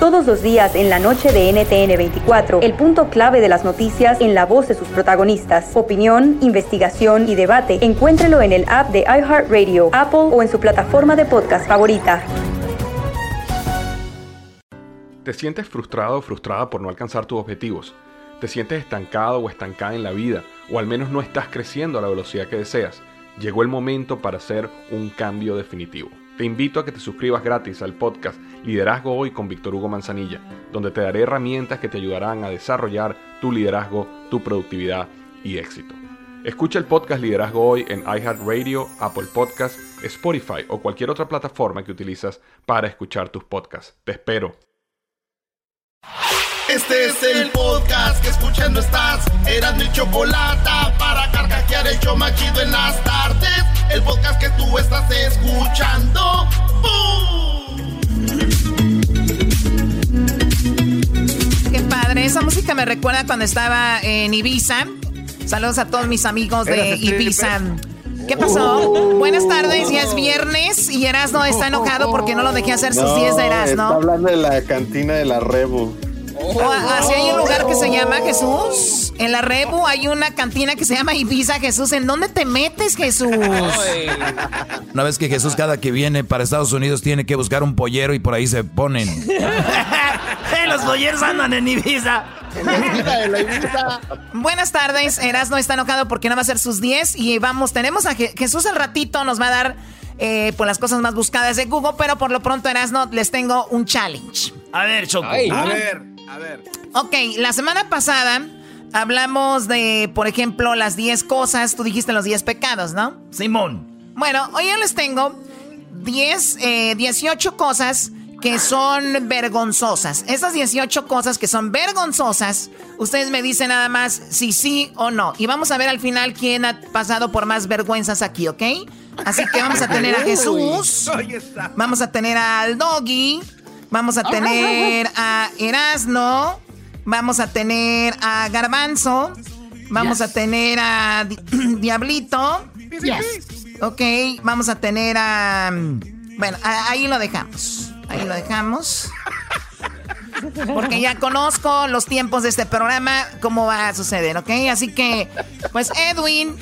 Todos los días en la noche de NTN 24, el punto clave de las noticias en la voz de sus protagonistas. Opinión, investigación y debate. Encuéntrelo en el app de iHeartRadio, Apple o en su plataforma de podcast favorita. ¿Te sientes frustrado o frustrada por no alcanzar tus objetivos? ¿Te sientes estancado o estancada en la vida? ¿O al menos no estás creciendo a la velocidad que deseas? Llegó el momento para hacer un cambio definitivo. Te invito a que te suscribas gratis al podcast Liderazgo Hoy con Víctor Hugo Manzanilla, donde te daré herramientas que te ayudarán a desarrollar tu liderazgo, tu productividad y éxito. Escucha el podcast Liderazgo Hoy en iHeartRadio, Apple Podcasts, Spotify o cualquier otra plataforma que utilizas para escuchar tus podcasts. Te espero. Este es el podcast que escuchando estás. Eran mi chocolate para carcajear el yo machido en las tardes. El podcast que tú estás escuchando. Qué padre. Esa música me recuerda cuando estaba en Ibiza. Saludos a todos mis amigos de Ibiza. ¿Qué pasó? Buenas tardes, ya es viernes y Erasno está enojado porque no lo dejé hacer sus 10 de Erasno. Está hablando de la cantina de la Rebu. O, así hay un lugar que se llama Jesús. En la Rebu hay una cantina que se llama Ibiza Jesús. ¿En dónde te metes, Jesús? Una vez que Jesús cada que viene para Estados Unidos tiene que buscar un pollero y por ahí se ponen. Los polleros andan en Ibiza. Buenas tardes. Erasno está enojado porque no va a ser sus 10 y vamos, tenemos a Je- Jesús al ratito, nos va a dar eh, pues las cosas más buscadas de Google, pero por lo pronto Erasno les tengo un challenge. A ver, Choco. A ver, a ver. Ok, la semana pasada hablamos de, por ejemplo, las 10 cosas, tú dijiste los 10 pecados, ¿no? Simón. Bueno, hoy yo les tengo 10, eh, 18 cosas que son vergonzosas. Esas 18 cosas que son vergonzosas, ustedes me dicen nada más si sí o no. Y vamos a ver al final quién ha pasado por más vergüenzas aquí, ¿ok? Así que vamos a tener a Jesús, vamos a tener al Doggy, vamos a tener a Erasno, vamos a tener a Garbanzo, vamos a tener a Di- Diablito. Ok, vamos a tener a... Bueno, a- ahí lo dejamos. Ahí lo dejamos. Porque ya conozco los tiempos de este programa, cómo va a suceder, ¿ok? Así que, pues Edwin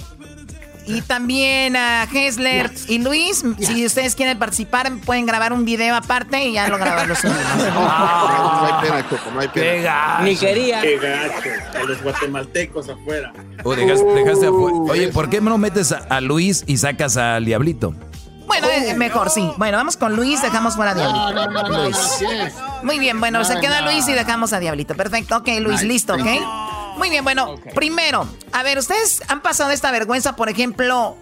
y también a Hesler y Luis, si ustedes quieren participar, pueden grabar un video aparte y ya lo graban los No hay pena, Choco, no hay pena. Ni quería. Qué gacho. A los guatemaltecos afuera. O dejaste, dejaste afu- Oye, ¿por qué no metes a, a Luis y sacas al diablito? Bueno, eh, mejor sí. Bueno, vamos con Luis, dejamos fuera a Diablito. No, no, no, no, Luis. Muy bien, bueno, se queda no. Luis y dejamos a Diablito. Perfecto, ok, Luis, listo, ok. Muy bien, bueno, primero, a ver, ¿ustedes han pasado esta vergüenza, por ejemplo,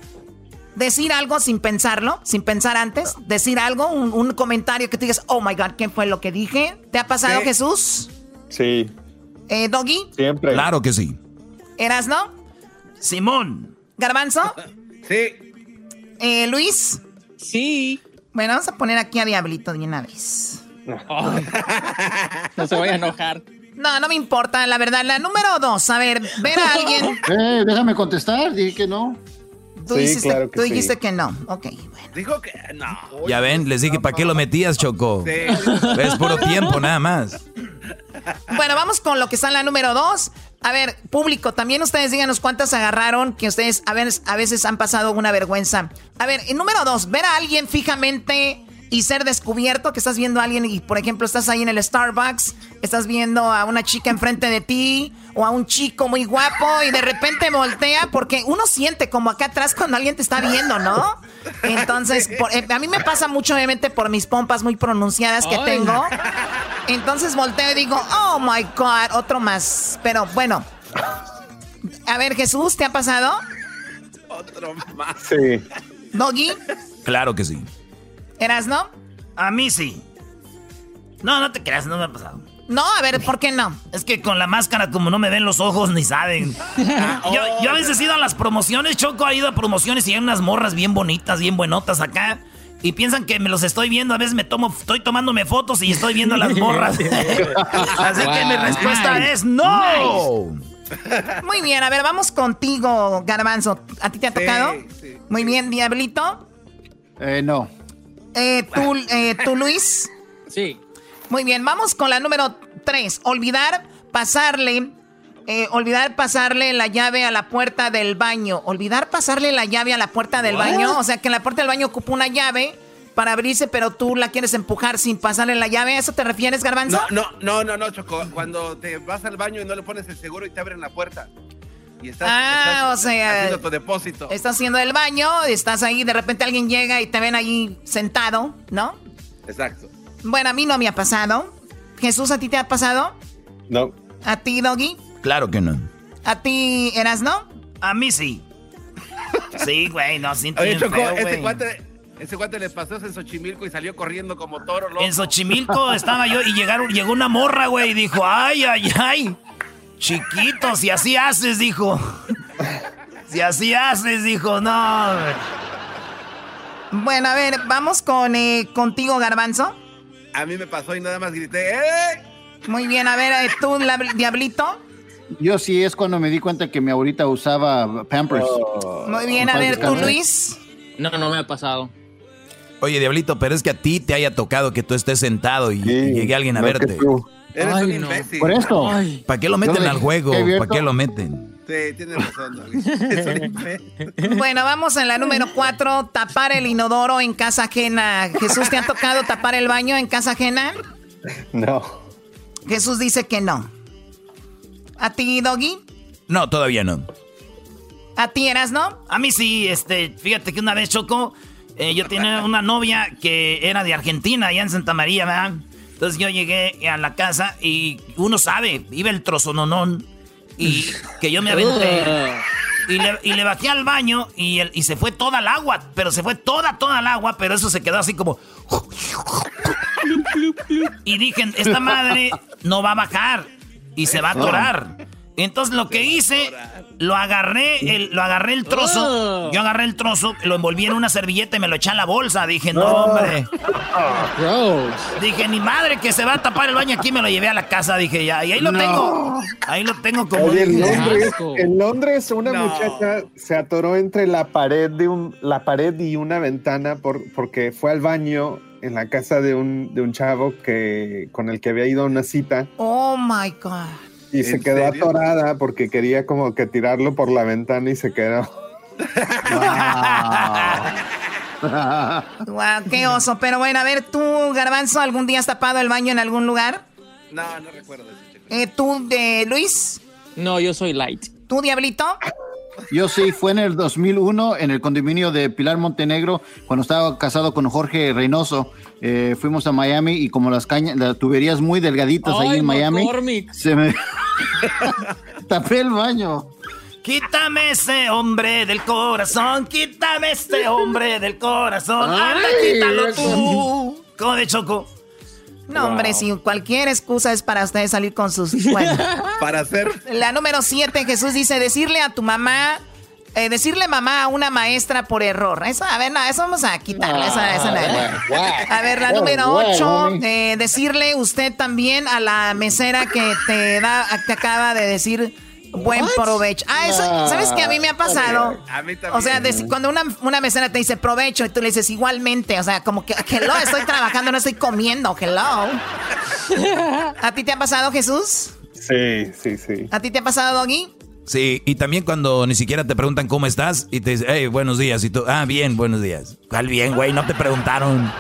decir algo sin pensarlo, sin pensar antes? Decir algo, un, un comentario que te digas, oh my God, ¿qué fue lo que dije? ¿Te ha pasado. Jesús? Sí, Eh, ¿Doggy? siempre. Claro que sí. ¿Erasno? Simón. ¿Garbanzo? Sí. Eh, ¿Luis? Sí. Bueno, vamos a poner aquí a Diablito de una vez. No se vaya a enojar. No, no me importa, la verdad. La número dos, a ver, ver a alguien. Eh, déjame contestar, dije que no. Tú, Sí, dijiste, claro que tú sí. dijiste que no. Ok, bueno. Dijo que no. Ya ven, les dije, ¿para qué lo metías, Choco? Sí. Es puro tiempo, nada más. Bueno, vamos con lo que está en la número dos. A ver, público, también ustedes díganos cuántas agarraron que ustedes a veces, a veces han pasado una vergüenza. A ver, en número dos, ver a alguien fijamente y ser descubierto que estás viendo a alguien y, por ejemplo, estás ahí en el Starbucks, estás viendo a una chica enfrente de ti o a un chico muy guapo y de repente voltea porque uno siente como acá atrás cuando alguien te está viendo, ¿no? Entonces, por- eh, a mí me pasa mucho, obviamente, por mis pompas muy pronunciadas que Ay. tengo. Entonces volteo y digo, oh my God, otro más. Pero bueno. A ver, Jesús, ¿te ha pasado? Otro más. Sí. Doggy, Claro que sí. ¿Eras no? A mí sí. No, no te creas, no me ha pasado. No, a ver, ¿por qué no? Es que con la máscara, como no me ven los ojos, ni saben. Yo, yo a veces he ido a las promociones, Choco ha ido a promociones y hay unas morras bien bonitas, bien buenotas acá. Y piensan que me los estoy viendo, a veces me tomo, estoy tomándome fotos y estoy viendo a las morras. Así que mi respuesta es no. Muy bien, a ver, vamos contigo, Garbanzo. ¿A ti te ha tocado? sí. Muy bien, Diablito. Eh, no. Eh, tú, eh, tú, Luis. Sí. Muy bien, vamos con la número tres. Olvidar pasarle, eh, olvidar pasarle la llave a la puerta del baño. Olvidar pasarle la llave a la puerta del baño. O sea, que la puerta del baño ocupa una llave para abrirse, pero tú la quieres empujar sin pasarle la llave. ¿A eso te refieres, Garbanzo? No, no, no, no, no, Choco. Cuando te vas al baño y no le pones el seguro y te abren la puerta. Y estás, Ah, estás o sea, haciendo tu depósito. Estás haciendo el baño, estás ahí, de repente alguien llega y te ven ahí sentado, ¿no? Exacto. Bueno, a mí no me ha pasado. Jesús, ¿a ti te ha pasado? No. ¿A ti, Doggy? Claro que no. ¿A ti, Eras, no? A mí sí. Sí, güey, no, siento Oye, Choco, feo, cuate, ese cuate le pasó en Xochimilco y salió corriendo como toro loco. En Xochimilco estaba yo y llegaron, llegó una morra, güey, y dijo, ay, ay, ay. Chiquito, si así haces, dijo. Si así haces, dijo, no. Bueno, a ver, vamos con eh, contigo, Garbanzo. A mí me pasó y nada más grité, ¡eh! Muy bien, a ver, eh, tú, la- Diablito. Yo sí es cuando me di cuenta que mi abuelita usaba Pampers. Muy bien, a ver, tú. Luis. No, no me ha pasado. Oye, Diablito, pero es que a ti te haya tocado que tú estés sentado y, y llegue alguien a no que verte. Eres Ay, un no. imbécil. Por esto. ¿Para qué lo meten al juego? ¿Para qué lo meten? Sí, tienes razón. Bueno, vamos en la número cuatro, tapar el inodoro en casa ajena. Jesús, ¿te ha tocado tapar el baño en casa ajena? No. Jesús dice que no. ¿A ti, Doggy? No, todavía no. ¿A ti, Eras, no? A mí sí, este, fíjate que una vez Choco, eh, yo tenía una novia que era de Argentina, allá en Santa María, ¿verdad? Entonces yo llegué a la casa y uno sabe, iba el trozononón y que yo me aventé. Y le, y le bajé al baño y, el- y se fue toda el agua, pero se fue toda, toda el agua, pero eso se quedó así como... Y dije, esta madre no va a bajar y se va a atorar. Entonces lo que hice, lo agarré, el, lo agarré el trozo, yo agarré el trozo, lo envolví en una servilleta y me lo eché a la bolsa. Dije, no, hombre. Dije, ni madre que se va a tapar el baño aquí, me lo llevé a la casa. Dije, ya, y ahí lo tengo. Ahí lo tengo como... Oye, en. Londres, en Londres una No. muchacha se atoró entre la pared de un, la pared y una ventana por, porque fue al baño en la casa de un, de un chavo que con el que había ido a una cita Oh, my God. Y se ¿En quedó serio? atorada porque quería como que tirarlo por la ventana y se quedó. Wow, qué oso. Pero bueno, a ver, tú, Garbanzo, ¿algún día has tapado el baño en algún lugar? No, no recuerdo eso. Eh, ¿Tú, de Luis? No, yo soy light. ¿Tú, Diablito? Yo sí, fue en el 2001 en el condominio de Pilar Montenegro, cuando estaba casado con Jorge Reynoso. Eh, fuimos a Miami y como las cañas, las tuberías muy delgaditas ahí en Miami, McCormick. se me tapé el baño. Quítame ese hombre del corazón, quítame ese hombre del corazón. Anda, Ay, quítalo eso. tú. ¿Cómo de Choco? No, hombre, si cualquier excusa es para ustedes salir con sus... Bueno, Para hacer... la número siete, Jesús dice, decirle a tu mamá... eh, decirle mamá a una maestra por error. Eso, a ver, no, eso vamos a quitarla. esa- esa no. A ver, la número bueno, ocho, homie. eh, decirle usted también a la mesera que te da, te acaba de decir buen provecho. Ah, eso, ¿sabes qué? A mí me ha pasado. A mí también. O sea, cuando una, una mesera te dice provecho y tú le dices igualmente, o sea, como que, hello, estoy trabajando, no estoy comiendo, hello. ¿A ti te ha pasado, Jesús? Sí, sí, sí. ¿A ti te ha pasado, Doggy? Sí, y también cuando ni siquiera te preguntan cómo estás y te dicen, hey, buenos días. Y tú, ah, bien, buenos días. ¿Cuál bien, güey? No te preguntaron.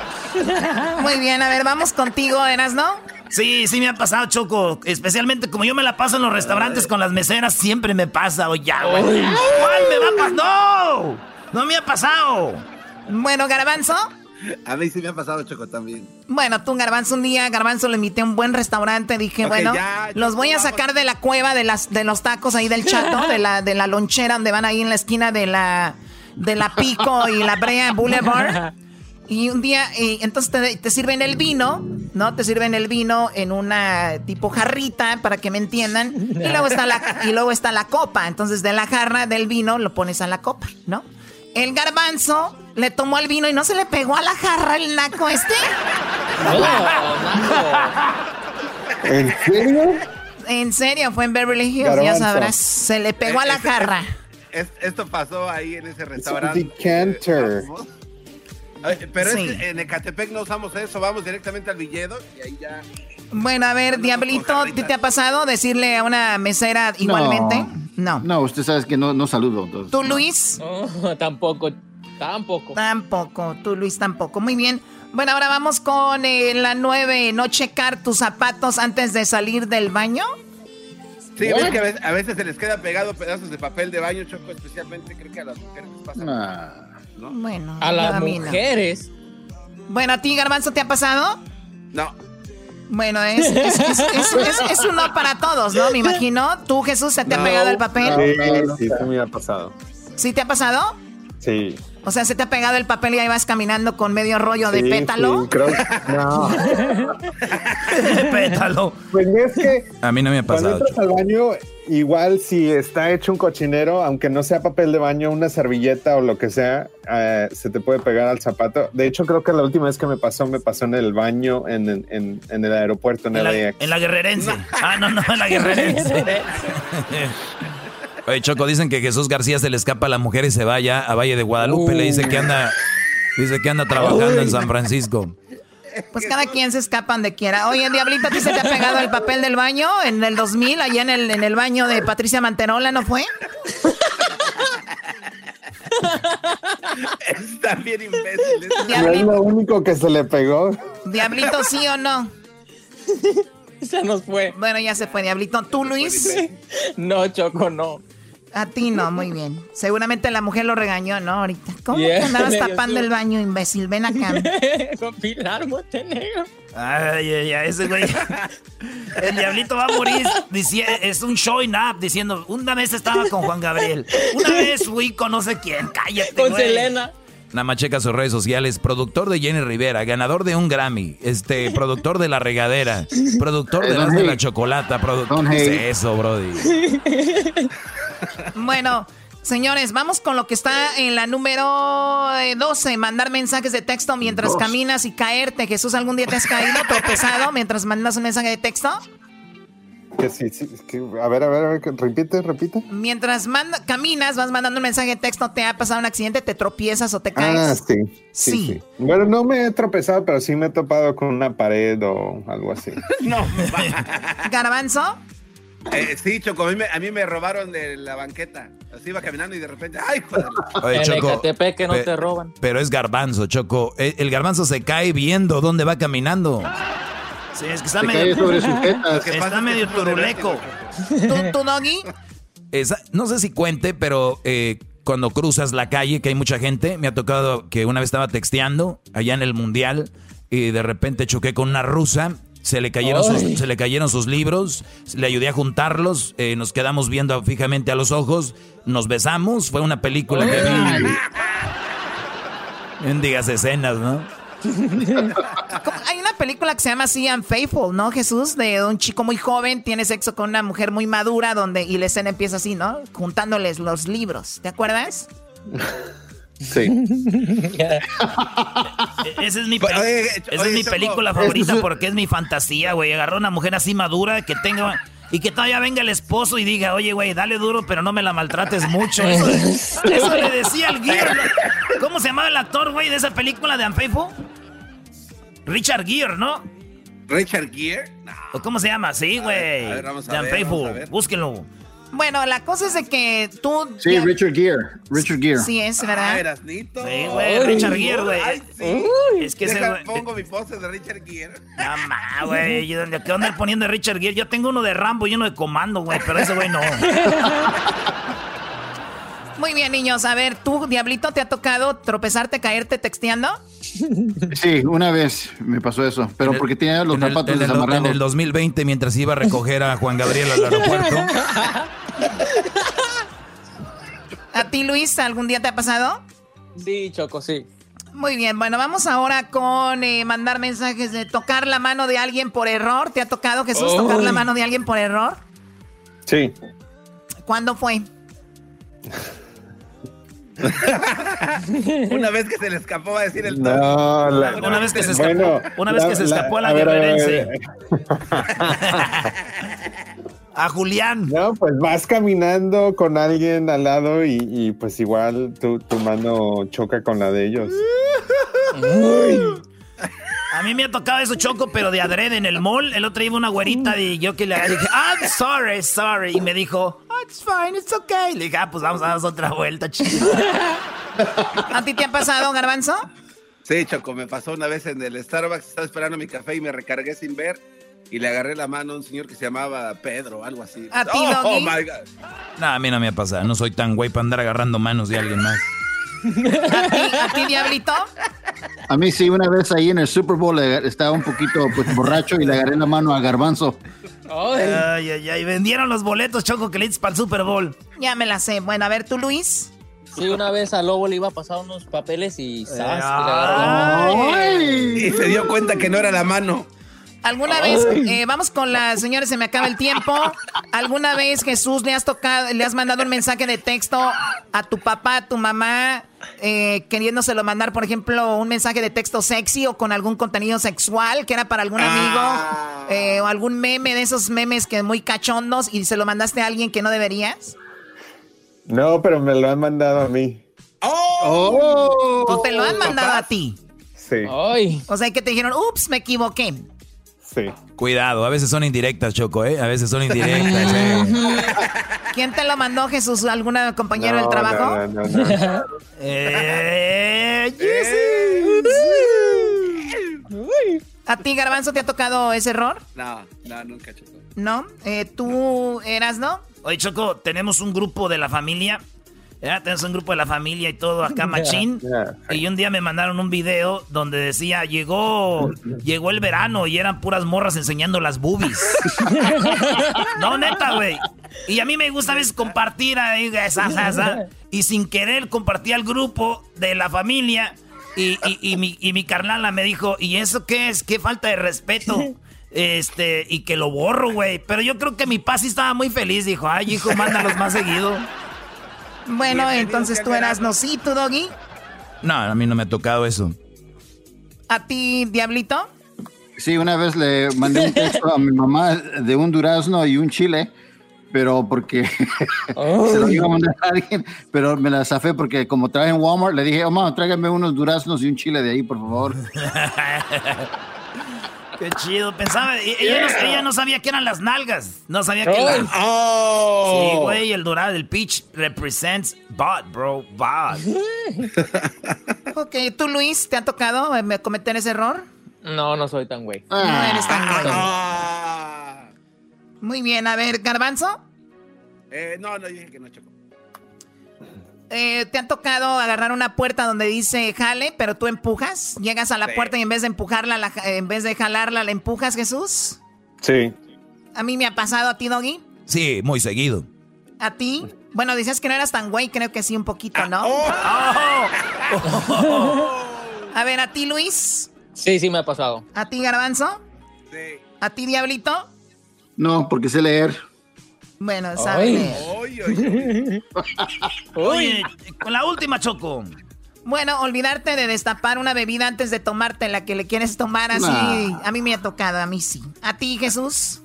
Muy bien, a ver, vamos contigo, Eras, ¿no? Sí, sí me ha pasado, Choco. Especialmente como yo me la paso en los restaurantes con las meseras, siempre me pasa. O ya, güey. ¿Cuál me va a pasar? ¡No! No me ha pasado. Bueno, Garbanzo. A mí sí me ha pasado, Choco, también. Bueno, tú, Garbanzo, un día, Garbanzo, le invité a un buen restaurante. Dije, bueno, ya, los voy a vamos. sacar de la cueva de, las, de los tacos ahí del chato, de la, de la lonchera donde van ahí en la esquina de la, de la Pico y la Brea Boulevard. Y un día, y entonces te, te sirven el vino, ¿no? Te sirven el vino en una tipo jarrita, para que me entiendan. Y luego está la, y luego está la copa. Entonces, de la jarra del vino lo pones a la copa, ¿no? El garbanzo le tomó el vino y no se le pegó a la jarra el naco este. ¿En serio? En serio, fue en Beverly Hills, ya sabrás. Se le pegó a la jarra. Es- esto pasó ahí en ese Es un restaurante. decanter. No, Ay, Pero Sí. es que en Ecatepec no usamos eso, vamos directamente al Villedo y ahí ya. Bueno, a ver, Diablito, ¿te, te ha pasado decirle a una mesera igualmente? No. No, usted sabe que no, no saludo. entonces. ¿Tú, Luis? No, tampoco, tampoco. Tampoco. Tú, Luis, tampoco. Muy bien. Bueno, ahora vamos con eh, la nueve. No checar tus zapatos antes de salir del baño. Sí, ves que a veces, a veces se les queda pegado pedazos de papel de baño, Choco, especialmente creo que a las mujeres les pasa. Bueno, A las no. mujeres. Bueno, ¿a ti, Garbanzo, te ha pasado? No, Bueno, es, es, es, es- es- es un no para todos, ¿no? Me imagino. ¿Tú, Jesús, se te ha pegado el papel? Sí, sí, sí me ha pasado. ¿Sí te ha pasado? Sí. O sea, se te ha pegado el papel y ahí vas caminando con medio rollo de pétalo. sí, creo que- no. Pétalo. Pues es que A mí no me ha cuando pasado. entras al baño, igual si está hecho un cochinero, aunque no sea papel de baño, una servilleta o lo que sea, eh, se te puede pegar al zapato. De hecho, creo que la última vez que me pasó, me pasó en el baño en, en- en el aeropuerto, en, En la, LAX. en la guerrerense. Ah, no, no, en la guerrerense. Oye, Choco, dicen que Jesús García se le escapa a la mujer y se vaya a Valle de Guadalupe. Le dice que anda, dice que anda trabajando en San Francisco. Pues cada quien se escapa donde quiera. Oye, Diablito, ¿a ti se te ha pegado el papel del baño en el 2000, allá en el, en el baño de Patricia Manterola, ¿no fue? están bien imbéciles. No es Diablito, lo único que se le pegó. Diablito, ¿sí o no? Se nos fue. Bueno, ya se fue, Diablito. ¿Tú, Luis? No, Choco, no. A ti no, muy bien. Seguramente la mujer lo regañó, ¿no? Ahorita. ¿Cómo Yeah, que andabas tapando el baño, imbécil? Ven acá. Con Pilar Montenegro. Ay, ay, ay, ese güey. El diablito va a morir. es un showing up diciendo, una vez estaba con Juan Gabriel. Una vez fui con no sé quién. Cállate, Con güey. Selena. Nada más checa sus redes sociales. Productor de Jenny Rivera, ganador de un Grammy, este, productor de La Regadera, productor de Eh, Las de la Chocolata, productor. ¿Qué es eso, Brody? Bueno, señores, vamos con lo que está en la número eh, 12. Mandar mensajes de texto mientras Dos. caminas y caerte. Jesús, ¿algún día te has caído tropezado mientras mandas un mensaje de texto? Que sí, sí, es que- a ver, a ver, a ver, que- repite, repite. Mientras manda- caminas, vas mandando un mensaje de texto, te ha pasado un accidente, te tropiezas o te Ah, caes. sí, sí, Sí. sí. Bueno, no me he tropezado, pero sí me he topado con una pared o algo así. No, Garbanzo, eh, sí, Choco, a mí, me, a mí me robaron de la banqueta. Así iba caminando y de repente, ¡ay, joder! Oye, Choco, que no te roban. Pero es garbanzo, Choco. El, el garbanzo se cae viendo dónde va caminando. Sí, es que está medio, sobre medio turuleco. ¿tú, tú, Doggy? Esa- no sé si cuente, pero eh, cuando cruzas la calle, que hay mucha gente, me ha tocado que una vez estaba texteando allá en el mundial y de repente choqué con una rusa. Se le cayeron, sus, Ay. se le cayeron sus libros, le ayudé a juntarlos, eh, nos quedamos viendo fijamente a los ojos, nos besamos, fue una película que vi. Mendigas escenas, ¿no? Hay una película que se llama así Unfaithful, ¿no, Jesús? De un chico muy joven, tiene sexo con una mujer muy madura, donde y la escena empieza así, ¿no? Juntándoles los libros. ¿Te acuerdas? Sí. Esa es mi, Pero, peli- oye, esa oye, es mi Choco, película favorita es- porque es mi fantasía, güey. Agarrar una mujer así madura que tenga... Y que todavía venga el esposo y diga, oye, güey, dale duro, pero no me la maltrates mucho. Eso, eso le decía al. ¿no? ¿Cómo se llamaba el actor, güey, de esa película de Unfaithful? Richard Gere, ¿no? ¿Richard Gere? No. ¿O cómo se llama? Sí, güey. A ver, vamos a de ver, Unfaithful. vamos a ver. Búsquenlo. Bueno, la cosa es de que tú... Sí, ya- Richard Gere. Richard Gere. Sí es, Ah, ¿verdad? Erasnito. Sí, güey, Richard Gere, güey. Ay, sí. Es que ese Deja, güey... pongo mi pose de Richard Gere. No ma, güey. ¿y ¿Dónde qué onda poniendo de Richard Gere? Yo tengo uno de Rambo y uno de Comando, güey, pero ese güey no. Muy bien, niños. A ver, ¿tú, Diablito, te ha tocado tropezarte, caerte texteando? Sí, una vez me pasó eso, pero el- porque tenía los zapatos en el, desamarrados. en el 2020, mientras iba a recoger a Juan Gabriel al aeropuerto. ¿A ti, Luis, algún día te ha pasado? Sí, Choco, sí. Muy bien, bueno, vamos ahora con eh, mandar mensajes de tocar la mano de alguien por error. ¿Te ha tocado, Jesús, tocar la mano de alguien por error? Sí. ¿Cuándo fue? Una vez que se le escapó va a decir el No, la- Una vez que se escapó, Bueno, una vez que se escapó a la guerrerense. A Julián. No, pues vas caminando con alguien al lado y, y, pues igual tu, tu mano choca con la de ellos. A mí me ha tocado eso choco, pero de adrede en el mall. El otro iba una güerita y yo que le dije, I'm sorry, sorry. Y me dijo, it's fine, it's okay. Le dije, ah, pues vamos a dar otra vuelta, chido. ¿A ti te ha pasado, Garbanzo? Sí, Choco, me pasó una vez en el Starbucks, estaba esperando mi café y me recargué sin ver y le agarré la mano a un señor que se llamaba Pedro, algo así. ¿A ti, oh, Doggy? my God. No, a mí no me ha pasado. No soy tan güey para andar agarrando manos de alguien más. ¿A ti, Diablito? A mí sí, una vez ahí en el Super Bowl eh, estaba un poquito pues, borracho y le agarré la mano a Garbanzo. Ay, ay, ay. Vendieron los boletos, Choco, que le dices para el Super Bowl. Ya me la sé. Bueno, a ver, tú, Luis. Sí, una vez a Lobo le iba a pasar unos papeles y. Y se dio cuenta que no era la mano. ¿Alguna vez, eh, vamos con las señores, se me acaba el tiempo. ¿Alguna vez, Jesús, le has tocado, le has mandado un mensaje de texto a tu papá, a tu mamá, eh, queriéndoselo mandar, por ejemplo, un mensaje de texto sexy o con algún contenido sexual que era para algún amigo eh, o algún meme de esos memes que muy cachondos y se lo mandaste a alguien que no deberías? No, pero me lo han mandado a mí. ¡Oh! ¿O te lo han mandado a ti? Sí, Ay, O sea, que te dijeron, ups, me equivoqué. Sí. Cuidado, a veces son indirectas, Choco, ¿eh? A veces son indirectas, ¿eh? ¿Quién te lo mandó, Jesús? ¿Algún compañero del trabajo? no, no, no, no. Eh, ¿A ti, Garbanzo, te ha tocado ese error? No, no, nunca, Choco. ¿No? Eh, ¿Tú eras, no? Oye, Choco, tenemos un grupo de la familia. Ya, tenemos un grupo de la familia y todo acá, machín. Ya. Y un día me mandaron un video donde decía, llegó, llegó el verano y eran puras morras enseñando las boobies. no, neta, güey. Y a mí me gusta a veces compartir ahí, esa, esa, esa. Y sin querer compartí al grupo de la familia. Y, y, y mi, y mi carnala me dijo, ¿y eso qué es? ¿Qué falta de respeto? Este, y que lo borro, güey. Pero yo creo que mi papá sí estaba muy feliz. Dijo, ay, hijo, mándalos más seguido. Bueno, Bienvenido, entonces tú eras no, sí, tú, Doggy. No, a mí no me ha tocado eso. ¿A ti, Diablito? Sí, una vez le mandé un texto a mi mamá de un durazno y un chile, pero porque se lo iba a mandar a alguien, pero me la zafé porque como traje en Walmart, le dije, oh, mamá, tráigame unos duraznos y un chile de ahí, por favor. Qué chido. Pensaba, ella, no, ella no sabía que eran las nalgas. No sabía que Ay. las... ¡Oh! Sí, güey, el dorado, el peach represents bot, bro, bot. Ok, ¿tú, Luis, te ha tocado eh, cometer ese error? no, no soy tan güey. No eres tan güey. Ah. Muy bien, a ver, Garbanzo. Eh, no, no, dije que no, Choco. Eh, ¿Te ha tocado agarrar una puerta donde dice jale, pero tú empujas? Llegas a la Sí. puerta y en vez de empujarla, la ja- en vez de jalarla, la empujas, Jesús. Sí. A mí me ha pasado a ti, Doggy. Sí, muy seguido. ¿A ti? Bueno, decías que no eras tan güey, creo que sí, un poquito, ¿no? Ah, oh. A ver, a ti, Luis. Sí, sí me ha pasado. ¿A ti, Garbanzo? Sí. ¿A ti, Diablito? No, porque sé leer. Bueno, sabe Ay. leer. Oy, oy, oy. Oye, con la última, Choco. Bueno, olvidarte de destapar una bebida antes de tomarte la que le quieres tomar así. Nah. A mí me ha tocado, a mí sí. ¿A ti, Jesús?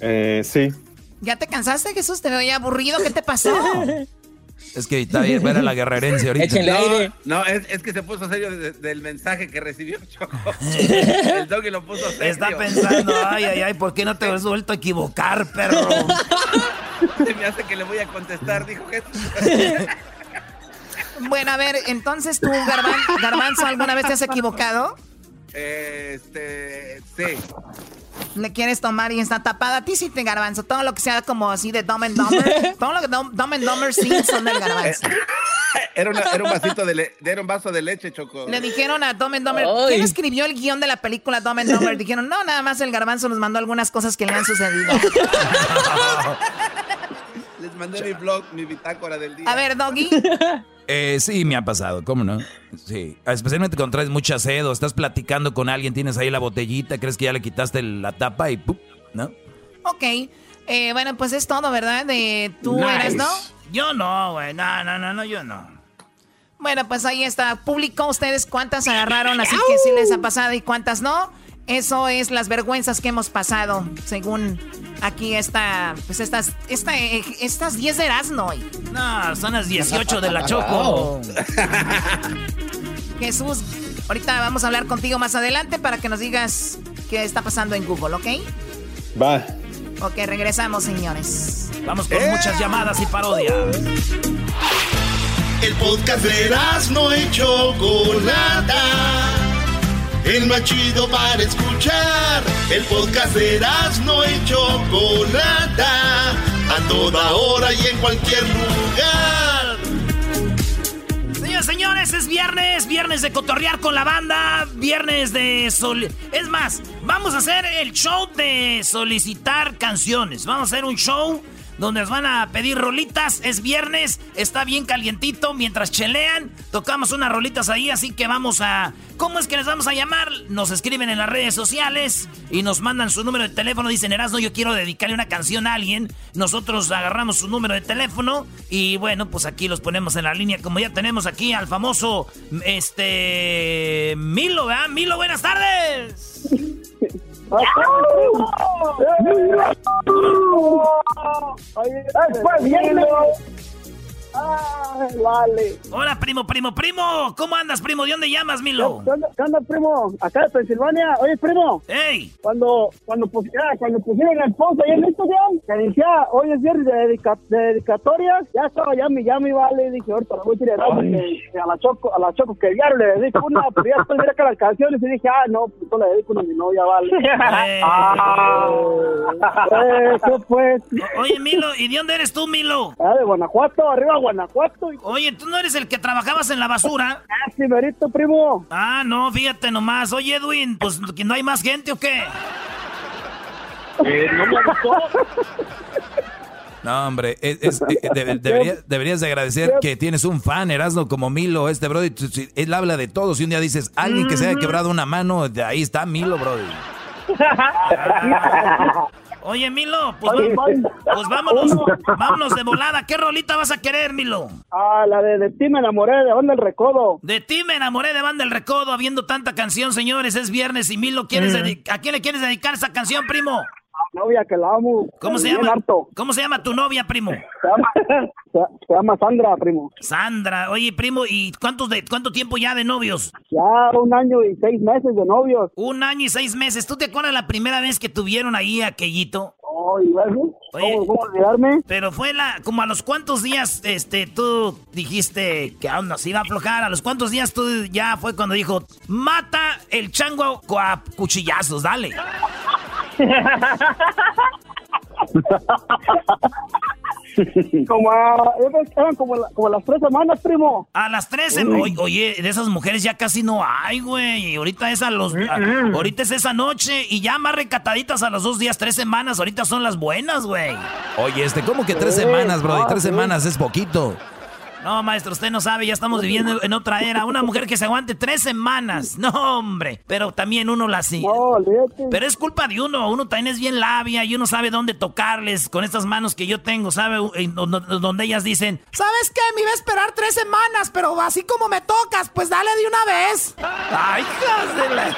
Eh, sí. ¿Ya te cansaste, Jesús? Te veo ya aburrido. ¿Qué te pasó? Es que está bien, ver a la guerrerense ahorita. Échenle aire. No, no es, es que se puso serio de- del mensaje que recibió Choco. El doggy lo puso serio. Está pensando, ay, ay, ay, ¿por qué no te has vuelto a equivocar, perro? Se me hace que le voy a contestar, dijo Jesús. Bueno, a ver, entonces tú, Garban- Garbanzo, ¿alguna vez te has equivocado? Este, sí. Le quieres tomar y está tapada. A ti sí te garbanzo. Todo lo que sea como así de Dumb and Dumber. todo lo que Dumb, Dumb and Dumber sí son del garbanzo. Era, una- era un vasito de le- era un vaso de leche, Choco. Le dijeron a Dumb and Dumber, Ay. ¿quién escribió el guion de la película Dumb and Dumber? Dijeron, no, nada más el garbanzo nos mandó algunas cosas que le han sucedido. Les mandé mi blog, mi bitácora del día. A ver, Doggy. Eh, sí, me ha pasado, ¿cómo no? Sí, especialmente cuando traes mucha sed o estás platicando con alguien, tienes ahí la botellita, crees que ya le quitaste la tapa y ¡pum! ¿no? Ok. Eh, bueno, pues es todo, ¿verdad? De tú eres, ¿no? Yo no, güey, no, no, no, no, yo no. Bueno, pues ahí está. Publicó ustedes cuántas agarraron, así que sí les ha pasado y cuántas no. Eso es las vergüenzas que hemos pasado, según aquí está, pues estas, esta, eh, estas 10 de Erasmo. hoy. No, son las 18 de la Choco. Jesús, ahorita vamos a hablar contigo más adelante para que nos digas qué está pasando en Google, ¿ok? Va. Ok, regresamos, señores. Vamos con muchas llamadas y parodias. El podcast de no hecho Chocolata. El más chido para escuchar. El podcast de no hecho Chocolata. A toda hora y en cualquier lugar. Señores, señores, es viernes, viernes de cotorrear con la banda, viernes de sol. Es más, vamos a hacer el show de solicitar canciones. Vamos a hacer un show donde nos van a pedir rolitas. Es viernes, está bien calientito. Mientras chelean, tocamos unas rolitas ahí, así que vamos a... ¿Cómo es que les vamos a llamar? Nos escriben en las redes sociales y nos mandan su número de teléfono. Dicen, Erasno, yo quiero dedicarle una canción a alguien. Nosotros agarramos su número de teléfono y bueno, pues aquí los ponemos en la línea. Como ya tenemos aquí al famoso, este... Milo, ¿verdad? Milo, buenas tardes. Después viene. Ay, vale. Hola, primo, primo, primo. ¿Cómo andas, primo? ¿De dónde llamas, Milo? ¿Qué onda, primo? Acá de Pensilvania. Oye, primo. ¡Ey! Cuando, cuando, pusieron, cuando pusieron el post ahí en Instagram, que decía, hoy es viernes de, dedica, de dedicatorias, ya estaba, ya me, ya me vale. Dije, ahorita la voy a tirar a la Choco, a la Choco que ya le dedico una, pero ya después miré que las canciones y dije, ah, no, pues no le dedico una a mi novia, vale. ah, eso pues. Oye, Milo, ¿y de dónde eres tú, Milo? Ah, de Guanajuato, arriba Guanajuato. Oye, ¿tú no eres el que trabajabas en la basura? Ah, sí, verito, primo. Ah, no, fíjate nomás. Oye, Edwin, pues que no hay más gente o qué? Eh, no me gustó. No, hombre, es, eh, deberías de agradecer que tienes un fan, Erasno, como Milo, este Brody. Él habla de todos y un día dices, alguien que se haya quebrado una mano, de ahí está Milo, Brody. Oye, Milo, pues, pues vámonos, vámonos de volada. ¿Qué rolita vas a querer, Milo? Ah, la de, de ti me enamoré de Banda El Recodo. De ti me enamoré de Banda El Recodo, habiendo tanta canción, señores. Es viernes y Milo, ¿quieres ¿a quién le quieres dedicar esa canción, primo? Novia que la amo. ¿Cómo se llama? ¿Cómo se llama tu novia, primo? Se llama, Sandra, primo. Sandra, oye, primo, ¿y cuántos de, cuánto tiempo ya de novios? Ya un año y seis meses de novios. Un año y seis meses. ¿Tú te acuerdas la primera vez que tuvieron ahí aquellito? Oye, ¿cómo, olvidarme? Pero fue la, como a los cuantos días, este, tú dijiste que aún nos iba a aflojar. A los cuantos días tú ya fue cuando dijo, mata el chango a cuchillazos, dale. como eran como, como las tres semanas, primo. A las tres, semanas oye, de esas mujeres ya casi no hay, güey. Ahorita es a los, ahorita es esa noche y ya más recataditas a los dos días, tres semanas. Ahorita son las buenas, güey. Oye, este, ¿cómo que tres semanas, bro? Y tres semanas es poquito. No, maestro, usted no sabe, ya estamos viviendo en otra era. Una mujer que se aguante tres semanas. No, hombre. Pero también uno la sigue. Pero es culpa de uno. Uno también es bien labia y uno sabe dónde tocarles con estas manos que yo tengo, ¿sabe? Donde ellas dicen, ¿sabes qué? Me iba a esperar tres semanas, pero así como me tocas, pues dale de una vez. Ay, hijas de la...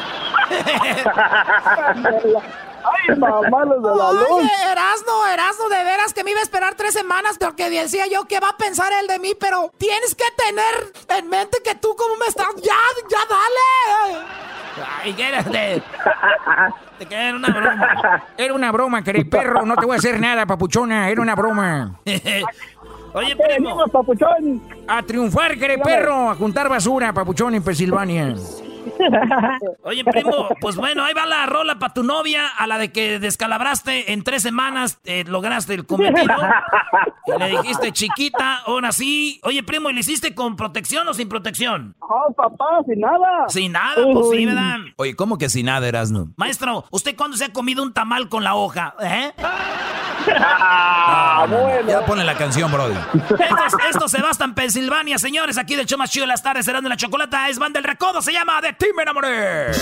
¡Ay, mamá, los de la luz! Oye, Erasno, Erasno, de veras que me iba a esperar tres semanas porque decía yo que va a pensar él de mí, pero tienes que tener en mente que tú cómo me estás... ¡Ya, ya, dale! Ay, quédate. Te era una broma. Era una broma, querido perro. No te voy a hacer nada, papuchona. Era una broma. Oye, primo. papuchón. A triunfar, querido perro. A juntar basura, papuchón, en Pensilvania. Oye, primo, pues bueno, ahí va la rola para tu novia, a la de que descalabraste en tres semanas, eh, lograste el cometido. Y le dijiste chiquita, ahora sí. Oye, primo, ¿y le hiciste con protección o sin protección? Oh, papá, sin nada. Sin nada, pues sí, ¿verdad? Oye, ¿cómo que sin nada, Erasno? Maestro, ¿usted cuándo se ha comido un tamal con la hoja? ¿Eh? Ah, bueno. Ya pone la canción, Brody. Esto, se basta en Pensilvania, señores. Aquí del show más chido de las tardes, serán de la chocolata. Es Banda del Recodo, se llama De ti me enamoré.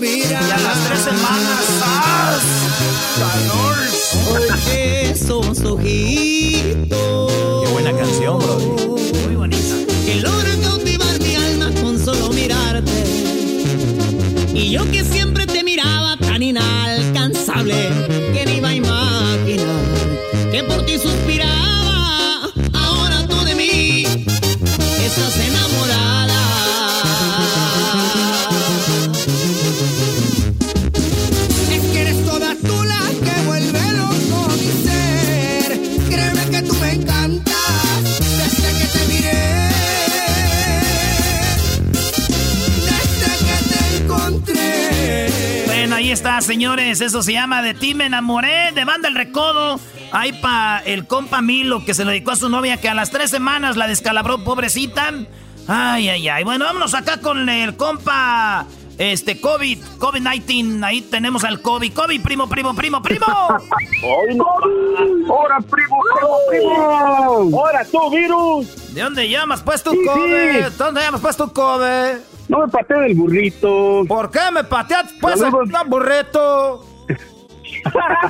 respirar. Y a las tres semanas, ¡as! ¡Calor! Oye, esos ojitos. Qué buena canción, bro. Muy bonita. Que logran cautivar mi alma con solo mirarte. Y yo que está, señores. Eso se llama De ti me enamoré. De banda el recodo. Ahí pa' el compa Milo que se lo dedicó a su novia que a las tres semanas la descalabró, pobrecita. Ay, ay, ay. Bueno, vámonos acá con el compa. Este, COVID, COVID-19. Ahí tenemos al COVID. COVID, primo, primo, primo, primo. ¡Ahora, primo, primo, primo! ¡Ahora tú, virus! ¿De dónde llamas, pues, tu Sí, COVID? sí. ¿Dónde llamas, pues, tu COVID? No me pateé del burrito. ¿Por qué me pateas, pues, Saludos. el burrito?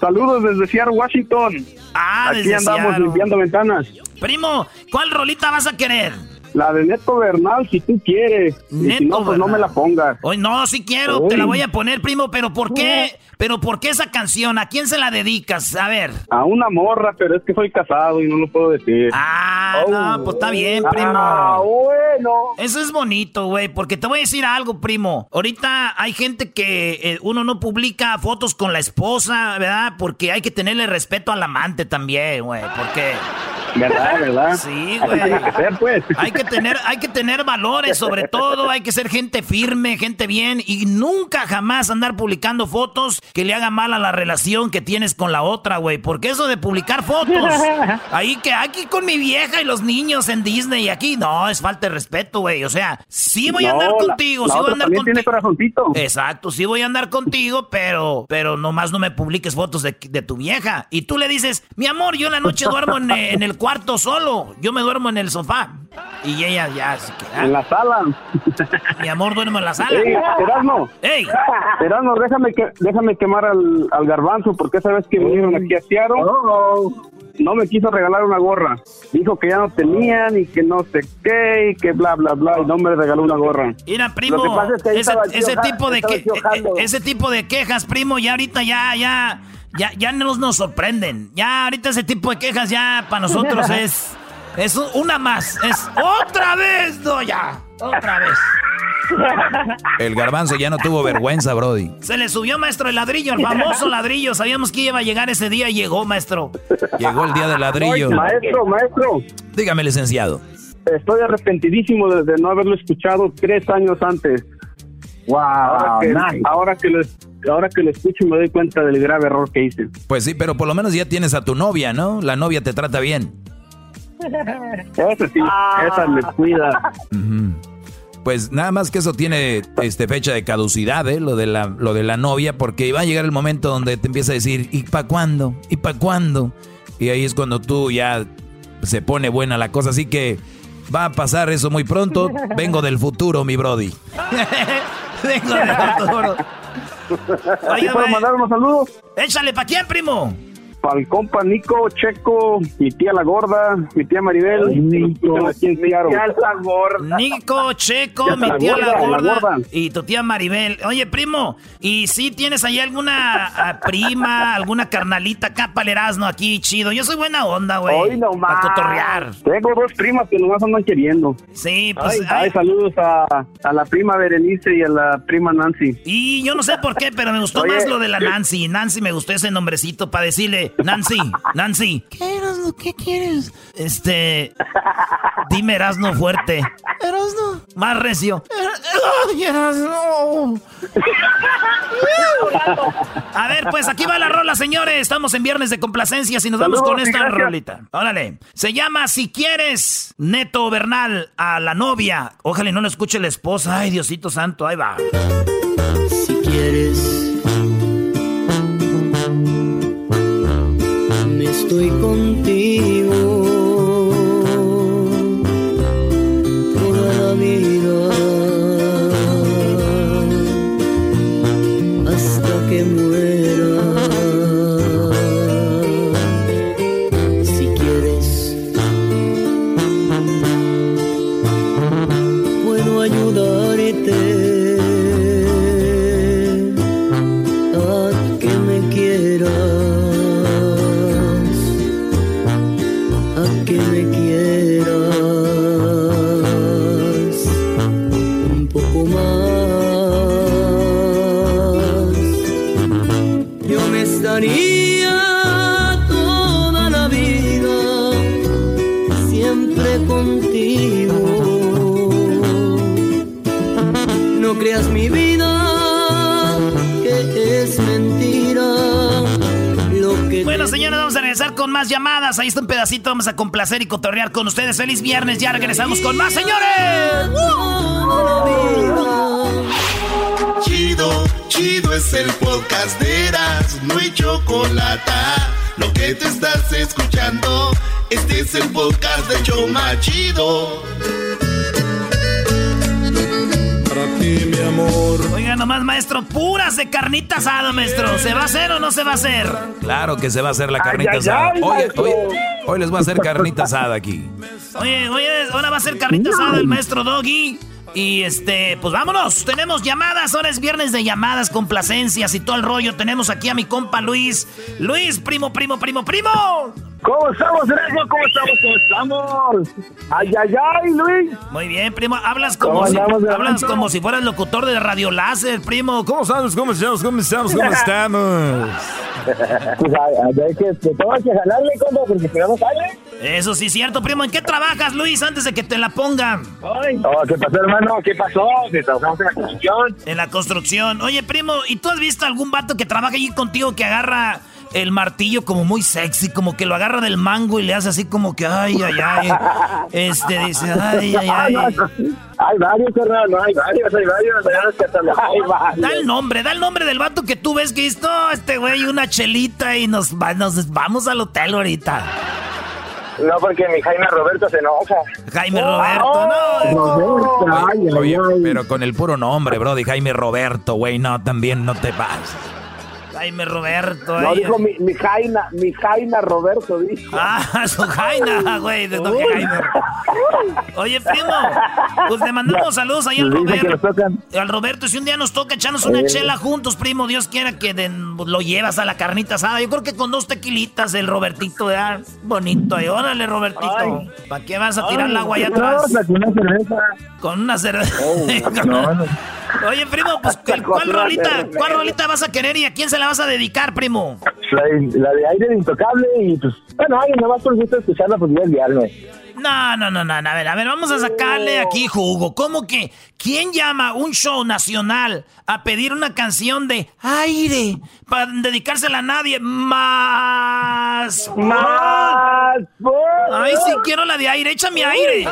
Saludos desde Seattle, Washington. Ah, Aquí desde andamos Seattle. limpiando ventanas. Primo, ¿cuál rolita vas a querer? La de Neto Bernal, si tú quieres. y si Neto no, pues no me la pongas. Hoy no, sí quiero, Uy. te la voy a poner, primo, pero ¿por qué? Pero ¿por qué esa canción? ¿A quién se la dedicas? A ver. A una morra, pero es que soy casado y no lo puedo decir. Ah, no, pues está bien, primo. Ah, bueno. Eso es bonito, güey, porque te voy a decir algo, primo. Ahorita hay gente que eh, uno no publica fotos con la esposa, ¿verdad? Porque hay que tenerle respeto al amante también, güey, porque... ¿Verdad, verdad? Sí, Así güey. tiene que ser, pues. Hay que tener, hay que tener valores, sobre todo, hay que ser gente firme, gente bien, y nunca jamás andar publicando fotos que le hagan mal a la relación que tienes con la otra, güey. Porque eso de publicar fotos, ahí que aquí con mi vieja y los niños en Disney y aquí, no, es falta de respeto, güey. O sea, sí voy a andar contigo, la sí voy a andar tiene contigo. corazoncito. Exacto, sí voy a andar contigo, pero, pero nomás no me publiques fotos de, de tu vieja. Y tú le dices, mi amor, yo en la noche duermo en, en el cuarto solo. Yo me duermo en el sofá. Y ella ya se queda. En la sala. Mi amor, duermo en la sala. Ey, Erasmo. ¡Ey! Erasmo, déjame, que, déjame quemar al, al garbanzo, porque esa vez que vinieron aquí a Seattle, no me quiso regalar una gorra. Dijo que ya no tenían y que no sé qué y que bla, bla, bla, y no me regaló una gorra. Mira, primo, Lo que pasa es que ahí ese, tipo de que, ese tipo de quejas, primo, ya ahorita ya, ya, ya, ya nos, nos sorprenden. Ya ahorita ese tipo de quejas ya para nosotros es, es una más, es otra vez, no ya, otra vez. El garbanzo ya no tuvo vergüenza, Brody. Se le subió, maestro, el ladrillo, el famoso ladrillo. Sabíamos que iba a llegar ese día y llegó, maestro. Llegó el día del ladrillo. Maestro, maestro, Dígame, licenciado. estoy arrepentidísimo de, de no haberlo escuchado tres años antes. ahora, que, nice. ahora, que lo, ahora que lo escucho me doy cuenta del grave error que hice. Pues sí, pero por lo menos ya tienes a tu novia, ¿no? La novia te trata bien. Esa sí, esa me cuida. Pues nada más que eso tiene este, fecha de caducidad, ¿eh? Lo de, la, lo de la novia, porque va a llegar el momento donde te empieza a decir, ¿y para cuándo? ¿Y para cuándo? Y ahí es cuando tú ya se pone buena la cosa. Así que va a pasar eso muy pronto. Vengo del futuro, mi Brody. Vengo del futuro. ¿Así puedo mandar unos saludos? Échale, ¿pa' quién, primo? Para el compa Nico, Checo, mi tía la gorda, mi tía Maribel. Nico, aquí en Seattle. Nico, Checo, mi tía la la gorda, gorda, la gorda. y tu tía Maribel. Oye, primo, ¿y si tienes ahí alguna ah, prima, alguna carnalita acá para el Erasmo aquí, chido? Yo soy buena onda, güey. Hoy no Para cotorrear. Tengo dos primas que nomás andan queriendo. Sí, pues... Ay, ay, ay, saludos a, a la prima Berenice y a la prima Nancy. Y yo no sé por qué, pero me gustó Oye, más lo de la Nancy. Nancy me gustó ese nombrecito para decirle, Nancy, Nancy. ¿Qué Erasno? ¿Qué quieres? Este, dime Erasno fuerte. Erasno. Más recio. Ay, Erasno. A ver, pues aquí va la rola, señores. Estamos en viernes de complacencias y nos vamos con esta gracias. rolita. Órale. Se llama Si quieres, Neto Bernal, a la novia. Ojalá y no lo escuche la esposa. Ay, Diosito Santo, ahí va. Si quieres, estoy contigo más. Ahí está un pedacito. Vamos a complacer y cotorrear con ustedes. Feliz viernes. Ya regresamos con más, señores. Chido, chido es el podcast de Eras, no hay chocolate. Lo que te estás escuchando, este es el podcast de Choma Chido. Ti, mi amor. Oiga, nomás, maestro, puras de carnita asada, maestro. ¿Se va a hacer o no se va a hacer? Claro que se va a hacer la carnita ay, asada. ay, hoy les voy a hacer carnita asada aquí. Oye, oye, ahora va a ser carnita asada el maestro Doggy. Y este, pues vámonos. Tenemos llamadas. Ahora es viernes de llamadas, complacencias y todo el rollo. Tenemos aquí a mi compa Luis. Luis, primo, primo, primo, primo. ¿Cómo estamos, Erasmo? ¿Cómo estamos? ¿Cómo estamos? ¡Ay, ay, ay, Luis! Muy bien, primo. Hablas como, ¿Cómo si, hablas como si fueras locutor de Radio Láser, primo. ¿Cómo estamos? ¿Cómo estamos? ¿Cómo estamos? ¿Cómo estamos? Pues hay, hay que, te tengo que jalarle, compa, porque si no, no sale. Eso sí es cierto, primo. ¿En qué trabajas, Luis, antes de que te la pongan? Ay. Oh, ¿Qué pasó, hermano? ¿Qué pasó? Que trabajamos en la construcción. En la construcción. Oye, primo, ¿y tú has visto algún vato que trabaja allí contigo que agarra el martillo como muy sexy, como que lo agarra del mango y le hace así como que, ay, ay, ay? Este dice, ay, ay, ay. Hay varios, carnal, no, hay varios, hay varios. hay varios que hasta los- Hay varios. Da el nombre, da el nombre del vato que tú ves que esto, este güey, una chelita y nos, va- nos vamos al hotel ahorita. No, porque mi Jaime Roberto se enoja. Jaime Roberto, no. Roberto, ay, ay, Oye, ay. pero con el puro nombre, bro, de Jaime Roberto, güey, no, también no te vas. Jaime Roberto. No, ay, dijo mi, mi Jaina, mi Jaina Roberto, dijo. Ah, su Jaina, güey, de toque Jaime. Oye, primo, pues le mandamos saludos ahí al Roberto. Al Roberto, si un día nos toca echarnos una chela juntos, primo, Dios quiera que lo llevas a la carnita asada. Yo creo que con dos tequilitas el Robertito. Bonito ahí. Órale, Robertito. ¿Para qué vas a tirar el agua allá no, atrás? con una cerveza. Con una cerveza. No, no. Oye, primo, pues ¿cuál, rolita. ¿cuál rolita vas a querer y a quién se la vas a dedicar, primo? La, de- la de aire de intocable y pues, bueno, ay, nada más por gusto escucharla, pues voy a enviarme. No, no, no, no, a ver, a ver, vamos a sacarle aquí jugo. ¿Cómo que? ¿Quién llama a un show nacional a pedir una canción de aire para dedicársela a nadie más? Más. Ay, sí quiero la de aire, échame aire.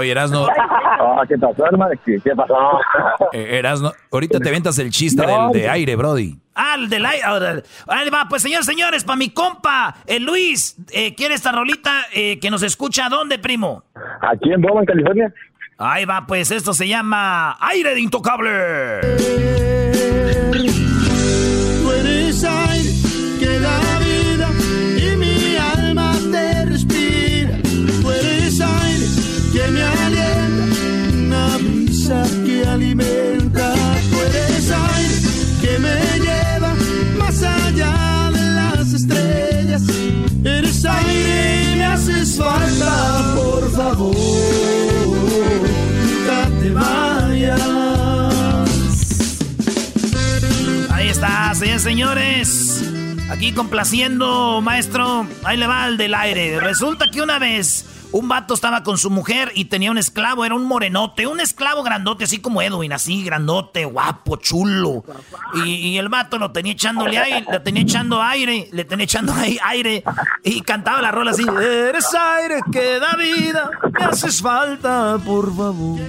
Oye, Erasno, Ah, ¿Qué pasó, hermano? ¿Qué, pasó? eh, Erasno, ahorita te ventas el chiste No, del de aire, brody. Ah, el del aire. Ahí va, pues señores, señores, para mi compa, el Luis, eh, ¿quiere esta rolita eh, que nos escucha dónde, primo? Aquí en Bowman, California. Ahí va, pues esto se llama Aire de Intocable. Señores. Aquí complaciendo, maestro. Ahí le va el del aire. Resulta que una vez un vato estaba con su mujer y tenía un esclavo, era un morenote, un esclavo grandote, así como Edwin, así grandote, guapo, chulo. Y, el vato lo tenía echándole aire, le tenía echando aire, le tenía echando aire y cantaba la rola así. Eres aire que da vida, me haces falta, por favor.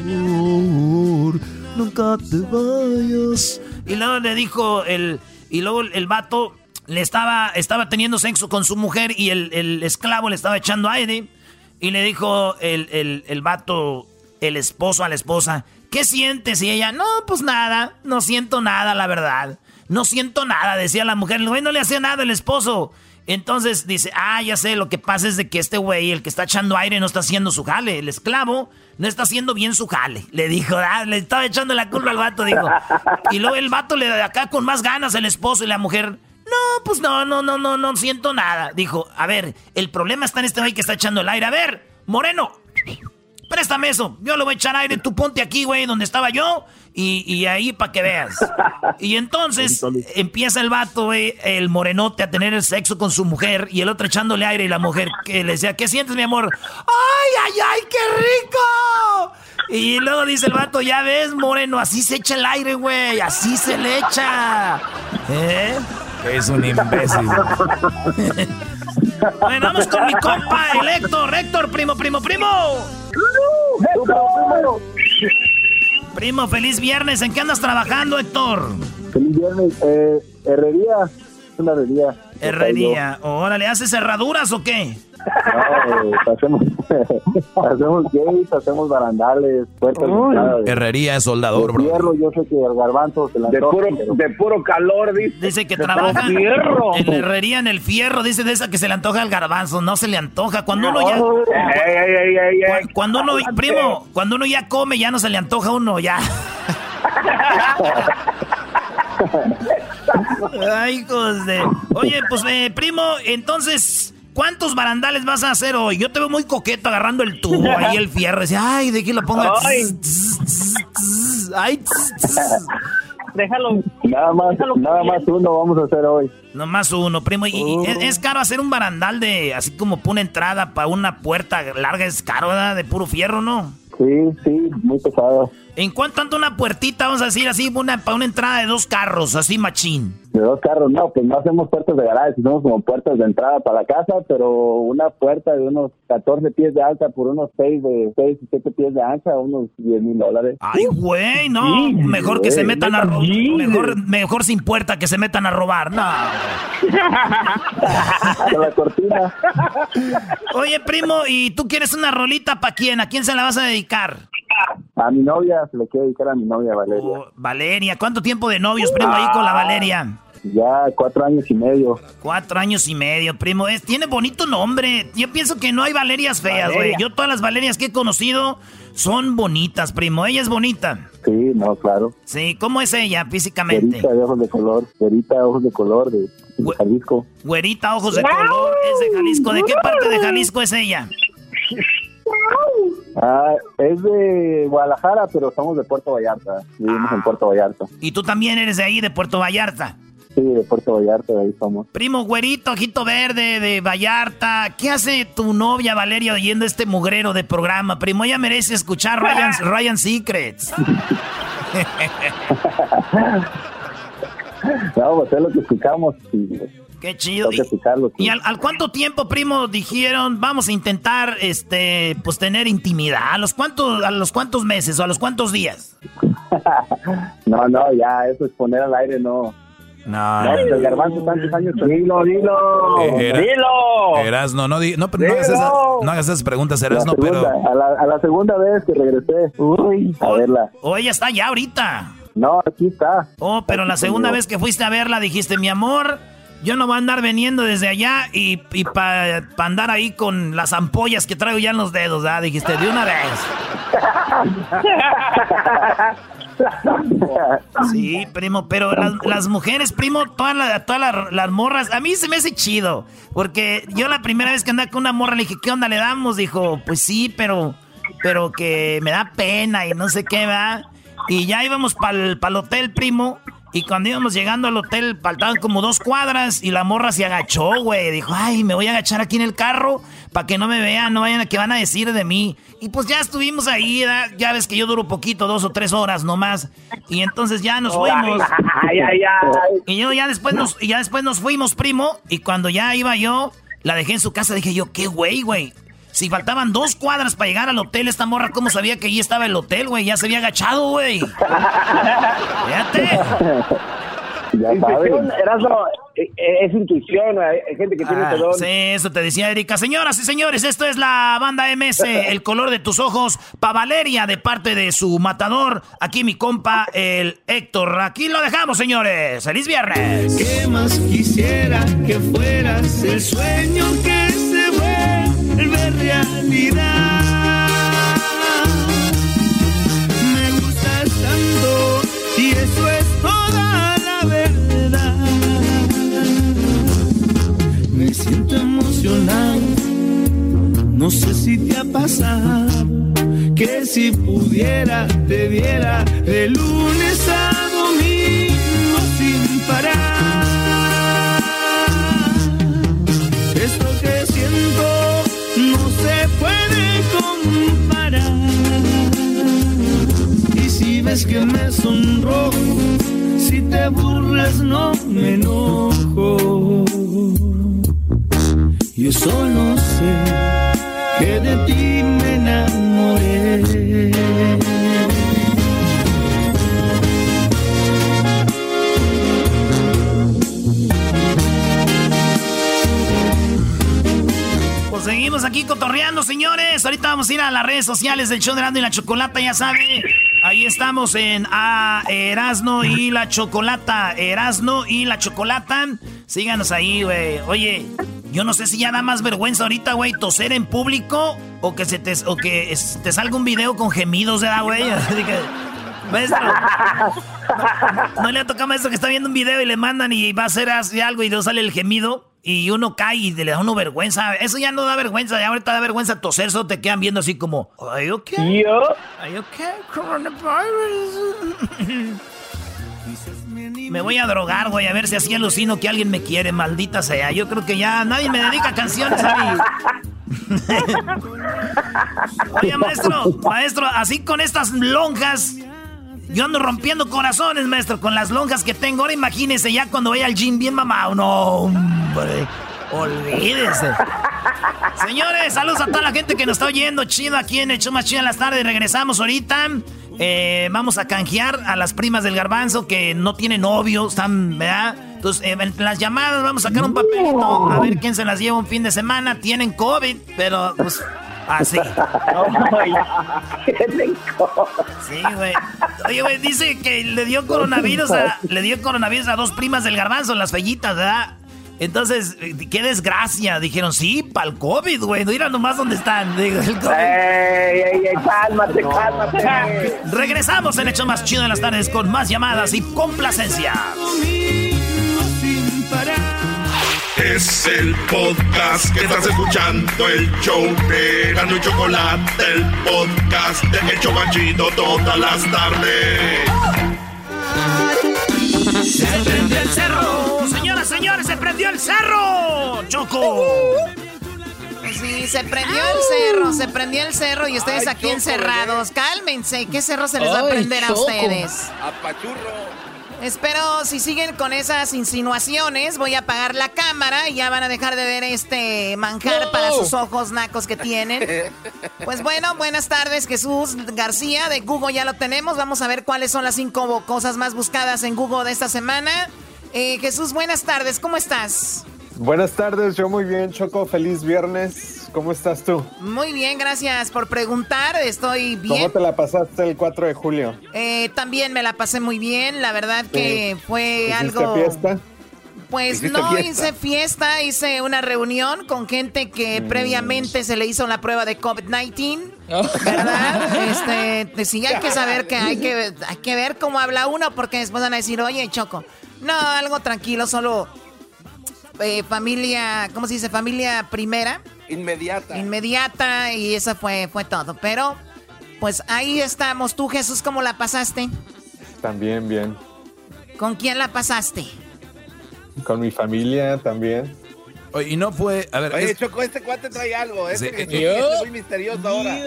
Nunca te vayas. Y luego le dijo el. Y luego el vato le estaba, estaba teniendo sexo con su mujer y el, el esclavo le estaba echando aire. Y le dijo el, el, el vato, el esposo a la esposa, ¿qué sientes? Y ella, no, pues nada, no siento nada, la verdad. No siento nada, decía la mujer. El güey no le hacía nada el esposo. Entonces dice, ah, ya sé, lo que pasa es de que este güey, el que está echando aire, no está haciendo su jale. El esclavo no está haciendo bien su jale. Le dijo, ah, le estaba echando la culpa al vato, dijo. Y luego el vato le da acá con más ganas el esposo y la mujer, no, pues no, no, no, no, no siento nada. Dijo, a ver, el problema está en este güey que está echando el aire. A ver, Moreno, préstame eso. Yo le voy a echar aire, tú ponte aquí, güey, donde estaba yo. Y, y ahí para que veas. Y entonces empieza el vato, güey, el morenote, a tener el sexo con su mujer. Y el otro echándole aire. Y la mujer que le decía, ¿qué sientes, mi amor? ¡Ay, ay, ay, qué rico! Y luego dice el vato, ya ves, Moreno, así se echa el aire, güey, así se le echa. ¿Eh? Es un imbécil. bueno, vamos con mi compa, el Héctor. Héctor, primo, primo, primo. Primo, feliz viernes. ¿En qué andas trabajando, Héctor? Feliz viernes. Eh, herrería. Una herrería. Herrería. Órale, ¿haces cerraduras o qué? No, hacemos, hacemos gays, hacemos barandales, puertas. Herrería soldador, De bro. hierro, yo sé que el garbanzo se la De antoja, puro, pero- de puro calor, dice. Dice que trabaja fierro. en la herrería, en el fierro. Dice de esa que se le antoja el garbanzo. No se le antoja. Cuando uno ya... Ey, ey, ey, Cuando uno, primo, cuando uno ya come, ya no se le antoja a uno, ya. Ay, hijos de... Oye, pues, eh, primo, entonces, ¿cuántos barandales vas a hacer hoy? Yo te veo muy coqueto agarrando el tubo, ahí el fierro. Dice, ay, ¿de qué lo pongo? Ay. Ay, tss, tss. Déjalo. Nada más, nada más uno vamos a hacer hoy. Nomás uno, primo. Y, y es, es caro hacer un barandal de, así como para una entrada, para una puerta larga, es caro, ¿verdad? De puro fierro, ¿no? Sí, sí, muy pesado. ¿En cuánto anda una puertita, vamos a decir así, una, para una entrada de dos carros, así machín? De dos carros, no, pues no hacemos puertas de garaje, hacemos como puertas de entrada para la casa, pero una puerta de unos 14 pies de alta por unos 6 de 6 y 7 pies de ancha, unos 10 mil dólares. Ay, güey, no. mejor que se metan a robar. Mejor, mejor sin puerta que se metan a robar. No. la cortina. Oye, primo, ¿y tú quieres una rolita para quién? ¿A quién se la vas a dedicar? A mi novia, se le quiero dedicar a mi novia Valeria. Oh, Valeria, ¿cuánto tiempo de novios, primo, ahí con la Valeria? Ya cuatro años y medio. Cuatro años y medio, primo. Es, tiene bonito nombre. Yo pienso que no hay Valerias feas, güey. Valeria. Yo todas las Valerias que he conocido son bonitas, primo. Ella es bonita. Sí, no, claro. Sí, ¿cómo es ella físicamente? Güerita de ojos de color, güerita ojos de color de, de Jalisco. Güerita, ojos de color, es de Jalisco. ¿De qué parte de Jalisco es ella? Ah, es de Guadalajara, pero somos de Puerto Vallarta. Vivimos en Puerto Vallarta. Y tú también eres de ahí, de Puerto Vallarta. Sí, de Puerto Vallarta, de ahí somos. Primo güerito, ojito verde de Vallarta. ¿Qué hace tu novia Valeria oyendo este mugrero de programa? Primo, ella merece escuchar Ryan, Ryan Secrets. No, pues es lo que escuchamos. Y, Qué chido. Que escucharlo. ¿Y al, al cuánto tiempo, primo, dijeron vamos a intentar este pues tener intimidad? ¿A los cuántos, a los cuántos meses o a los cuántos días? No, no, ya, eso es poner al aire, no. No, No, el garbanzo tantos años. Dilo, dilo. Eh, era- Dilo. Erasno, no, di- no, no hagas, no hagas esas preguntas, Erasno, pero... a, la, a la segunda vez que regresé. Uy, a verla. O ella está ya ahorita. No, aquí está. Oh, pero la segunda vez que fuiste a verla dijiste, mi amor, yo no voy a andar veniendo desde allá y, y para andar ahí con las ampollas que traigo ya en los dedos, ¿ah? Dijiste, de una vez. Sí, primo, pero las, mujeres, primo, todas, las, todas las morras, a mí se me hace chido, porque yo la primera vez que andaba con una morra le dije, ¿qué onda le damos? Dijo, pues sí, pero, pero que me da pena y no sé qué, va. Y ya íbamos para el hotel, primo, y cuando íbamos llegando al hotel, faltaban como dos cuadras y la morra se agachó, güey. Dijo, ay, me voy a agachar aquí en el carro para que no me vean, no vayan a que van a decir de mí. Y pues ya estuvimos ahí, ¿verdad? ya ves que yo duro poquito, dos o tres horas nomás. Y entonces ya nos fuimos. Ay, ay, ay. Y yo ya después nos, ya después nos fuimos, primo. Y cuando ya iba yo, la dejé en su casa, dije yo, qué güey, güey. Si faltaban dos cuadras para llegar al hotel, esta morra, ¿cómo sabía que allí estaba el hotel, güey? Ya se había agachado, güey. Fíjate. Ya Intuición. Erasmo, eh, eh, es intuición, hay, hay gente que tiene Ah, ese don. sí, eso te decía Erika. Señoras y señores, esto es la banda MS, el color de tus ojos, pa' Valeria, de parte de su matador. Aquí mi compa, el Héctor. Aquí lo dejamos, señores. ¡Feliz viernes! ¿Qué más quisiera que fueras el sueño que Me gustas tanto y eso es toda la verdad. Me siento emocionado, no sé si te ha pasado que si pudiera te diera de lunes comparar. Si ves que me sonrojo, si te burlas no me enojo. Yo solo sé que de ti me enamoré. Seguimos aquí cotorreando, señores. Ahorita vamos a ir a las redes sociales del show de Erasmo y la Chocolata, ya sabe. Ahí estamos en a Erasno y la Chocolata. Erasno y la Chocolata. Síganos ahí, güey. Oye, yo no sé si ya da más vergüenza ahorita, güey, toser en público o que se te, o que te salga un video con gemidos, ¿verdad, güey? Maestro, no, le ha tocado a maestro que está viendo un video y le mandan y va a hacer algo y luego sale el gemido y uno cae y le da uno vergüenza. Eso ya no da vergüenza, ya ahorita da vergüenza toser, solo te quedan viendo así como, ¿Are you okay? ¿Are you okay? Coronavirus. Me voy a drogar, güey, a ver si así alucino que alguien me quiere, maldita sea. Yo creo que ya nadie me dedica canciones a mí. Oye, maestro, maestro, así con estas lonjas, yo ando rompiendo corazones, maestro, con las lonjas que tengo. Ahora imagínese ya cuando vaya al gym bien mamado. No, hombre, olvídese. Señores, saludos a toda la gente que nos está oyendo. Chido aquí en el show más chido en las tardes. Regresamos ahorita. Eh, vamos a canjear a las primas del garbanzo que no tienen novio, están, ¿verdad? Entonces, eh, las llamadas vamos a sacar un papelito a ver quién se las lleva un fin de semana. Tienen COVID, pero pues así. Sí, güey. Oye, güey, dice que le dio coronavirus a, le dio coronavirus a dos primas del garbanzo, las fellitas, ¿verdad? Entonces, eh, qué desgracia. Dijeron, sí, para el COVID, güey. Mira nomás dónde están. Digo, el COVID. ¡Ey, ey, ey! ¡Cálmate, cálmate! Regresamos en Hecho Más Chido en las tardes con más llamadas y complacencia. Es el podcast que estás escuchando, el show de Gano y Chocolate, el podcast de Hecho Machito todas las tardes. Se prendió el cerro. Señoras, señores, se prendió el cerro. Choco. Sí, se prendió el cerro, se prendió el cerro y ustedes aquí encerrados. Cálmense, ¿qué cerro se les va a prender a ustedes? Apachurro. Espero si siguen con esas insinuaciones, voy a apagar la cámara y ya van a dejar de ver este manjar No. para sus ojos nacos que tienen. Pues bueno, buenas tardes, Jesús García de Google, ya lo tenemos. Vamos a ver cuáles son las cinco cosas más buscadas en Google de esta semana. Eh, Jesús, buenas tardes, ¿cómo estás? Buenas tardes, yo muy bien, Choco. Feliz viernes. ¿Cómo estás tú? Muy bien, gracias por preguntar. Estoy ¿Cómo bien. te la pasaste el 4 de julio? Eh, también me la pasé muy bien. La verdad que Sí. fue ¿Hiciste algo. fiesta? Pues ¿Hiciste no fiesta? hice fiesta, hice una reunión con gente que Mm. previamente se le hizo la prueba de COVID-19. ¿Verdad? Este, pues sí, hay que saber que hay que, hay que ver cómo habla uno, porque después van a decir, oye, Choco, no, algo tranquilo, solo eh, familia, ¿cómo se dice? Familia primera, Inmediata. inmediata, y eso fue, fue todo. Pero, pues ahí estamos. Tú, Jesús, ¿cómo la pasaste? También bien. ¿Con quién la pasaste? Con mi familia también. Y no fue, a ver, Oye, es- Choco, este cuate trae algo. Este Sí. Jesús Yo- es muy misterioso ahora.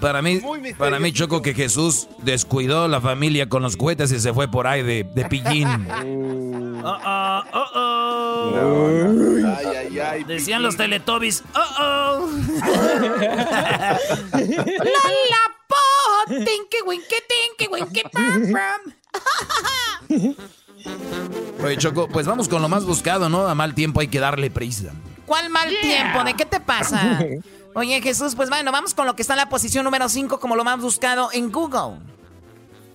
para mí, para mí Choco que Jesús descuidó la familia con los cohetes y se fue por ahí de, de pillín. Uh-oh, uh-oh. Ay, ay, ay. Decían los Teletubbies. Uh-oh. La po, tinky winky tinky winky pam pam. Oye, Choco, pues vamos con lo más buscado, ¿no? A mal tiempo hay que darle prisa. ¿Cuál mal tiempo? ¿De qué te pasa? Oye, Jesús, pues bueno, vamos con lo que está en la posición número 5 como lo más buscado en Google.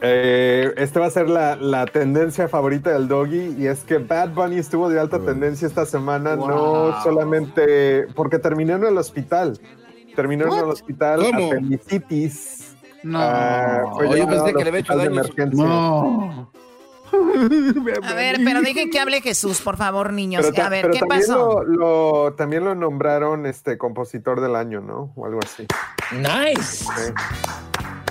Eh, este va a ser la, la tendencia favorita del doggy y es que Bad Bunny estuvo de alta tendencia esta semana, Wow. no solamente porque terminó en el hospital, terminó en el hospital ¿Cómo? apendicitis. No. Ah, Oye, pensé al que le había hecho daño. No. A ver, pero dejen que hable Jesús, por favor, niños. Pero, A ver, pero ¿qué también pasó? Lo, lo- también lo nombraron este compositor del año, ¿no? O algo así. Nice. Sí.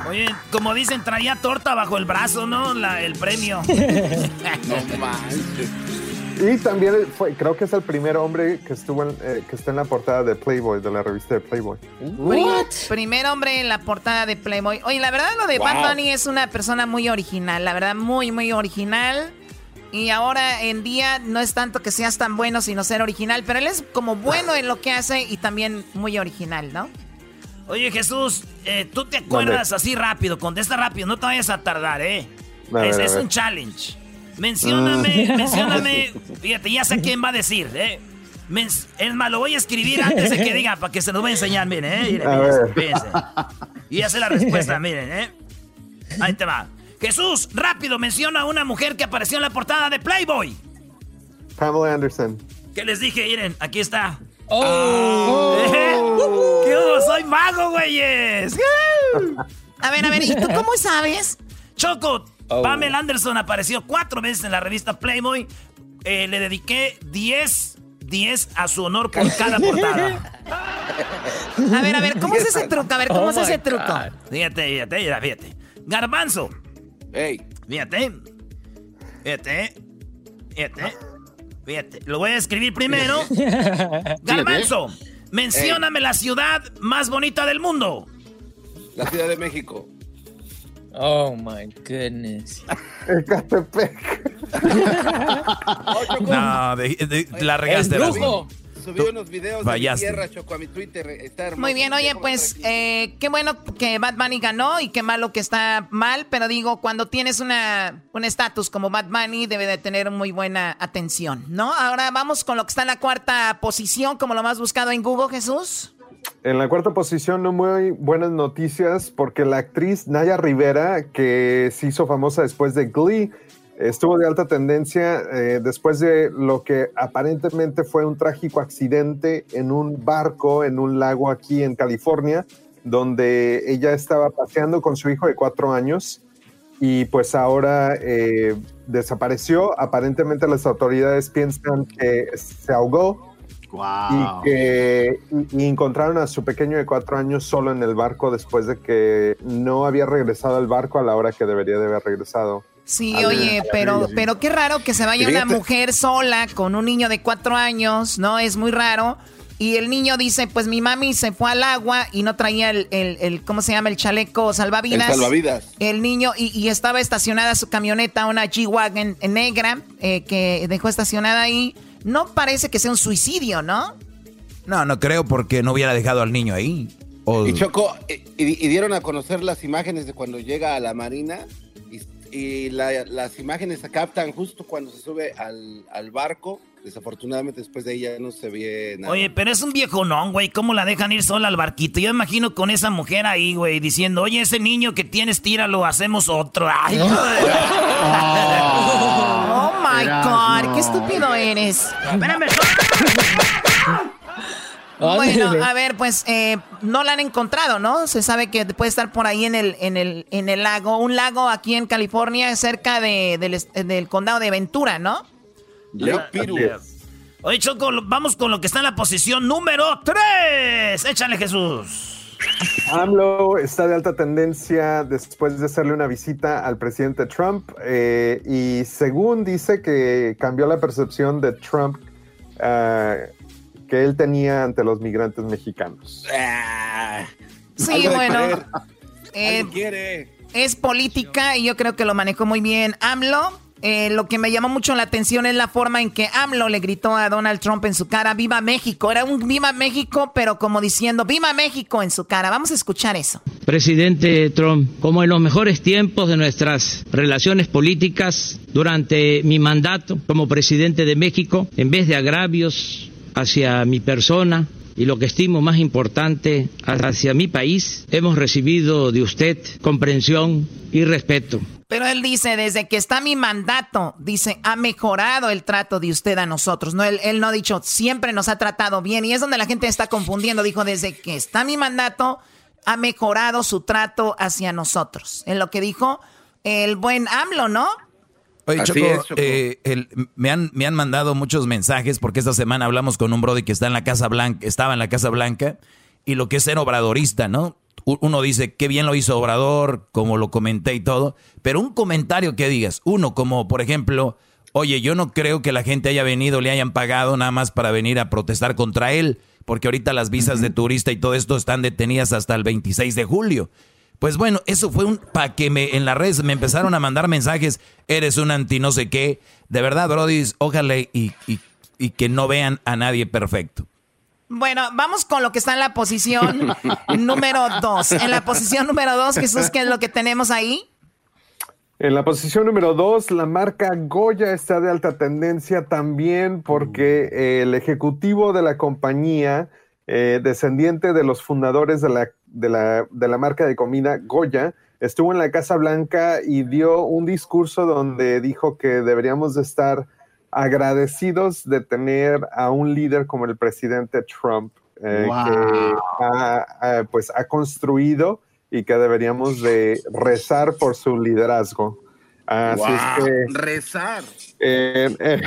Oye, como dicen, traía torta bajo el brazo, ¿no? La, el premio. No manches. Y también fue, creo que es el primer hombre que estuvo en, eh, que está en la portada de Playboy, de la revista de Playboy. Pri- Primer hombre en la portada de Playboy. Oye, la verdad lo de Wow. Bad Bunny es una persona muy original, la verdad muy muy original. Y ahora en día no es tanto que seas tan bueno sino ser original, pero él es como bueno en lo que hace y también muy original, ¿no? Oye, Jesús, eh, tú te acuerdas así rápido, contesta rápido, no te vayas a tardar, ¿eh? A ver, es a es un challenge. Mencióname, Mm. mencióname. Fíjate, ya sé quién va a decir, ¿eh? Men- es más, lo voy a escribir antes de que diga para que se nos vaya a enseñar, miren, ¿eh? Miren, A fíjense, ver. fíjense. Y ya sé la respuesta, miren, ¿eh? Ahí te va. Jesús, rápido, menciona a una mujer que apareció en la portada de Playboy. Pamela Anderson. ¿Qué les dije? Miren, aquí está. Oh. ¿Eh? ¿Qué hubo? Soy mago, güeyes. A ver, a ver, ¿y tú cómo sabes? Choco, Oh. Pamela Anderson apareció cuatro veces en la revista Playboy. Eh, le dediqué 10, 10 a su honor por cada portada. A ver, a ver, ¿cómo es ese truco? A ver, ¿cómo Oh es my ese truco? God. Fíjate, fíjate, fíjate. Garbanzo. Hey. Fíjate. Fíjate. Fíjate. Fíjate. Lo voy a escribir primero. Garbanzo. Mencióname la ciudad más bonita del mundo. La Ciudad de México. Oh my goodness. Ecatepec. No, de- de- la regaste. El brujo. Subí unos videos de mi tierra, Choco, a mi Twitter. Está hermoso. Muy bien, oye, pues eh, qué bueno que Bad Bunny ganó y qué malo que está mal, pero digo, cuando tienes una un estatus como Bad Bunny debe de tener muy buena atención, ¿no? Ahora vamos con lo que está en la cuarta posición, como lo más buscado en Google, Jesús. En la cuarta posición, no muy buenas noticias porque la actriz Naya Rivera, que se hizo famosa después de Glee, estuvo de alta tendencia eh, después de lo que aparentemente fue un trágico accidente en un barco en un lago aquí en California, donde ella estaba paseando con su hijo de cuatro años y pues ahora eh, desapareció. Aparentemente las autoridades piensan que se ahogó y que y- encontraron a su pequeño de cuatro años solo en el barco después de que no había regresado al barco a la hora que debería de haber regresado. Sí, A ver, oye, pero, sí. pero qué raro que se vaya una mujer sola con un niño de cuatro años, ¿no? Es muy raro. Y el niño dice, pues mi mami se fue al agua y no traía el, el- el- ¿cómo se llama? El chaleco salvavidas. El salvavidas. El niño, y, y estaba estacionada su camioneta, una G-Wagon negra, eh, que dejó estacionada ahí. No parece que sea un suicidio, ¿no? No, no creo porque no hubiera dejado al niño ahí. O- Y Choco, y, y- dieron a conocer las imágenes de cuando llega a la marina y, y la- las imágenes se captan justo cuando se sube al, al barco. Desafortunadamente después de ahí ya no se ve nada. Oye, pero es un viejo no, güey. ¿Cómo la dejan ir sola al barquito? Yo me imagino con esa mujer ahí, güey, diciendo, oye, ese niño que tienes, tíralo, hacemos otro. Ay, Oh my. God, qué estúpido eres. Espérame, Bueno, a ver, pues eh, no la han encontrado, ¿no? Se sabe que puede estar por ahí en el, en el, en el lago, un lago aquí en California, cerca de- del, condado de Ventura, ¿no? Oye, Choco, vamos con lo que está en la posición número 3. Échale, Jesús. AMLO está de alta tendencia después de hacerle una visita al presidente Trump eh, y según dice que cambió la percepción de Trump ah, que él tenía ante los migrantes mexicanos. Sí, Algo de bueno. eh, es política y yo creo que lo manejó muy bien AMLO. Eh, lo que me llamó mucho la atención es la forma en que AMLO le gritó a Donald Trump en su cara, ¡Viva México! Era un ¡Viva México! pero como diciendo, ¡Viva México! en su cara. Vamos a escuchar eso. Presidente Trump, como en los mejores tiempos de nuestras relaciones políticas durante mi mandato como presidente de México, en vez de agravios hacia mi persona y lo que estimo más importante hacia mi país, hemos recibido de usted comprensión y respeto. Pero él dice, desde que está mi mandato, dice, ha mejorado el trato de usted a nosotros. No, él, él no ha dicho, siempre nos ha tratado bien. Y es donde la gente está confundiendo. Dijo, desde que está mi mandato, ha mejorado su trato hacia nosotros. En lo que dijo el buen AMLO, ¿no? Oye, Así Choco, es, Choco. eh, el- me, han, me han mandado muchos mensajes porque esta semana hablamos con un brody que está en la Casa Blanca, estaba en la Casa Blanca, y lo que es ser obradorista, ¿no? Uno dice, qué bien lo hizo Obrador, como lo comenté y todo, pero un comentario que digas, uno como, por ejemplo, Oye, yo no creo que la gente haya venido, le hayan pagado nada más para venir a protestar contra él, porque ahorita las visas de turista y todo esto están detenidas hasta el 26 de julio. Pues bueno, eso fue un para que me en las redes me empezaron a mandar mensajes, eres un anti no sé qué. De verdad, Brody, ojalá y, y, y que no vean a nadie perfecto. Bueno, vamos con lo que está en la posición número dos. En la posición número dos, Jesús, ¿qué es lo que tenemos ahí? En la posición número dos, la marca Goya está de alta tendencia también porque el ejecutivo de la compañía, eh, descendiente de los fundadores de la, de, la, de la marca de comida Goya, estuvo en la Casa Blanca y dio un discurso donde dijo que deberíamos de estar agradecidos de tener a un líder como el presidente Trump, eh, que ha, pues, ha construido y que deberíamos de rezar por su liderazgo. Así es que, Rezar. eh, eh,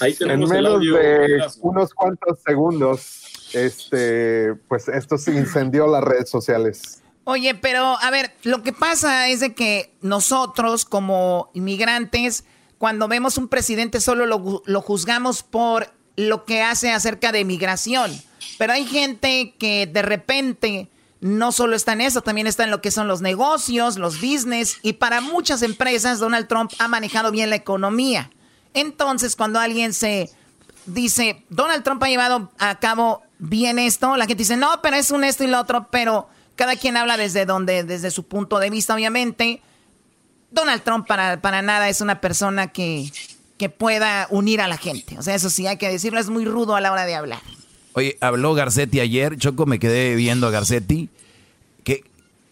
Ahí en el menos audio, de unos cuantos segundos, este, pues esto se incendió las redes sociales. Oye, pero a ver, lo que pasa es de que nosotros como inmigrantes, cuando vemos un presidente solo lo, juzgamos por lo que hace acerca de migración. Pero hay gente que de repente no solo está en eso, también está en lo que son los negocios, los business, y para muchas empresas Donald Trump ha manejado bien la economía. Entonces, cuando alguien se dice, Donald Trump ha llevado a cabo bien esto, la gente dice, no, pero es un esto y lo otro, pero cada quien habla desde donde, desde su punto de vista, obviamente. Donald Trump para, para nada es una persona que, que pueda unir a la gente. O sea, eso sí, hay que decirlo, es muy rudo a la hora de hablar. Oye, habló Garcetti ayer, Choco, me quedé viendo a Garcetti, que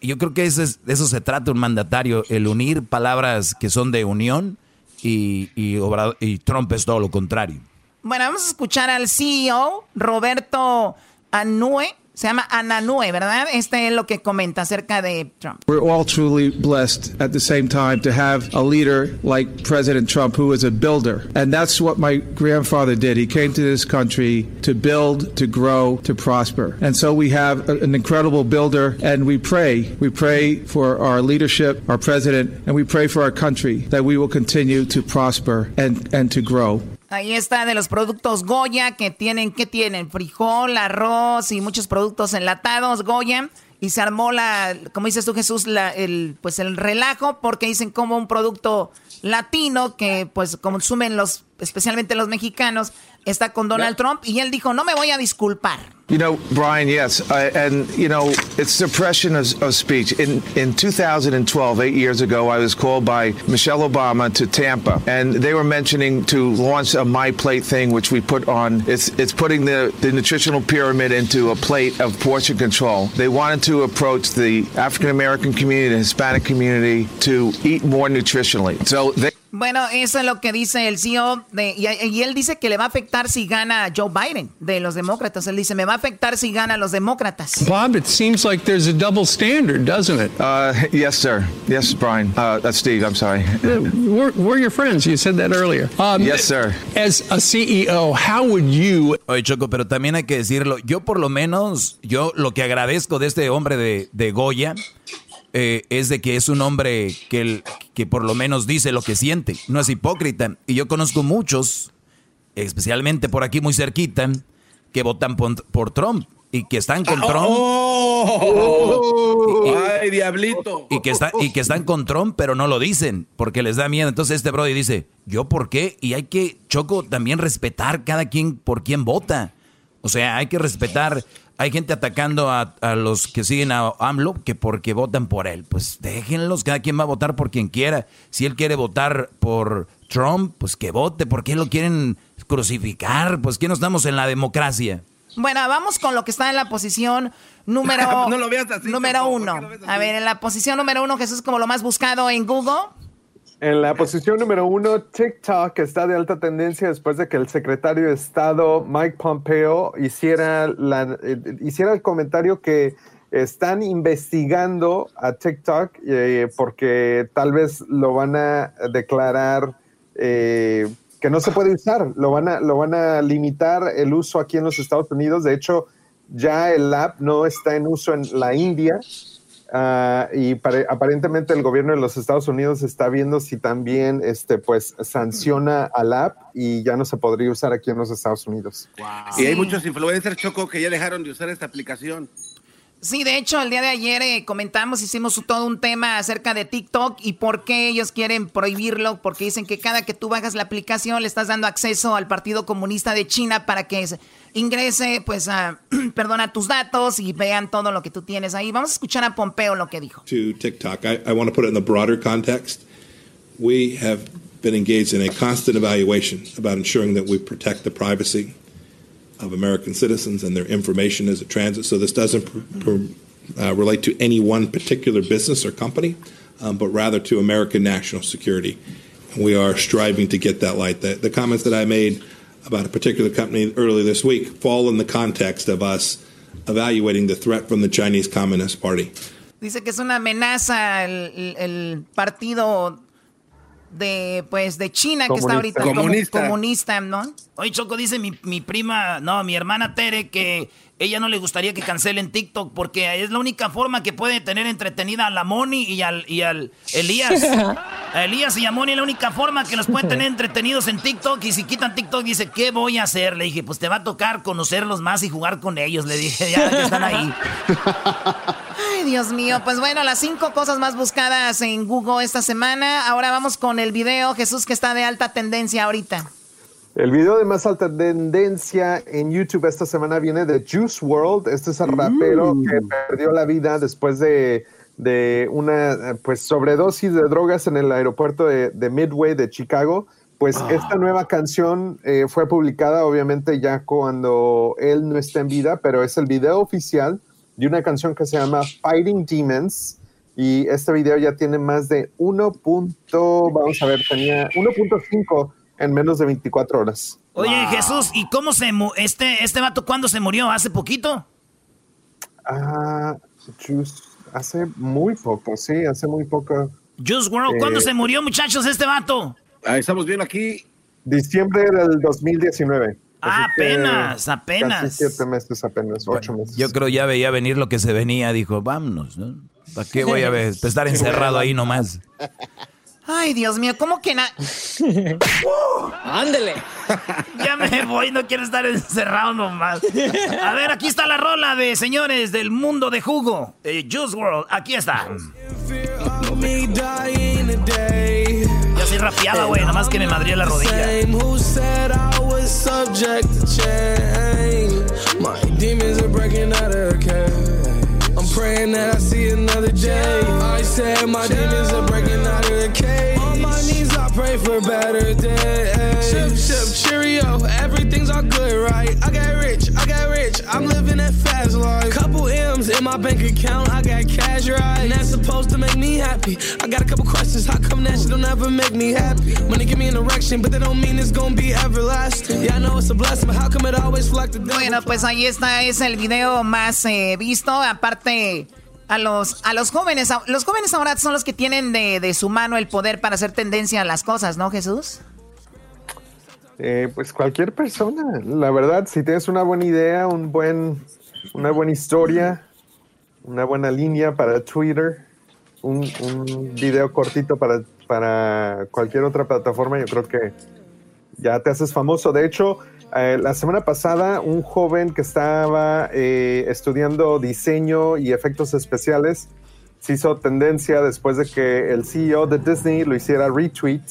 yo creo que eso, es- de eso se trata un mandatario, el unir palabras que son de unión y, y, Obrador- y Trump es todo lo contrario. Bueno, vamos a escuchar al CEO, Roberto Anue. Se llama Ananue, ¿verdad? Este es lo que comenta acerca de Trump. We're all truly blessed at the same time to have a leader like President Trump who is a builder. And that's what my grandfather did. He came to this country to build, to grow, to prosper. And so we have a- an incredible builder and we pray. We pray for our leadership, our president, and we pray for our country that we will continue to prosper and, and to grow. Ahí está de los productos Goya que tienen, ¿qué tienen? Frijol, arroz y muchos productos enlatados Goya. Y se armó la, como dices tú Jesús, la, el, pues el relajo porque dicen como un producto latino que pues consumen los, especialmente los mexicanos, está con Donald Trump y él dijo, no me voy a disculpar. You know, Brian, yes. I, and, you know, it's suppression of, of speech. In, in 2012, eight years ago, I was called by Michelle Obama to Tampa, and they were mentioning to launch a My Plate thing, which we put on. It's, it's putting the, the nutritional pyramid into a plate of portion control. They wanted to approach the African American community, the Hispanic community, to eat more nutritionally. So they. Bueno, eso es lo que dice el CEO de, y, y él dice que le va a afectar si gana Joe Biden de los demócratas. Él dice, me va a afectar si gana los demócratas. Bob, it seems like there's a double standard, doesn't it? Uh, yes, sir. Yes, Brian. Uh, that's Steve. I'm sorry. We're, we're your friends. You said that earlier. Um, Yes, sir. As a CEO, how would you Oye, Choco, pero también hay que decirlo. Yo, por lo menos, yo lo que agradezco de este hombre de, de Goya eh, es de que es un hombre que, el- que por lo menos dice lo que siente. No es hipócrita. Y yo conozco muchos, especialmente por aquí muy cerquita, que votan por, por Trump y que están con Trump. ¡Ay, diablito! Y que, está, y que están con Trump, pero no lo dicen, porque les da miedo. Entonces este Brody dice, ¿yo por qué? Y hay que, Choco, también respetar cada quien por quien vota. O sea, hay que respetar. Hay gente atacando a, a los que siguen a AMLO que porque votan por él. Pues déjenlos, cada quien va a votar por quien quiera. Si él quiere votar por Trump, pues que vote. ¿Por qué lo quieren crucificar? Pues que no estamos en la democracia. Bueno, vamos con lo que está en la posición número, No lo veas así, número uno. A ver, en la posición número uno, Jesús, como lo más buscado en Google. En la posición número uno, TikTok está de alta tendencia después de que el secretario de Estado Mike Pompeo hiciera, la, eh, hiciera el comentario que están investigando a TikTok eh, porque tal vez lo van a declarar eh, que no se puede usar, lo van, a, lo van a limitar el uso aquí en los Estados Unidos. De hecho, ya el app no está en uso en la India. Ah, y pare- aparentemente el gobierno de los Estados Unidos está viendo si también este, pues, sanciona al app y ya no se podría usar aquí en los Estados Unidos. Y hay muchos influencers, Choco, que ya dejaron de usar esta aplicación. Sí, de hecho, el día de ayer eh, comentamos, hicimos todo un tema acerca de TikTok y por qué ellos quieren prohibirlo, porque dicen que cada que tú bajas la aplicación le estás dando acceso al Partido Comunista de China para que se- ingrese, pues, a, perdona, tus datos y vean todo lo que tú tienes ahí. Vamos a escuchar a Pompeo lo que dijo. to TikTok. I, I want to put it in the broader context. We have been engaged in a constant evaluation about ensuring that we protect the privacy of American citizens and their information as it transits. So this doesn't uh, relate to any one particular business or company, um, but rather to American national security. And we are striving to get that light. The, the comments that I made about a particular company earlier this week fall in the context of us evaluating the threat from the Chinese Communist Party. Dice que es una amenaza el, el- partido de, pues, de China que está ahorita como comunista, ¿no? Oye, Choco, dice mi, mi prima, no, mi hermana Tere, que ella no le gustaría que cancelen TikTok porque es la única forma que puede tener entretenida a la Moni y al, y al Elías. A Elías y a Moni es la única forma que los pueden tener entretenidos en TikTok. Y si quitan TikTok, dice, ¿qué voy a hacer? Le dije, pues te va a tocar conocerlos más y jugar con ellos. Le dije, ya que están ahí. Ay, Dios mío. Pues bueno, las cinco cosas más buscadas en Google esta semana. Ahora vamos con el video, Jesús, que está de alta tendencia ahorita. El video de más alta tendencia en YouTube esta semana viene de Juice World. Este es el rapero que perdió la vida después de, de una pues, sobredosis de drogas en el aeropuerto de, de Midway de Chicago. Pues esta nueva canción eh, fue publicada obviamente ya cuando él no está en vida, pero es el video oficial de una canción que se llama Fighting Demons. Y este video ya tiene más de 1. punto- Vamos a ver, tenía 1.5 en menos de 24 horas. Oye, Jesús, ¿y cómo se mu este, este vato cuándo se murió? ¿Hace poquito? Ah, hace muy poco, sí, hace muy poco. Juice World, ¿cuándo Eh, se murió, muchachos, este vato? Ahí estamos viendo aquí. Diciembre del 2019. Ah, apenas, apenas. Casi siete meses, apenas, ocho meses. Yo creo ya veía venir lo que se venía, dijo, vámonos, ¿no? ¿Para qué voy a ver? estar encerrado ahí nomás? Ay, Dios mío, ¿cómo que na... Ándele. Ya me voy, no quiero estar encerrado nomás. A ver, aquí está la rola de señores del mundo de jugo. de Juice World, aquí está. Ya soy rapeaba, güey, nomás que me madría la rodilla. My demons are breaking out of praying that I see another day. I said my demons are breaking out of the cage. On my knees, I pray for better days. Ship, ship, cheerio, everything's all good, right? I got rich, I got rich, I'm living that fast life. Couple M's in my bank account, I got cash, right? And that's supposed to make me happy. I got a couple questions, how come that shit don't ever make me happy? Money give me an erection, but that don't mean it's gonna be everlasting. Yeah, I know it's a blessing, but how come it always like the devil? Bueno, pues ahí está, es el video más eh, visto. Aparte, a los, a los jóvenes, los jóvenes ahora son los que tienen de, de su mano el poder para hacer tendencia a las cosas, ¿no, Jesús? Eh, pues cualquier persona, la verdad, si tienes una buena idea, un buen, una buena historia, una buena línea para Twitter, un, un video cortito para, para cualquier otra plataforma, yo creo que ya te haces famoso. De hecho, eh, la semana pasada, un joven que estaba eh, estudiando diseño y efectos especiales se hizo tendencia después de que el CEO de Disney lo hiciera retweet.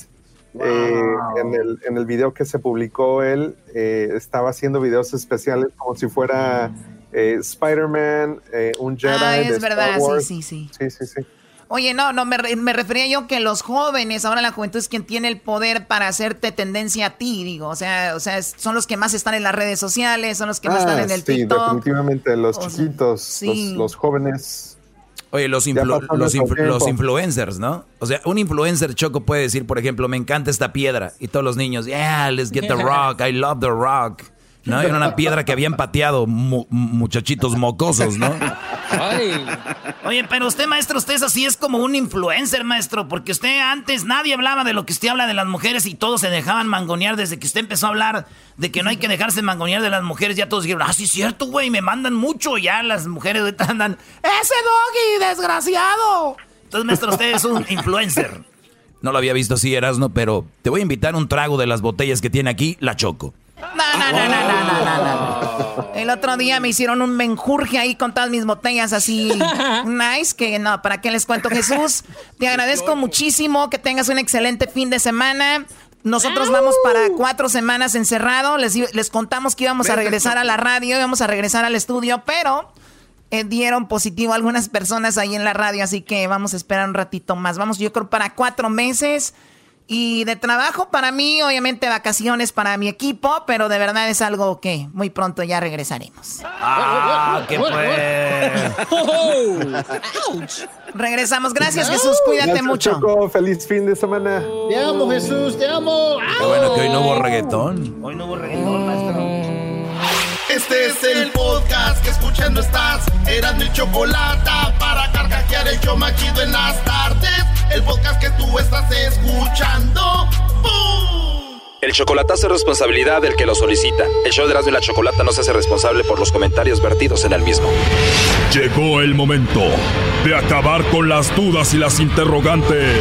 Eh, en, el, en el video que se publicó él, estaba haciendo videos especiales como si fuera Spider-Man, un Jedi. Ah, es de Star verdad, sí, sí, sí. Sí, sí, sí. Oye, no, no, me, re- me refería yo que los jóvenes, ahora la juventud es quien tiene el poder para hacerte tendencia a ti, digo, o sea, o sea, son los que más están en las redes sociales, son los que más están Ah, en el sí, TikTok. definitivamente, los O sea, chiquitos, sí. los, los jóvenes. Oye, los, influ- los, los influencers, ¿no? O sea, un influencer choco puede decir, por ejemplo, me encanta esta piedra. Y todos los niños, yeah, let's get the rock, I love the rock. No, era una piedra que habían pateado mu- muchachitos mocosos, ¿no? Oye, pero usted, maestro, usted es así, es como un influencer, maestro, porque usted antes nadie hablaba de lo que usted habla de las mujeres y todos se dejaban mangonear desde que usted empezó a hablar de que no hay que dejarse mangonear de las mujeres, ya todos dijeron, ah, sí, es cierto, güey, me mandan mucho, ya las mujeres ahorita andan, ese doggy, desgraciado. Entonces, maestro, usted es un influencer. No lo había visto así, Erasno, pero te voy a invitar un trago de las botellas que tiene aquí, la Choco. No, no, no, no, no, no, no, no. El otro día me hicieron un menjurje ahí con todas mis botellas así nice, que no, ¿para qué les cuento, Jesús? Te agradezco muchísimo, que tengas un excelente fin de semana. Nosotros vamos para cuatro semanas encerrado. Les, les contamos que íbamos a regresar a la radio, íbamos a regresar al estudio, pero eh, dieron positivo a algunas personas ahí en la radio, así que vamos a esperar un ratito más. Vamos, yo creo, para cuatro meses. Y de trabajo para mí, obviamente vacaciones para mi equipo, pero de verdad es algo que muy pronto ya regresaremos. Ah, qué Regresamos. Gracias, Jesús. Cuídate Gracias, mucho. Choco. Feliz fin de semana. Te amo, Jesús, te amo. Qué bueno que hoy no hubo reggaetón. Hoy no hubo reggaetón, maestro. Este es el podcast que escuchando estás. Eran mi chocolate para carcajear el yo machido en las tardes. El podcast que tú estás escuchando. ¡Bum! El chocolatazo es responsabilidad del que lo solicita. El show de Erasmo y la Chocolata no se hace responsable por los comentarios vertidos en el mismo. Llegó el momento de acabar con las dudas y las interrogantes.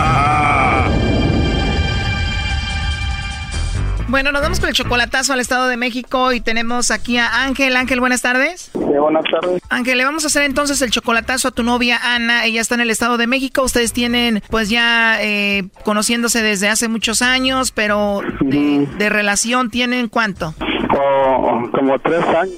Bueno, nos vamos con el chocolatazo al Estado de México y tenemos aquí a Ángel. Ángel, buenas tardes. buenas tardes. Ángel, le vamos a hacer entonces el chocolatazo a tu novia Ana. Ella está en el Estado de México. Ustedes tienen, pues ya eh, conociéndose desde hace muchos años, pero de, de relación tienen cuánto? Oh, como tres años.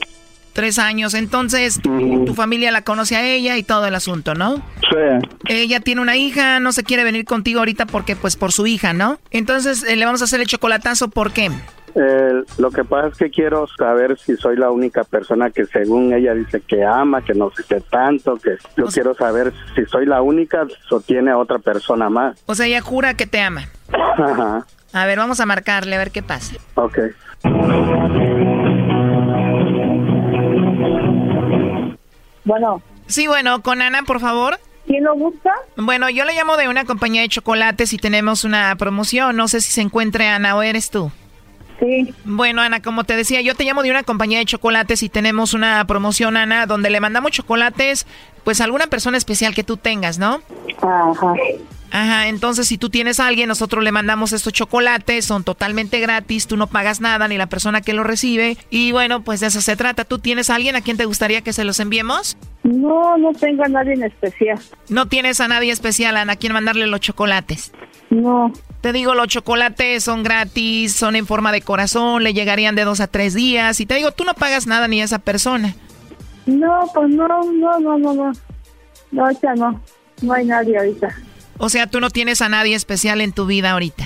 Tres años. Entonces, tu, tu familia la conoce a ella y todo el asunto, ¿no? Sí. Ella tiene una hija, no se quiere venir contigo ahorita porque, pues, por su hija, ¿no? Entonces, eh, le vamos a hacer el chocolatazo, ¿por qué? Eh, lo que pasa es que quiero saber si soy la única persona que según ella dice que ama, que no sé qué tanto, que yo quiero saber si soy la única o tiene a otra persona más. O sea, ella jura que te ama. Ajá, A ver, vamos a marcarle, a ver qué pasa. ok. Bueno. Sí, bueno, con Ana, por favor. ¿Quién lo busca? Bueno, yo le llamo de una compañía de chocolates y tenemos una promoción. No sé si se encuentre Ana o eres tú. Sí. Bueno, Ana, como te decía, yo te llamo de una compañía de chocolates y tenemos una promoción, Ana, donde le mandamos chocolates, pues a alguna persona especial que tú tengas, ¿no? Ajá. Ajá, entonces si tú tienes a alguien, nosotros le mandamos estos chocolates, son totalmente gratis, tú no pagas nada, ni la persona que lo recibe. Y bueno, pues de eso se trata. ¿Tú tienes a alguien a quien te gustaría que se los enviemos? No, no tengo a nadie en especial. No tienes a nadie especial, Ana, a quien mandarle los chocolates. No. Te digo, los chocolates son gratis, son en forma de corazón, le llegarían de dos a tres días. Y te digo, tú no pagas nada ni a esa persona. No, pues no, no, no, no, no. No, ahorita no. No hay nadie ahorita. O sea, tú no tienes a nadie especial en tu vida ahorita.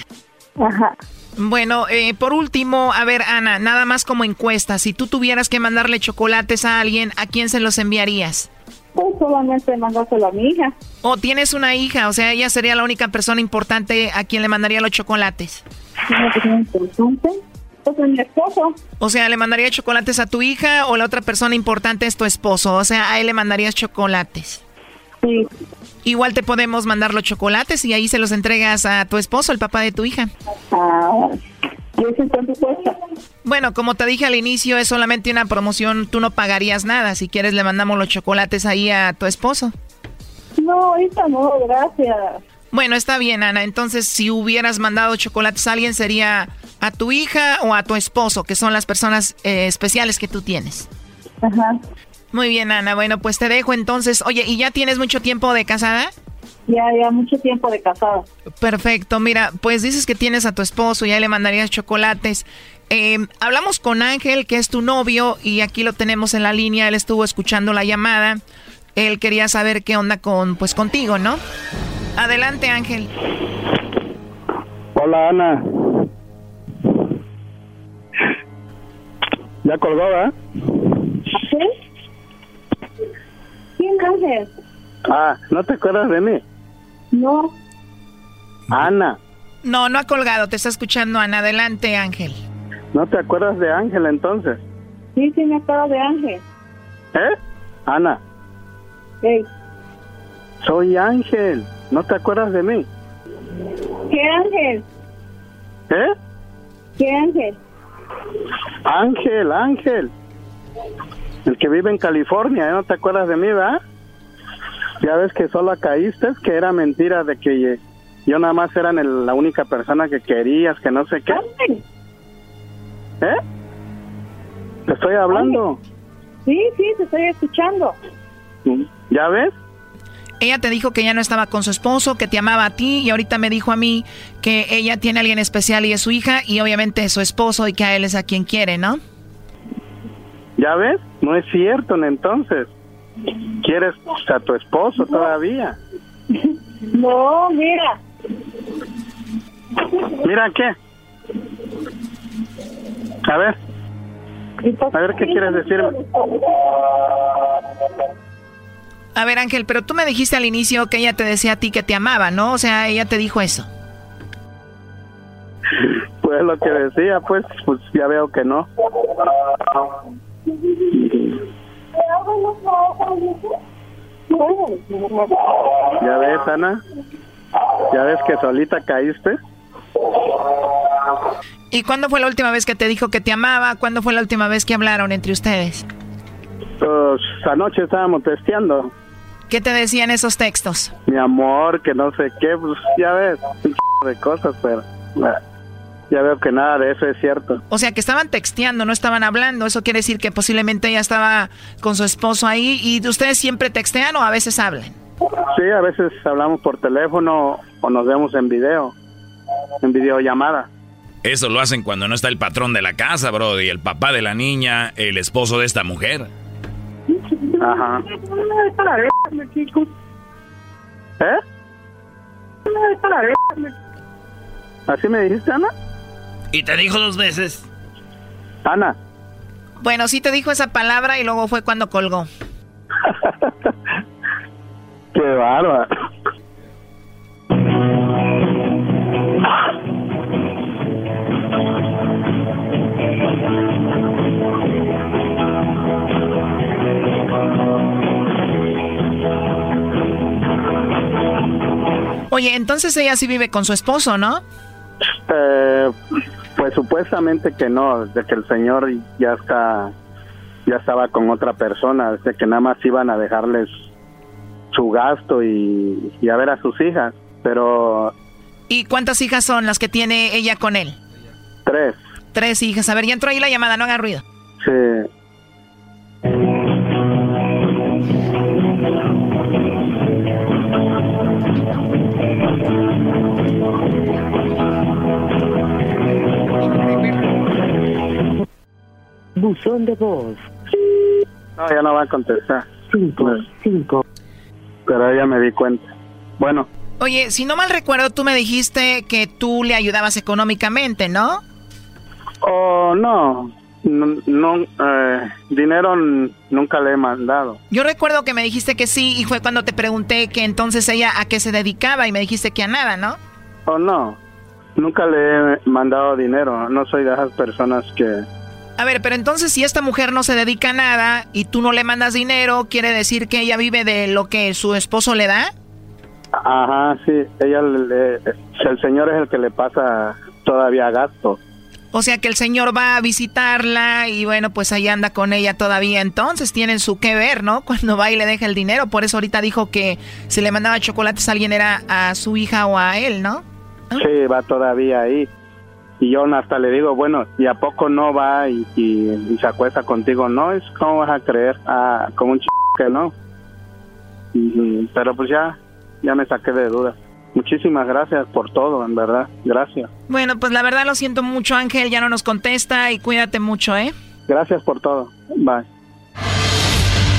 Ajá. Bueno, eh, por último, a ver, Ana, nada más como encuesta. Si tú tuvieras que mandarle chocolates a alguien, ¿a quién se los enviarías? Pues solamente mandárselo a mi hija. O tienes una hija, o sea, ella sería la única persona importante a quien le mandaría los chocolates. Una persona importante. Pues a mi esposo. O sea, ¿le mandaría chocolates a tu hija o la otra persona importante es tu esposo? O sea, a él le mandarías chocolates. Sí. Igual te podemos mandar los chocolates y ahí se los entregas a tu esposo, el papá de tu hija. Ah. Bueno, como te dije al inicio, es solamente una promoción, tú no pagarías nada. Si quieres, le mandamos los chocolates ahí a tu esposo. No, ahorita no, gracias. Bueno, está bien, Ana. Entonces, si hubieras mandado chocolates a alguien, sería a tu hija o a tu esposo, que son las personas eh, especiales que tú tienes. Ajá. Muy bien, Ana. Bueno, pues te dejo entonces. Oye, ¿y ya tienes mucho tiempo de casada? Ya, ya mucho tiempo de casada. Perfecto. Mira, pues dices que tienes a tu esposo, ya le mandarías chocolates. Eh, hablamos con Ángel, que es tu novio, y aquí lo tenemos en la línea. Él estuvo escuchando la llamada. Él quería saber qué onda con, pues, contigo, ¿no? Adelante, Ángel. Hola, Ana. Ya colgó, ¿verdad? ¿Sí? ¿Quién Ángel? Ah, ¿no te acuerdas de mí? No. Ana, No, no ha colgado, te está escuchando Ana. Adelante, Ángel. ¿no te acuerdas de Ángel entonces? Sí, sí, me acuerdo de Ángel. ¿Eh? Ana, Ey, soy Ángel. ¿No te acuerdas de mí? ¿Qué Ángel? ¿Eh? ¿Qué Ángel? Ángel, Ángel. El que vive en California, ¿eh? ¿no te acuerdas de mí, verdad? Ya ves que solo caíste, que era mentira de que yo nada más era el- la única persona que querías, que no sé qué. ¿Eh? Te estoy hablando. Sí, sí, te estoy escuchando. ¿Ya ves? Ella te dijo que ya no estaba con su esposo, que te amaba a ti y ahorita me dijo a mí que ella tiene a alguien especial y es su hija y obviamente es su esposo y que a él es a quien quiere, ¿no? ¿Ya ves? No es cierto, entonces. ¿Quieres a tu esposo todavía? No, mira. Mira, ¿qué? A ver. A ver, ¿qué quieres decirme? A ver, Ángel, pero tú me dijiste al inicio que ella te decía a ti que te amaba, ¿no? O sea, ella te dijo eso. Pues lo que decía, pues, pues ya veo que no. ¿Ya ves, Ana? ¿Ya ves que solita caíste? ¿Y cuándo fue la última vez que te dijo que te amaba? ¿Cuándo fue la última vez que hablaron entre ustedes? Pues anoche estábamos testeando. ¿Qué te decían esos textos? Mi amor, que no sé qué, pues ya ves, un de cosas, pero ya veo que nada de eso es cierto. O sea, que estaban texteando, no estaban hablando. Eso quiere decir que posiblemente ella estaba con su esposo ahí. ¿Y ustedes siempre textean o a veces hablan? Sí, a veces hablamos por teléfono o nos vemos en video, en videollamada. Eso lo hacen cuando no está el patrón de la casa, bro, y el papá de la niña, el esposo de esta mujer. Ajá. ¿Eh? ¿Así me dijiste, Ana? Y te dijo dos veces. Ana. Bueno, sí te dijo esa palabra y luego fue cuando colgó. Qué bárbaro. Oye, entonces ella sí vive con su esposo, ¿no? Eh, pues supuestamente que no, de que el señor ya está, ya estaba con otra persona, de que nada más iban a dejarles su gasto y, y a ver a sus hijas, pero ¿Y cuántas hijas son las que tiene ella con él? tres, Tres hijas. A ver, ya entró ahí la llamada, no haga ruido. sí. Buzón de voz. No, ya no va a contestar. Cinco, cinco. Pero ya me di cuenta. Bueno, Oye, si no mal recuerdo, tú me dijiste que tú le ayudabas económicamente, ¿no? oh, no, no, no, eh, dinero nunca le he mandado. Yo recuerdo que me dijiste que sí y fue cuando te pregunté que entonces ella a qué se dedicaba y me dijiste que a nada, ¿no? Oh, no, nunca le he mandado dinero. No soy de esas personas que... A ver, pero entonces si esta mujer no se dedica a nada y tú no le mandas dinero, ¿quiere decir que ella vive de lo que su esposo le da? Ajá, sí, ella le, el señor es el que le pasa todavía gasto. O sea que el señor va a visitarla y bueno, pues ahí anda con ella todavía. Entonces tienen su que ver, ¿no? Cuando va y le deja el dinero. Por eso ahorita dijo que si le mandaba chocolates a alguien era a su hija o a él, ¿no? Sí, va todavía ahí. Y yo hasta le digo, bueno, ¿y a poco no va y, y- y se acuesta contigo? No, es como vas a creer, ah, como un ch que no. Pero pues ya, ya me saqué de dudas. Muchísimas gracias por todo, en verdad. Gracias. Bueno, pues la verdad lo siento mucho, Ángel. Ya no nos contesta y cuídate mucho, ¿eh? Gracias por todo. Bye.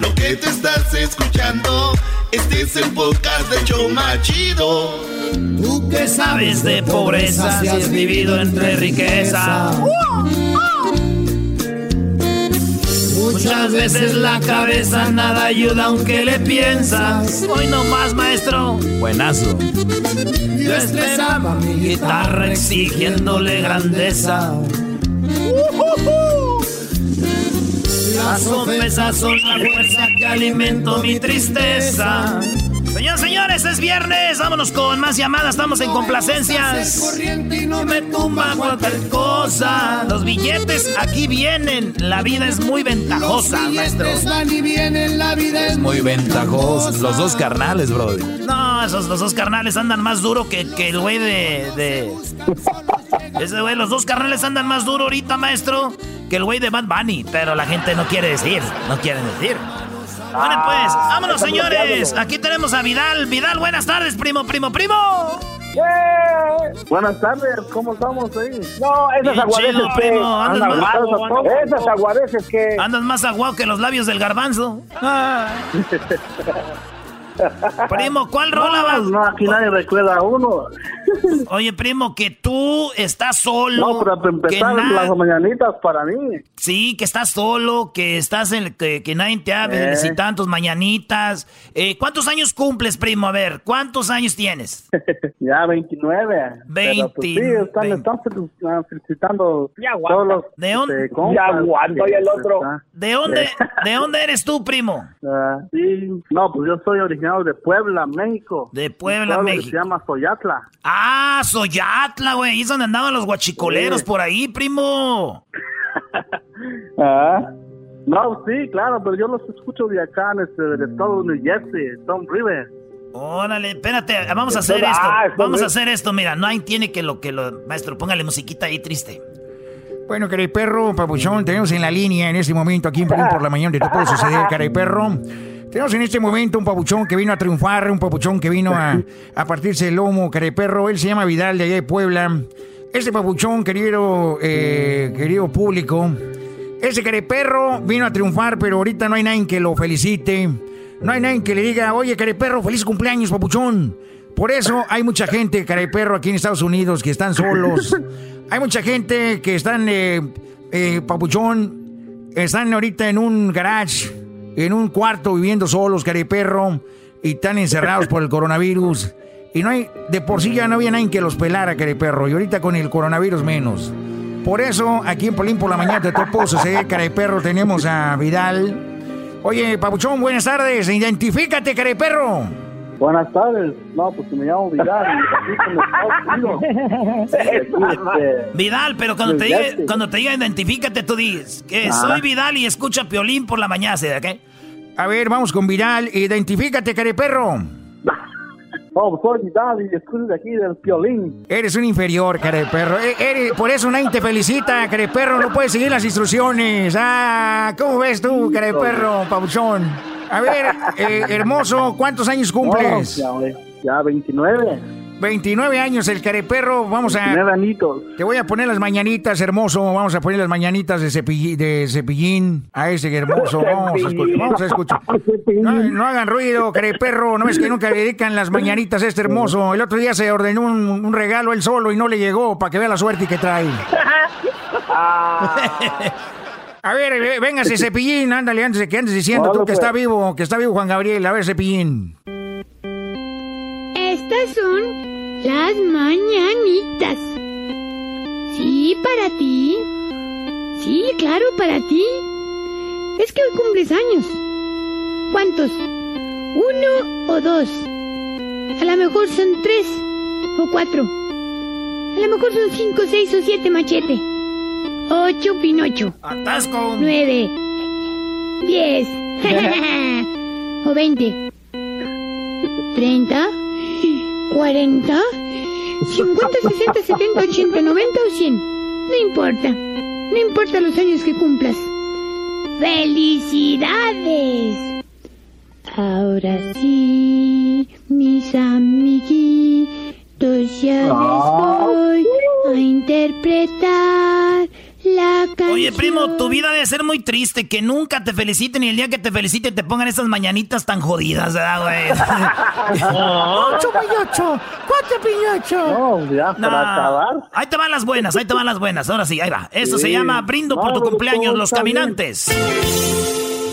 Lo que te estás escuchando, este es el podcast de Choma Chido. ¿Tú qué sabes de pobreza si has vivido entre riqueza? Muchas veces la cabeza nada ayuda aunque le piensas. Hoy no más, maestro. Buenazo. Yo esperaba mi guitarra exigiéndole grandeza. Las ofensas son la fuerza que alimento mi tristeza. Señoras, señores, es viernes. Vámonos con más llamadas. Estamos en complacencias. Corriente y no me tumba cualquier cosa. Los billetes aquí vienen. La vida es muy ventajosa, maestro. y vienen, la vida es muy ventajoso. Los dos carnales, brody. No, esos los dos carnales andan más duro que, que el güey de, de... Ese güey, los dos carnales andan más duro ahorita, maestro, que el güey de Bad Bunny. Pero la gente no quiere decir, no quieren decir. Bueno, pues, vámonos, señores. Aquí tenemos a Vidal. Vidal, buenas tardes, primo, primo, primo. Buenas tardes, ¿cómo estamos ahí? No, esas Bien aguadeces chido, que... primo. Andas Andan más- mal, Esas aguadeces que... Andas más aguado que los labios del garbanzo. Ah. Primo, ¿cuál rola vas? No, aquí nadie recuerda a uno. Oye, primo, que tú estás solo. No, pero empezar, que na- las mañanitas para mí. Sí, que estás solo, que estás en que, que nadie te ha Eh. felicitado tus mañanitas. Eh, ¿Cuántos años cumples, primo? A ver, ¿cuántos años tienes? Ya 29. Pero, pues, sí, están, ah, felicitando todos los... ¿De dónde? este, este, está. ¿De dónde, ¿De dónde eres tú, primo? Ah, sí, no, pues yo soy originario de Puebla, México. De Puebla, México. Se llama Soyatla. Ah, Soyatla, güey. Ahí es donde andaban los guachicoleros Sí. por ahí, primo. Ah. No, sí, claro, pero yo los escucho de acá, en este, del estado de New Jersey, Tom River. Órale, espérate, vamos a hacer esto. ah, Vamos a hacer esto, mira, no hay tiene que lo que lo maestro, póngale musiquita ahí triste. Bueno, caray perro, papuchón, tenemos en la línea en este momento aquí en por la mañana, te puede suceder, caray perro. Tenemos en este momento un papuchón que vino a triunfar, un papuchón que vino a, a partirse el lomo, caray perro. Él se llama Vidal de allá de Puebla. Este papuchón, querido, eh, querido público, ese caray perro vino a triunfar, pero ahorita no hay nadie que lo felicite. No hay nadie que le diga, oye, caray perro, feliz cumpleaños, papuchón. Por eso hay mucha gente, caray perro, aquí en Estados Unidos que están solos. Hay mucha gente que están, eh, eh, papuchón, están ahorita en un garage, en un cuarto viviendo solos, caray perro, y están encerrados por el coronavirus. Y no hay, de por sí ya no había nadie que los pelara, caray perro, y ahorita con el coronavirus menos. Por eso, aquí en Polín por la mañana te puedo suceder, caray perro, tenemos a Vidal. Oye, papuchón, buenas tardes, identifícate, caray perro. Buenas tardes. No, pues me llamo Vidal. este, Vidal, pero cuando te diga, cuando te diga identifícate, tú dices que Ah. soy Vidal y escucha Piolín por la mañana, ¿sí? ¿qué? A ver, vamos con Vidal, identifícate, caray perro. Pues soy Vidal y escucho de aquí del violín. Eres un inferior, care perro. E- eres- por eso nadie te felicita, care perro. No puedes seguir las instrucciones. Ah, ¿cómo ves tú, care perro, pabuchón? A ver, eh, hermoso, ¿cuántos años cumples? No, ya, ya 29. 29 años el careperro. Vamos a. 29 añitos. Te voy a poner las mañanitas, hermoso. Vamos a poner las mañanitas de, cepill- de cepillín a ese hermoso. Vamos a escuchar. Vamos a escuchar. No, no hagan ruido, careperro. No es que nunca le dedican las mañanitas a este hermoso. El otro día se ordenó un, un regalo él solo y no le llegó para que vea la suerte que trae. A ver, véngase, cepillín, ándale, antes de que andes diciendo tú que está vivo, que está vivo Juan Gabriel. A ver, cepillín. Estas son las mañanitas. Sí, para ti. Sí, claro, para ti. Es que hoy cumples años. ¿Cuántos? ¿Uno o dos? A lo mejor son tres o cuatro. A lo mejor son cinco, seis o siete machete. Ocho Pinocho. Atasco. Nueve. Diez. o 20? 30, 40, 50, 60, 70, 80, 90 o 100. No importa. No importa los años que cumplas. ¡Felicidades! Ahora sí, mis amiguitos, ya les voy a interpretar la canción. Oye, primo, tu vida debe ser muy triste, que nunca te feliciten y el día que te feliciten te pongan esas mañanitas tan jodidas, ¿verdad, güey? Ocho piñocho, cuatro piñocho. No, ya, No. para acabar. Ahí te van las buenas, ahí te van las buenas. Ahora sí, ahí va. Esto se Sí. llama Brindo por tu No, cumpleaños, los caminantes.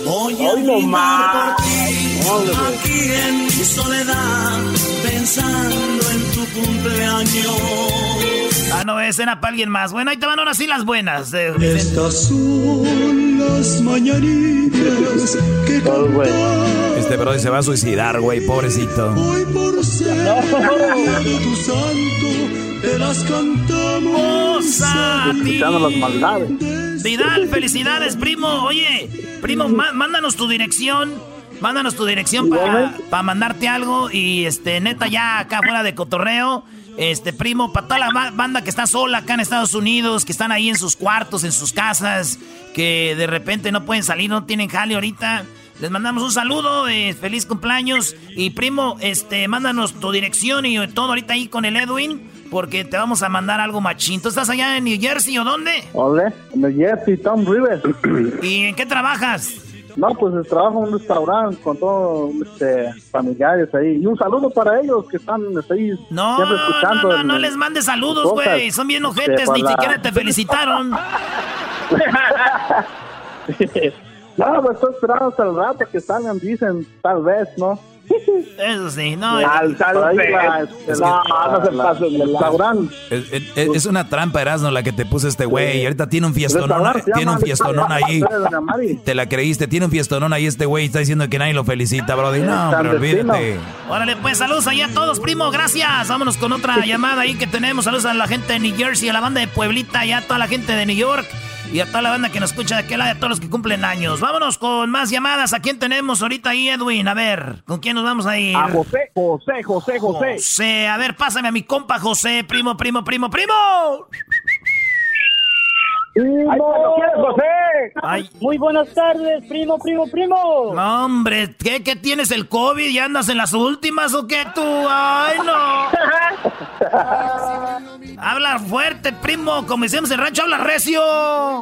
Voy más. aquí en mi soledad, pensando en tu cumpleaños. Ah, no, esa era para alguien más. Bueno, ahí te van ahora sí las buenas. eh. Estas son las mañanitas que Este bro se va a suicidar, güey, pobrecito. hoy por ser de tu santo, te las cantamos a ti. Escuchando las maldades. Vidal, felicidades, primo. Oye, primo, má- mándanos tu dirección. Mándanos tu dirección para mandarte algo. Y este, neta, ya acá fuera de cotorreo. Este, primo, para toda la ba- banda que está sola acá en Estados Unidos, que están ahí en sus cuartos, en sus casas, que de repente no pueden salir, no tienen jale ahorita. Les mandamos un saludo, eh, feliz cumpleaños. Y primo, este, mándanos tu dirección y todo ahorita ahí con el Edwin, porque te vamos a mandar algo machín. ¿Tú estás allá en New Jersey o dónde? Ole, me Jesse, Tom Rivers. ¿Y en qué trabajas? No, pues trabajo en un restaurante con todos este, familiares ahí. Y un saludo para ellos que están este, ahí No, siempre no, escuchando. no, el- no les mandes saludos, güey. Son bien ojetes, ni la- siquiera te felicitaron. no, pues estoy esperando hasta el rato que salgan, dicen, tal vez, ¿no? Eso sí, no. Es una trampa, Erasmo, la que te puso este güey. Y ahorita tiene un fiestonón, tiene un fiestonón ahí. Te la creíste, tiene un fiestonón ahí este güey. Está diciendo que nadie lo felicita, brody. No, pero olvídate. Órale, pues saludos ahí a todos, primo. Gracias. Vámonos con otra llamada ahí que tenemos. Saludos a la gente de New Jersey, a la banda de Pueblita y a toda la gente de New York. Y a toda la banda que nos escucha de aquel lado, a todos los que cumplen años. Vámonos con más llamadas. ¿A quién tenemos ahorita ahí, Edwin? A ver, ¿con quién nos vamos a ir? A José, José, José, José. José, a ver, pásame a mi compa José, primo, primo, primo, primo. Ahí cuando quieras, José. Ay. Muy buenas tardes, primo, primo, primo. No, hombre, ¿qué, ¿qué tienes el COVID? ¿Ya andas en las últimas o qué tú? ¡Ay, no! habla fuerte, primo, como decimos en el rancho, habla recio.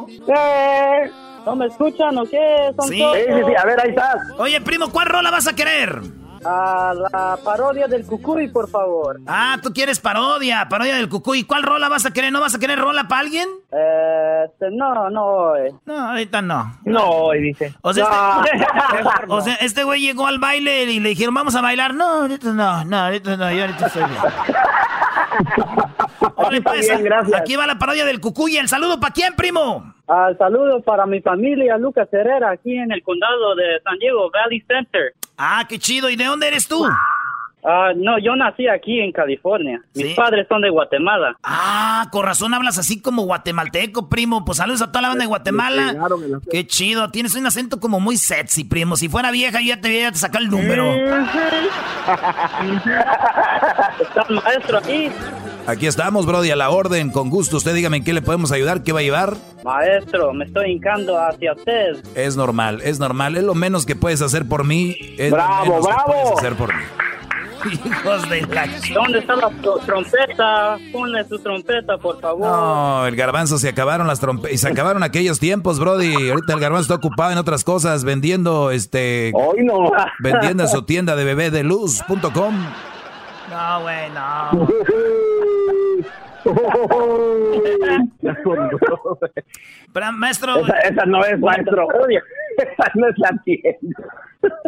Eh, ¿No me escuchan o qué? Son Sí. Sí, sí, sí, a ver, ahí estás. Oye, primo, ¿cuál rola vas a querer? A la parodia del Cucuy, por favor. Ah, tú quieres parodia, parodia del cucuy. ¿Cuál rola vas a querer? ¿No vas a querer rola para alguien? Eh, este, no, no hoy. No, ahorita no. No hoy, dice. O sea, No. este, o sea, este güey llegó al baile y le dijeron, vamos a bailar. No, ahorita no, no, ahorita no, yo ahorita estoy bien. Órale, pues, bien, gracias. Aquí va la parodia del cucuy. ¿El saludo para quién, primo? Ah, saludos para mi familia, Lucas Herrera, aquí en el condado de San Diego, Valley Center. Ah, qué chido. ¿Y de dónde eres tú? Ah, no, yo nací aquí en California. Mis padres son de Guatemala. Ah, con razón hablas así como guatemalteco, primo. Pues saludos a toda la banda de Guatemala. Qué chido. Tienes un acento como muy sexy, primo. Si fuera vieja, yo ya te hubiera sacado el número. Está el maestro aquí. Aquí estamos, brody, a la orden. Con gusto, usted dígame en qué le podemos ayudar, qué va a llevar. Maestro, me estoy hincando hacia usted. Es normal, es normal. Es lo menos que puedes hacer por mí. Es lo Bravo, menos que bravo. puedes hacer por mí. Hijos de la... ¿Dónde está la tro- trompeta? Ponle su trompeta, por favor. No, el garbanzo se acabaron las trompetas y se acabaron aquellos tiempos, Brody. Ahorita el garbanzo está ocupado en otras cosas, vendiendo este Hoy no. vendiendo en su tienda de bebédeluz.com. No, güey, no. Pero, maestro, esa, esa no es, maestro. Esa no es la tienda.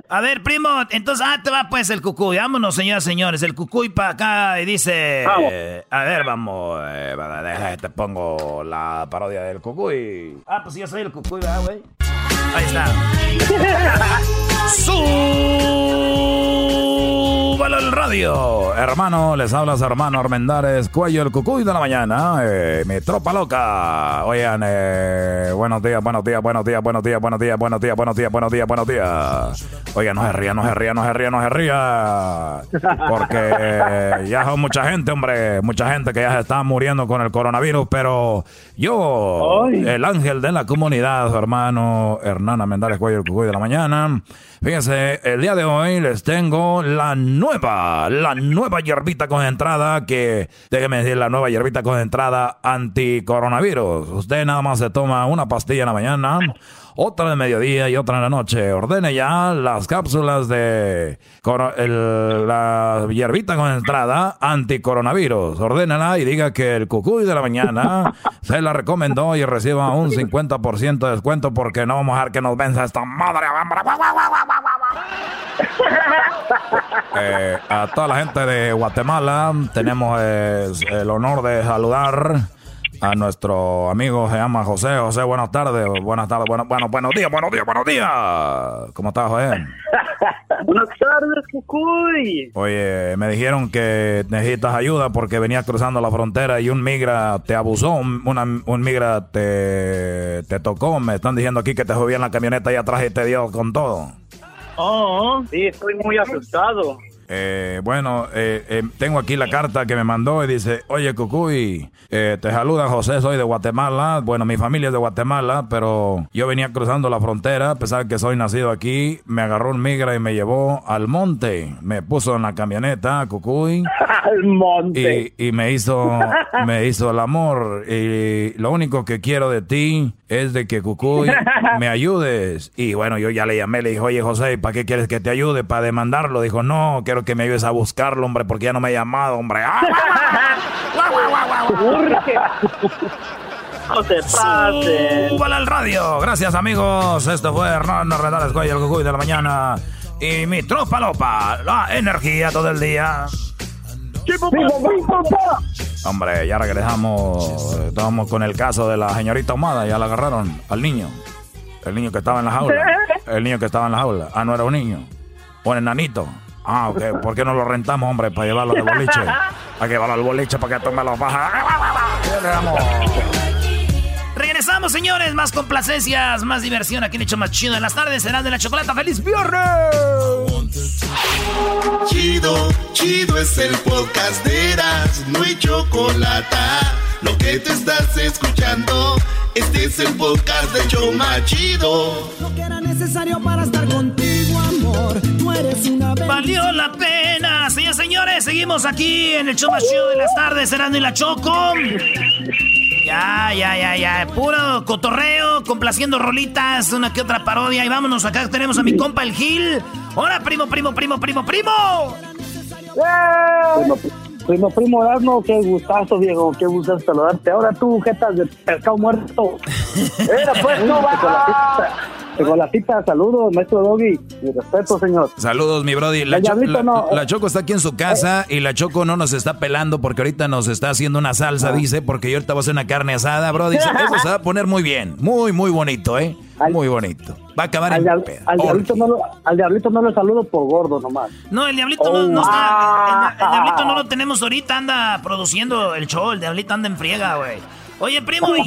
a ver, primo, entonces, ah, te va pues el cucuy. Vámonos, señoras y señores. El cucuy para acá y dice... Vamos. eh, a ver, vamos. eh, te pongo la parodia del cucuy. Ah, pues yo soy el cucuy, ¿verdad, güey? Ahí está. ¡Súbalo el radio! Hermano, les habla su hermano Armendares, cuello el cucuy de la mañana. Eh, mi tropa loca. Oigan, eh, buenos días, buenos días, buenos días, buenos días, buenos días, buenos días, buenos días, buenos días, buenos días. Oigan, no se ría, no se ría, no se ría, no se ría. Porque ya son mucha gente, hombre, mucha gente que ya se está muriendo con el coronavirus, pero yo, el ángel de la comunidad, su hermano Hernán Armendares, cuello el cucuy de la mañana. Fíjense, el día de hoy les tengo la nueva, la nueva hierbita concentrada que, déjeme decir, la nueva hierbita concentrada anti-coronavirus. Usted nada más se toma una pastilla en la mañana, otra de mediodía y otra en la noche. Ordene ya las cápsulas de el- la hierbita concentrada anti-coronavirus. Ordénala y diga que el cucuy de la mañana se la recomendó y reciba un 50% de descuento porque no vamos a dejar que nos venza esta madre. Eh, a toda la gente de Guatemala tenemos eh, el honor de saludar a nuestro amigo se llama José. José, buenas tardes, buenas tardes, bueno, bueno, buenos días, buenos días, buenos días. ¿Cómo estás, José? Buenas tardes, Cucuy. Oye, me dijeron que necesitas ayuda porque venías cruzando la frontera y un migra te abusó, un, una- un migra te, te tocó. Me están diciendo aquí que te subí en la camioneta ahí atrás y te dio con todo. Oh, sí, estoy muy asustado. Eh, bueno, eh, eh, tengo aquí la carta que me mandó y dice, oye Cucuy, eh, te saluda José, soy de Guatemala. Bueno, mi familia es de Guatemala, pero yo venía cruzando la frontera, a pesar que soy nacido aquí, me agarró un migra y me llevó al monte. Me puso en la camioneta, Cucuy. Al monte. Y, y me hizo me hizo el amor y lo único que quiero de ti es de que Cucuy me ayudes y bueno yo ya le llamé le dije oye José ¿para qué quieres que te ayude para demandarlo? dijo no quiero que me ayudes a buscarlo hombre porque ya no me ha llamado hombre ¡Ah! No te pases. ¡Súbale al radio! Gracias amigos esto fue Hernán Arrendales Cuello el Cucuy de la mañana y mi tropa lopa la energía todo el día Hombre, ya regresamos. Estábamos con el caso de la señorita Humada. Ya la agarraron al niño. El niño que estaba en la jaula. El niño que estaba en la jaula. Ah, no era un niño. Un enanito. Ah, ok. ¿Por qué no lo rentamos, hombre, para llevarlo al boliche? Que llevarlo al boliche para que tome los bajas. Regresamos, señores. Más complacencias, más diversión. Aquí en Hecho Más Chido en las tardes. Serán de la chocolata. ¡Feliz viernes! Chido, chido es el podcast de Eras, no hay chocolate. Lo que te estás escuchando, este es el podcast de Choma Chido. Lo que era necesario para estar contigo, Valió la pena. Señores, señores, seguimos aquí en el show más chido de las tardes, Serán y la Choco. Ya, ya, ya, ya. Puro cotorreo, complaciendo rolitas, una que otra parodia. Y vámonos, acá tenemos a mi compa el Gil. Hola, primo, primo, primo, primo, primo. Primo, primo, primo Erasmo, qué gustazo, Diego, qué gustazo saludarte. Ahora tú, jetas de pescado muerto. Era pues, no va. Chocolatita, saludos, maestro Doggy. Mi respeto, señor. Saludos, mi Brody. La, El Cho- la- no. la Choco está aquí en su casa y la Choco no nos está pelando porque ahorita nos está haciendo una salsa, dice, porque yo ahorita voy a hacer una carne asada, Brody. Eso eso se va a poner muy bien. Muy, muy bonito, ¿eh? Muy bonito. Va a acabar Al, en pedo. al diablito no lo, al diablito no lo saludo por gordo nomás. No, el diablito no, no está. El, el diablito no lo tenemos ahorita, anda produciendo el show. El diablito anda en friega, güey. Oye, primo, y,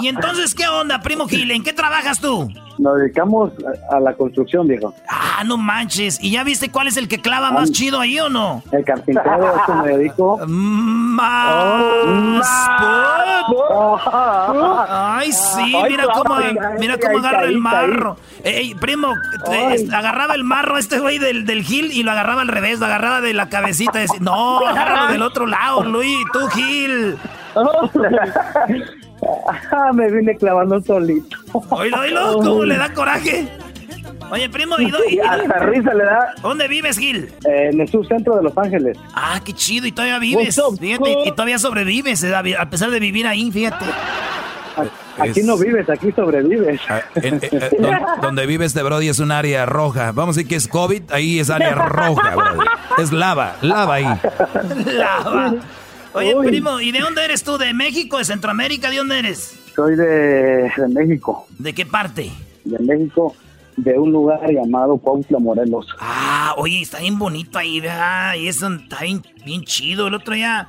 y entonces qué onda, primo Gil? ¿En qué trabajas tú? Nos dedicamos a, a la construcción, viejo. Ah, no manches. ¿Y ya viste cuál es el que clava más chido ahí o no? El carpintero, eso me dedico. Más. Ay, sí, Ay, mira cómo, mira cómo agarra el marro. Ey, primo, te- agarraba el marro este güey del, del Gil y lo agarraba al revés, lo agarraba de la cabecita. decía, no, agárralo del otro lado, Luis, tú Gil. Ah, me vine clavando solito. Oílo, oílo, cómo le da coraje. Oye, primo, ¿y, do- y- Hasta risa le da. ¿Dónde vives, Gil? Eh, en el subcentro de Los Ángeles. Ah, qué chido, y todavía vives. Up, Fíjate, y, y todavía sobrevives, eh, a pesar de vivir ahí, fíjate. Aquí no vives, aquí sobrevives. Ah, en- en- en- don- donde vive este Brody es un área roja. Vamos a decir que es COVID, ahí es área roja, Brody. Es lava, lava ahí. Lava. Oye, Uy. primo, ¿y de dónde eres tú? ¿De México? ¿De Centroamérica? ¿De dónde eres? Soy de, de México. ¿De qué parte? De México. de un lugar llamado Cuautla, Morelos. Ah, oye, está bien bonito ahí, ¿verdad? Y eso está bien, bien chido. El otro día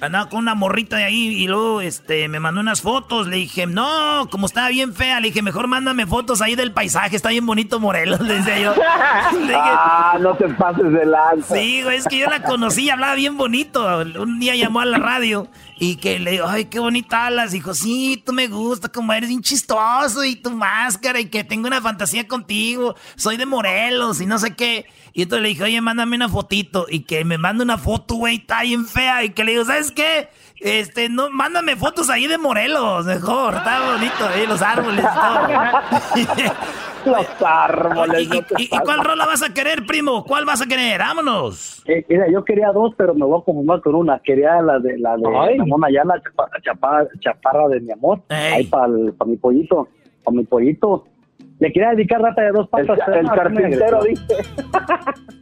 andaba con una morrita de ahí y luego este, me mandó unas fotos. Le dije, no, como estaba bien fea, le dije, mejor mándame fotos ahí del paisaje, está bien bonito Morelos, le decía yo. Le dije, ah, no te pases de lanza. Sí, güey, es que yo la conocí y hablaba bien bonito. Un día llamó a la radio y que le digo, ay, qué bonita hablas. Dijo, sí, tú me gusta, como eres bien chistoso y tu máscara y que tengo una fantasía contigo. Soy de Morelos y no sé qué. Y entonces le dije, oye, mándame una fotito. Y que me manda una foto, güey, está bien fea. Y que le digo, ¿sabes qué? Este, no, mándame fotos ahí de Morelos, mejor. Está bonito ahí, los árboles todo. Los árboles. ¿Y, y- y cuál rola vas a querer, primo? ¿Cuál vas a querer? Vámonos. Eh, mira, yo quería dos, pero me voy a conformar con una. Quería la de la de Ay. Ramón Ayala, chapa- chapa- chaparra de mi amor. Ahí para mi pollito, para mi pollito. Le quería dedicar rata de dos patas. El- el carpintero, dice.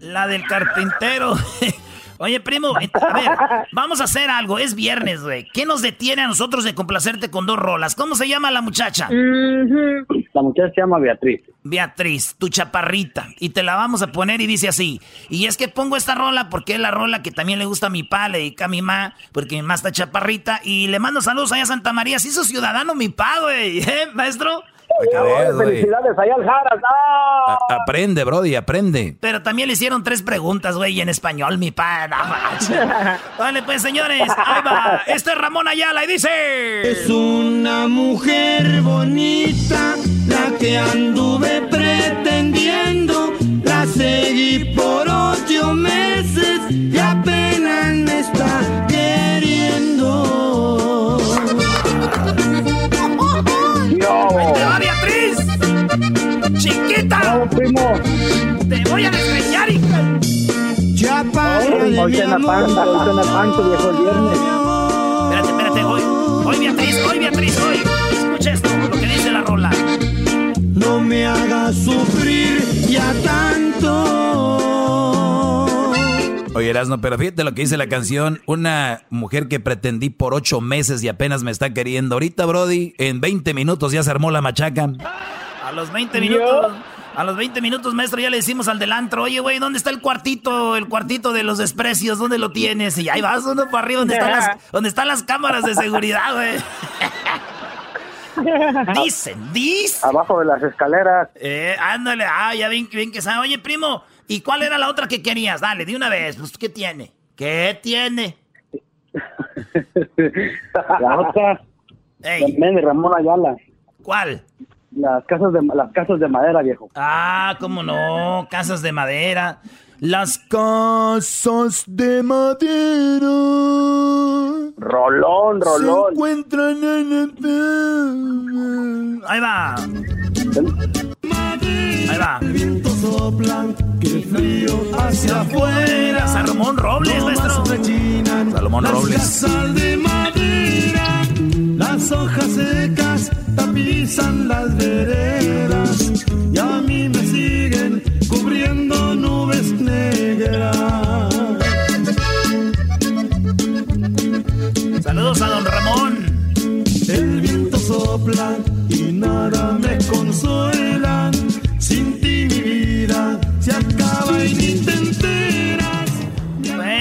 La del carpintero. Oye, primo, eh, a ver, vamos a hacer algo. Es viernes, güey. ¿Qué nos detiene a nosotros de complacerte con dos rolas? ¿Cómo se llama la muchacha? La muchacha se llama Beatriz. Beatriz, tu chaparrita. Y te la vamos a poner y dice así. Y es que pongo esta rola porque es la rola que también le gusta a mi pa, le dedica a mi ma, porque mi ma está chaparrita. Y le mando saludos allá a Santa María. Se hizo ciudadano mi pa, güey. ¿Eh, maestro? Veas, güey. Felicidades allá al Jaras. ¡Ah! Aprende, Brody, aprende. Pero también le hicieron tres preguntas, güey, en español, mi pa. No manches. Vale, pues, señores, ahí va. Este es Ramón Ayala y dice... Es una mujer bonita, la que anduve pretendiendo. La seguí por ocho meses y apenas me está voy a desgreñar, hija! Chaparra de Hoy cena panza, hoy cena panza, viejo, el viernes. Espérate, espérate, hoy, hoy Beatriz, hoy Beatriz, hoy. Escucha esto, lo que dice la rola. No me hagas sufrir ya tanto. Oye, Erasno, pero fíjate lo que dice la canción. Una mujer que pretendí por ocho meses y apenas me está queriendo. Ahorita, Brody, en 20 minutos ya se armó la machaca. A los 20 minutos, a los 20 minutos, maestro, ya le decimos al del antro, oye, güey, ¿dónde está el cuartito, el cuartito de los desprecios? ¿Dónde lo tienes? Y ahí vas uno para arriba, donde están las, donde están las cámaras de seguridad, güey. Dicen, dicen. Abajo de las escaleras. Eh, ándale, ah, ya bien, bien que sabe. Oye, primo, ¿y cuál era la otra que querías? Dale, de una vez, pues, ¿qué tiene? ¿Qué tiene? La otra. También de Ramón Ayala. ¿Cuál? Las casas de las casas de madera, viejo. Ah, cómo no, casas de madera. Las casas de madera. Rolón, rolón. Se encuentran en el... Ahí va. Ahí va. Soplan, que el frío hacia afuera. Salomón Robles, maestro. Salomón Las Robles. casas de madera, las hojas secas tapizan las veredas y a mí me siguen cubriendo nubes negras. Saludos a don Ramón. El viento sopla y nada me consuela. Sin ti mi vida se acaba y ni te enteras.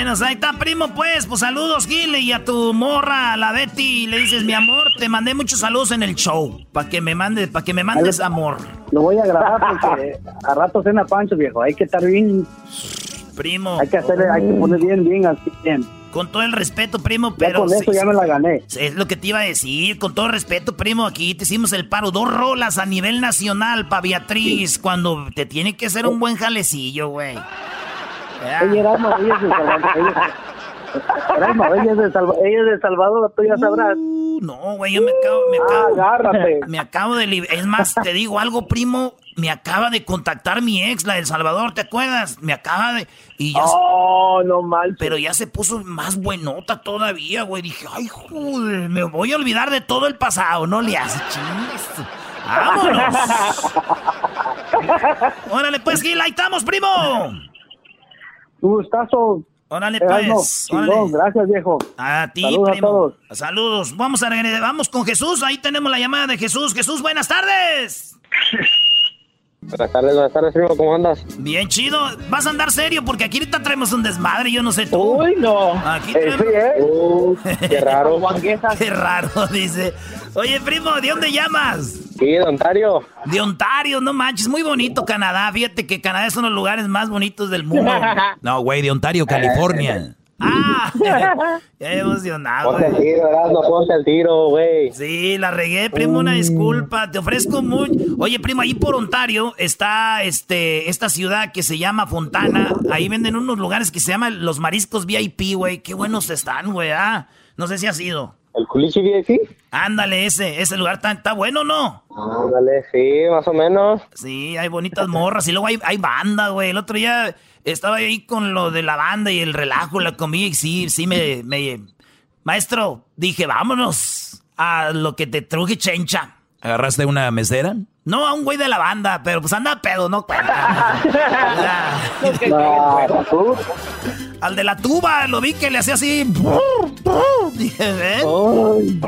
Bueno, ahí está, primo, pues. Pues saludos, Gil, y a tu morra, la Betty. Le dices, mi amor, te mandé muchos saludos en el show. Para que me mandes, para que me mandes amor. Lo voy a grabar porque a rato cena pancho, viejo. Hay que estar bien. Primo. Hay que hacerle, hay que poner bien, bien, así bien. Con todo el respeto, primo, Ya pero... con eso sí, ya me la gané. Es lo que te iba a decir, con todo respeto, primo, aquí te hicimos el paro, dos rolas a nivel nacional para Beatriz, cuando te tiene que hacer un buen jalecillo, güey. Ella era ella es de Salvador. Ella, Erasmo, ella es de Salvador, ella es de Salvador, tú ya sabrás. No, güey, yo me acabo, me acabo, agárrate. me acabo de, es más, te digo algo, primo, me acaba de contactar mi ex, la del Salvador, ¿te acuerdas? Me acaba de, y ya, Oh, no mal. pero ya se puso más buenota todavía, güey, dije, ay, joder, me voy a olvidar de todo el pasado, no le hace chingues. ¡Vámonos! Órale, pues, Gil, ahí estamos, primo. Un gustazo. Órale, pues. órale. gracias, viejo. A ti, Saludos a primo. todos. Saludos. Vamos a regresar. Vamos con Jesús. Ahí tenemos la llamada de Jesús. Jesús, buenas tardes. Buenas tardes, buenas tardes, primo, ¿cómo andas? Bien chido. Vas a andar serio porque aquí ahorita traemos un desmadre, yo no sé tú. Uy, no. Aquí Eh, sí, ¿eh? Uh, qué raro. qué raro, dice. Oye, primo, ¿de dónde llamas? Sí, de Ontario. De Ontario, no manches, muy bonito Canadá. Fíjate que Canadá es uno de los lugares más bonitos del mundo. No, güey, de Ontario, California. Ah, ya emocionado. Ponte el güey. tiro, Erasmo, ponte el tiro, güey. Sí, la regué, primo, una disculpa. Te ofrezco muy. Oye, primo, ahí por Ontario está este esta ciudad que se llama Fontana. Ahí venden unos lugares que se llaman los mariscos VIP, güey. Qué buenos están, güey. Ah, no sé si has ido. ¿El culichi VIP? Ándale, ese, ese lugar está, está bueno, ¿no? Ándale, sí, más o menos. Sí, hay bonitas morras y luego hay, hay banda, güey. El otro día estaba ahí con lo de la banda y el relajo, la comida y sí, sí me, me... Maestro, dije, vámonos a lo que te truje chencha. ¿Agarraste una mesera? No, a un güey de la banda, pero pues anda pedo, no cuenta. Al de la tuba, lo vi que le hacía así. Dije, ven.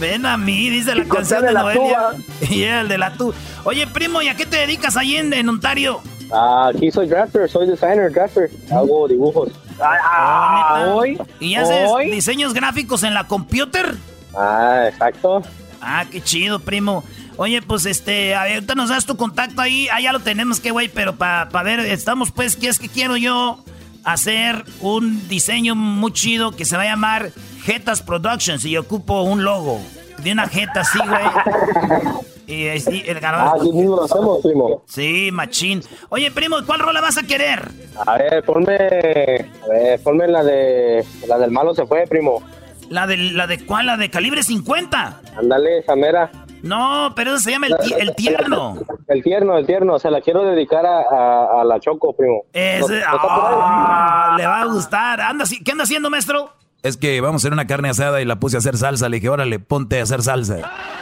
Ven a mí, dice la canción de de la Noelia. Y el de la tuba. Oye, primo, ¿y a qué te dedicas ahí en, en Ontario? Ah, aquí soy drafter, soy designer, drafter. Hago dibujos. Ah, ¿neta? hoy. ¿Y haces hoy. diseños gráficos en la computer? Ah, exacto. Ah, qué chido, primo. Oye, pues este, a ver, ahorita nos das tu contacto ahí. Ah, ya lo tenemos, que güey, pero para ver, estamos pues, ¿qué es que quiero yo hacer un diseño muy chido que se va a llamar Jetas Productions y ocupo un logo de una jeta así, güey. Y sí, el Ah, ganador. aquí mismo lo hacemos, primo. Sí, machín. Oye, primo, ¿cuál rola vas a querer? A ver, ponme, a ver, ponme la de, la del malo se fue, primo. ¿La de, la de cuál? ¿La de calibre 50? Ándale, esa mera. No, pero eso se llama el, ti- el tierno. El tierno, el tierno, se la quiero dedicar a, a, a la Choco, primo. Ese, ah, le va a gustar. Anda, ¿Qué anda haciendo, maestro? Es que vamos a hacer una carne asada y la puse a hacer salsa. Le dije, órale, ponte a hacer salsa.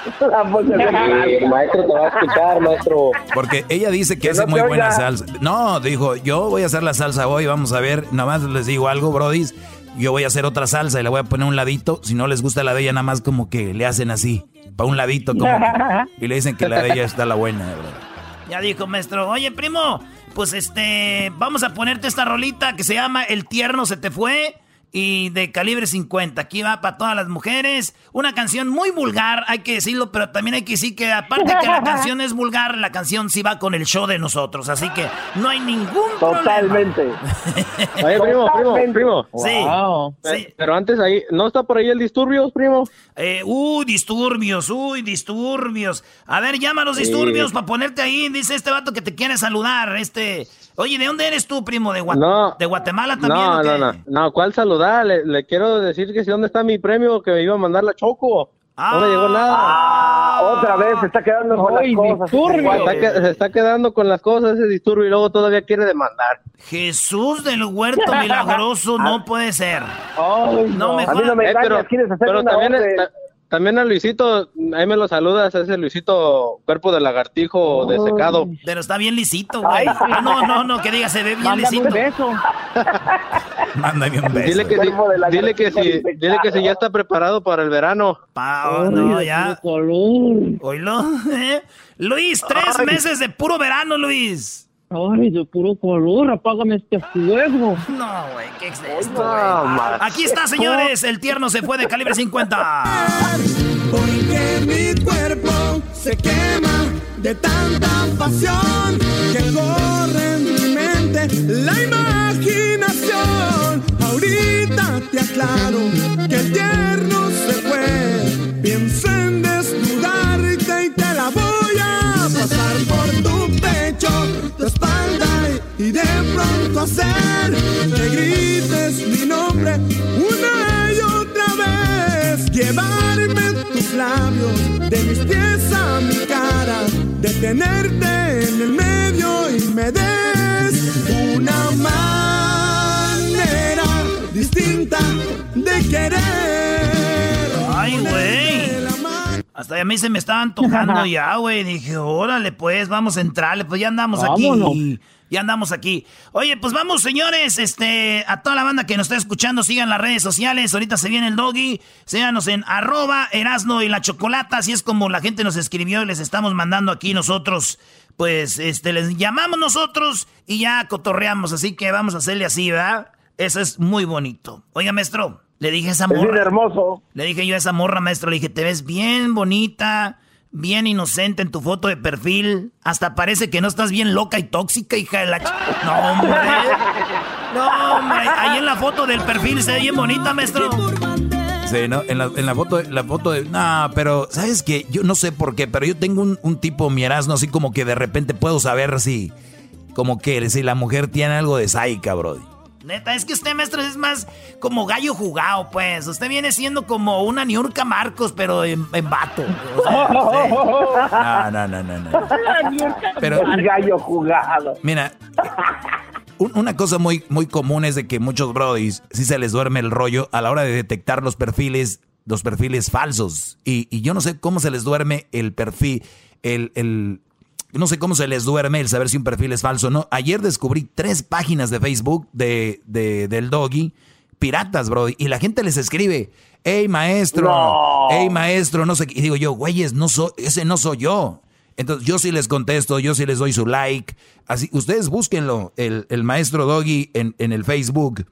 Sí, el maestro te va a escuchar, maestro. Porque ella dice que hace no muy buena oiga. salsa. No, dijo, yo voy a hacer la salsa hoy, vamos a ver. Nada más les digo algo, brodis. Yo voy a hacer otra salsa y la voy a poner a un ladito. Si no les gusta la de ella, nada más como que le hacen así. Para un ladito, como que- Y le dicen que la de ella está la buena, bro. Ya dijo, maestro. Oye, primo, pues este, vamos a ponerte esta rolita que se llama El tierno se te fue. Y de calibre 50. Aquí va para todas las mujeres. Una canción muy vulgar, hay que decirlo, pero también hay que decir que aparte que la canción es vulgar, la canción sí va con el show de nosotros. Así que no hay ningún Totalmente. problema. Oye, primo, primo, primo. Sí. Wow. Sí. Pero antes ahí, ¿no está por ahí el disturbios, primo? Eh, uy, disturbios, uy, disturbios. A ver, llama a los Sí. disturbios para ponerte ahí. Dice este vato que te quiere saludar. Este. Oye, ¿de dónde eres tú, primo? ¿De, Gua- No. ¿De Guatemala también? No, o qué? no, no, no, ¿cuál saludar? Le, le quiero decir que si dónde está mi premio que me iba a mandar la Choco. No me llegó nada. Otra vez se está quedando con las cosas. Está se está quedando con las cosas ese disturbio y luego todavía quiere demandar. Jesús del huerto milagroso, no puede ser. no, mejor. Eh, pero, pero también, ta- también a Luisito, ahí me lo saludas, a ese Luisito cuerpo de lagartijo de secado. Pero está bien lisito, güey. Ah, no, no, no, que diga, se ve bien lisito. Mándame un beso. Dile que, si, dile, que si, dile que si ya está preparado para el verano. Pa- oh, no, ya. Oílo. ¿eh? Luis, tres meses de puro verano, Luis. Ay, de puro color, apágame este fuego. No, güey, ¿qué es esto, güey? Aquí está, señores. El tierno se fue de calibre 50. Porque mi cuerpo se quema de tanta pasión que corre en mi mente la imaginación. Ahorita te aclaro que el tierno se fue. Pienso en desnudarte y te la voy y de pronto hacer que grites mi nombre una y otra vez. Llevarme tus labios de mis pies a mi cara, detenerte en el medio y me des una manera distinta de querer. Ay, güey. Hasta a mí se me estaba antojando ya, güey. Dije, órale, pues, vamos a entrarle. Pues ya andamos Vámonos. aquí Ya andamos aquí. Oye, pues vamos, señores, este, a toda la banda que nos está escuchando, sigan las redes sociales. Ahorita se viene el doggy. Síganos en arroba Erasno y la Chocolata. Así es como la gente nos escribió y les estamos mandando aquí nosotros. Pues, este, les llamamos nosotros y ya cotorreamos. Así que vamos a hacerle así, ¿verdad? Eso es muy bonito. Oiga, maestro, le dije a esa morra. Es hermoso. Le dije yo a esa morra, maestro, le dije, te ves bien bonita bien inocente en tu foto de perfil. Hasta parece que no estás bien loca y tóxica, hija de la... No, hombre. No, hombre. Ahí en la foto del perfil se ve bien bonita, maestro. Sí, ¿no? En la, en la foto, la foto de... No, pero, ¿sabes qué? Yo no sé por qué, pero yo tengo un, un tipo mierazno así como que de repente puedo saber si... Como que si la mujer tiene algo de saica, brody. Neta, es que usted, maestro, es más como gallo jugado, pues. Usted viene siendo como una Niurka Marcos, pero en, vato. No, no, no, no, no. Pero, gallo jugado. Mira, una cosa muy, muy común es de que muchos brodis si se les duerme el rollo a la hora de detectar los perfiles, los perfiles falsos. Y, y yo no sé cómo se les duerme el perfil, el, el, no sé cómo se les duerme el saber si un perfil es falso o no. Ayer descubrí tres páginas de Facebook de, del doggy, piratas, bro, y la gente les escribe, hey maestro, hey maestro, no sé qué. Y digo yo, güeyes, no soy, ese no soy yo. Entonces yo sí les contesto, yo sí les doy su like. Así, ustedes búsquenlo, el, el maestro doggy en, en el Facebook.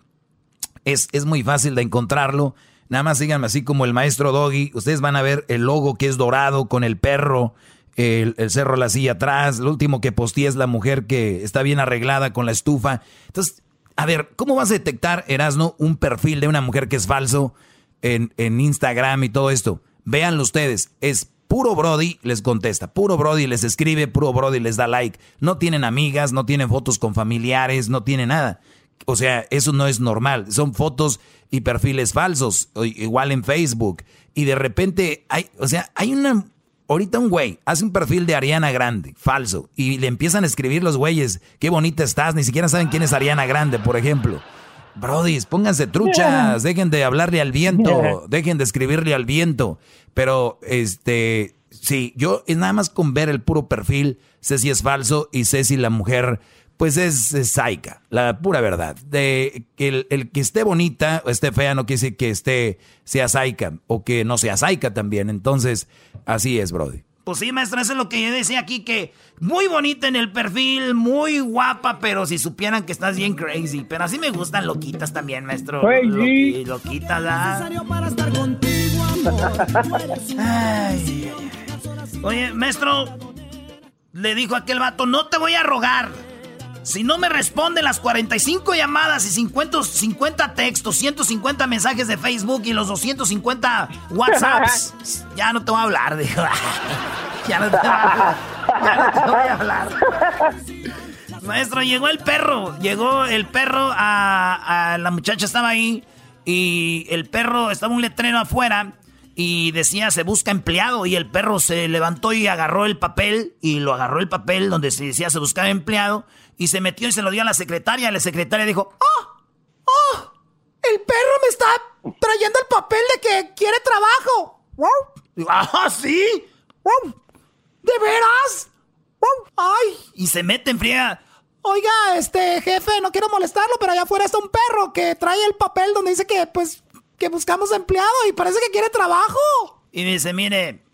Es, es muy fácil de encontrarlo. Nada más síganme así como el maestro doggy. Ustedes van a ver el logo que es dorado con el perro el, cerro la silla atrás, lo último que posteé es la mujer que está bien arreglada con la estufa. Entonces, a ver, ¿cómo vas a detectar, Erasno, un perfil de una mujer que es falso en, en Instagram y todo esto? Véanlo ustedes, es puro Brody les contesta, puro Brody les escribe, puro Brody les da like. No tienen amigas, no tienen fotos con familiares, no tienen nada. O sea, eso no es normal. Son fotos y perfiles falsos, igual en Facebook. Y de repente hay, o sea, hay una Ahorita un güey hace un perfil de Ariana Grande, falso, y le empiezan a escribir los güeyes, qué bonita estás, ni siquiera saben quién es Ariana Grande, por ejemplo. Brodis, pónganse truchas, dejen de hablarle al viento, dejen de escribirle al viento. Pero, este, sí, yo es nada más con ver el puro perfil, sé si es falso y sé si la mujer, pues es, es la pura verdad. De el, el que esté bonita o esté fea no quiere decir que esté, sea saica o que no sea saica también. Entonces, Así es, Brody. Pues sí, maestro, eso es lo que yo decía aquí, que muy bonita en el perfil, muy guapa, pero si supieran que estás bien crazy. Pero así me gustan loquitas también, maestro. Crazy. loquitas, ¿ah? Oye, maestro, le dijo aquel vato, no te voy a rogar. Si no me responden las 45 llamadas y 50, 50 textos, 150 mensajes de Facebook y los 250 WhatsApps, ya no te voy a hablar, dijo. ya no te voy a hablar. Ya no te voy a hablar. Maestro, llegó el perro. Llegó el perro a, a la muchacha, estaba ahí. Y el perro, estaba un letrero afuera y decía se busca empleado y el perro se levantó y agarró el papel y lo agarró el papel donde se decía se buscaba empleado y se metió y se lo dio a la secretaria. La secretaria dijo, ¡Oh! ¡Oh! El perro me está trayendo el papel de que quiere trabajo. ¡Wow! ¡Ah, sí! ¿De veras? ¡Ay! Y se mete en fría. Oiga, este jefe, no quiero molestarlo, pero allá afuera está un perro que trae el papel donde dice que, pues, que buscamos empleado y parece que quiere trabajo. Y me dice, mire,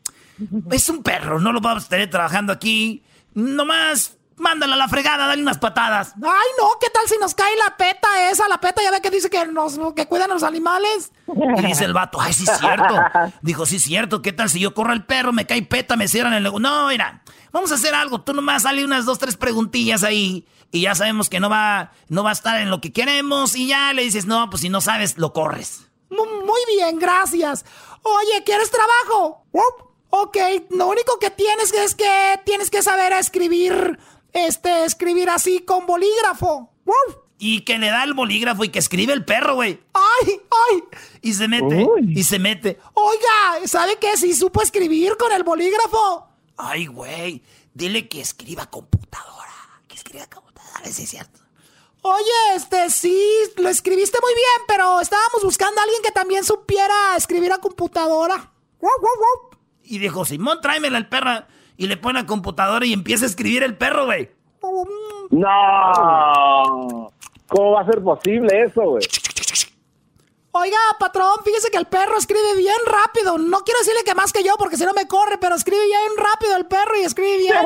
es un perro, no lo vamos a tener trabajando aquí. Nomás mándala a la fregada, dale unas patadas. Ay, no, ¿qué tal si nos cae la peta esa? La peta ya ve que dice que nos que cuidan a los animales. Y dice el vato, ay, sí es cierto. Dijo, sí es cierto, ¿qué tal si yo corro el perro, me cae peta, me cierran el... No, mira, vamos a hacer algo. Tú nomás sale unas dos, tres preguntillas ahí y ya sabemos que no va, no va a estar en lo que queremos y ya le dices, no, pues si no sabes, lo corres. Muy bien, gracias. Oye, ¿quieres trabajo? Ok, lo único que tienes es que tienes que saber escribir, este, escribir así con bolígrafo. Y que le da el bolígrafo y que escribe el perro, güey. ¡Ay, ay! Y se mete, y se mete. Oiga, ¿sabe qué? Si supo escribir con el bolígrafo. Ay, güey, dile que escriba computadora. Que escriba computadora, sí es cierto. Oye, este, sí, lo escribiste muy bien, pero estábamos buscando a alguien que también supiera escribir a computadora. Y dijo, Simón, tráemela el perro. Y le pone a computadora y empieza a escribir el perro, güey. No. ¿Cómo va a ser posible eso, güey? Oiga, patrón, fíjese que el perro escribe bien rápido. No quiero decirle que más que yo porque si no me corre, pero escribe bien rápido el perro y escribe bien.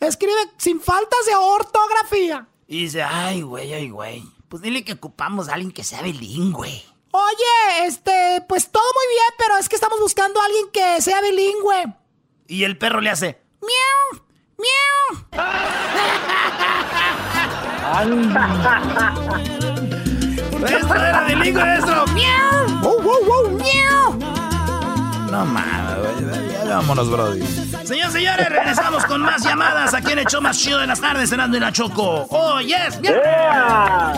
escribe sin faltas de ortografía. Y dice, ay, güey, ay, güey. Pues dile que ocupamos a alguien que sea bilingüe. Oye, este, pues todo muy bien, pero es que estamos buscando a alguien que sea bilingüe. Y el perro le hace, miau, miau. ¡Esto era bilingüe, eso! ¡Miau! ¡Wow, wow, wow! ¡Miau! No mames, vámonos, Brody. Señores, señores, regresamos con más llamadas aquí en el show más chido de las tardes, cenando en la Choco. ¡Oh, yes! Yeah.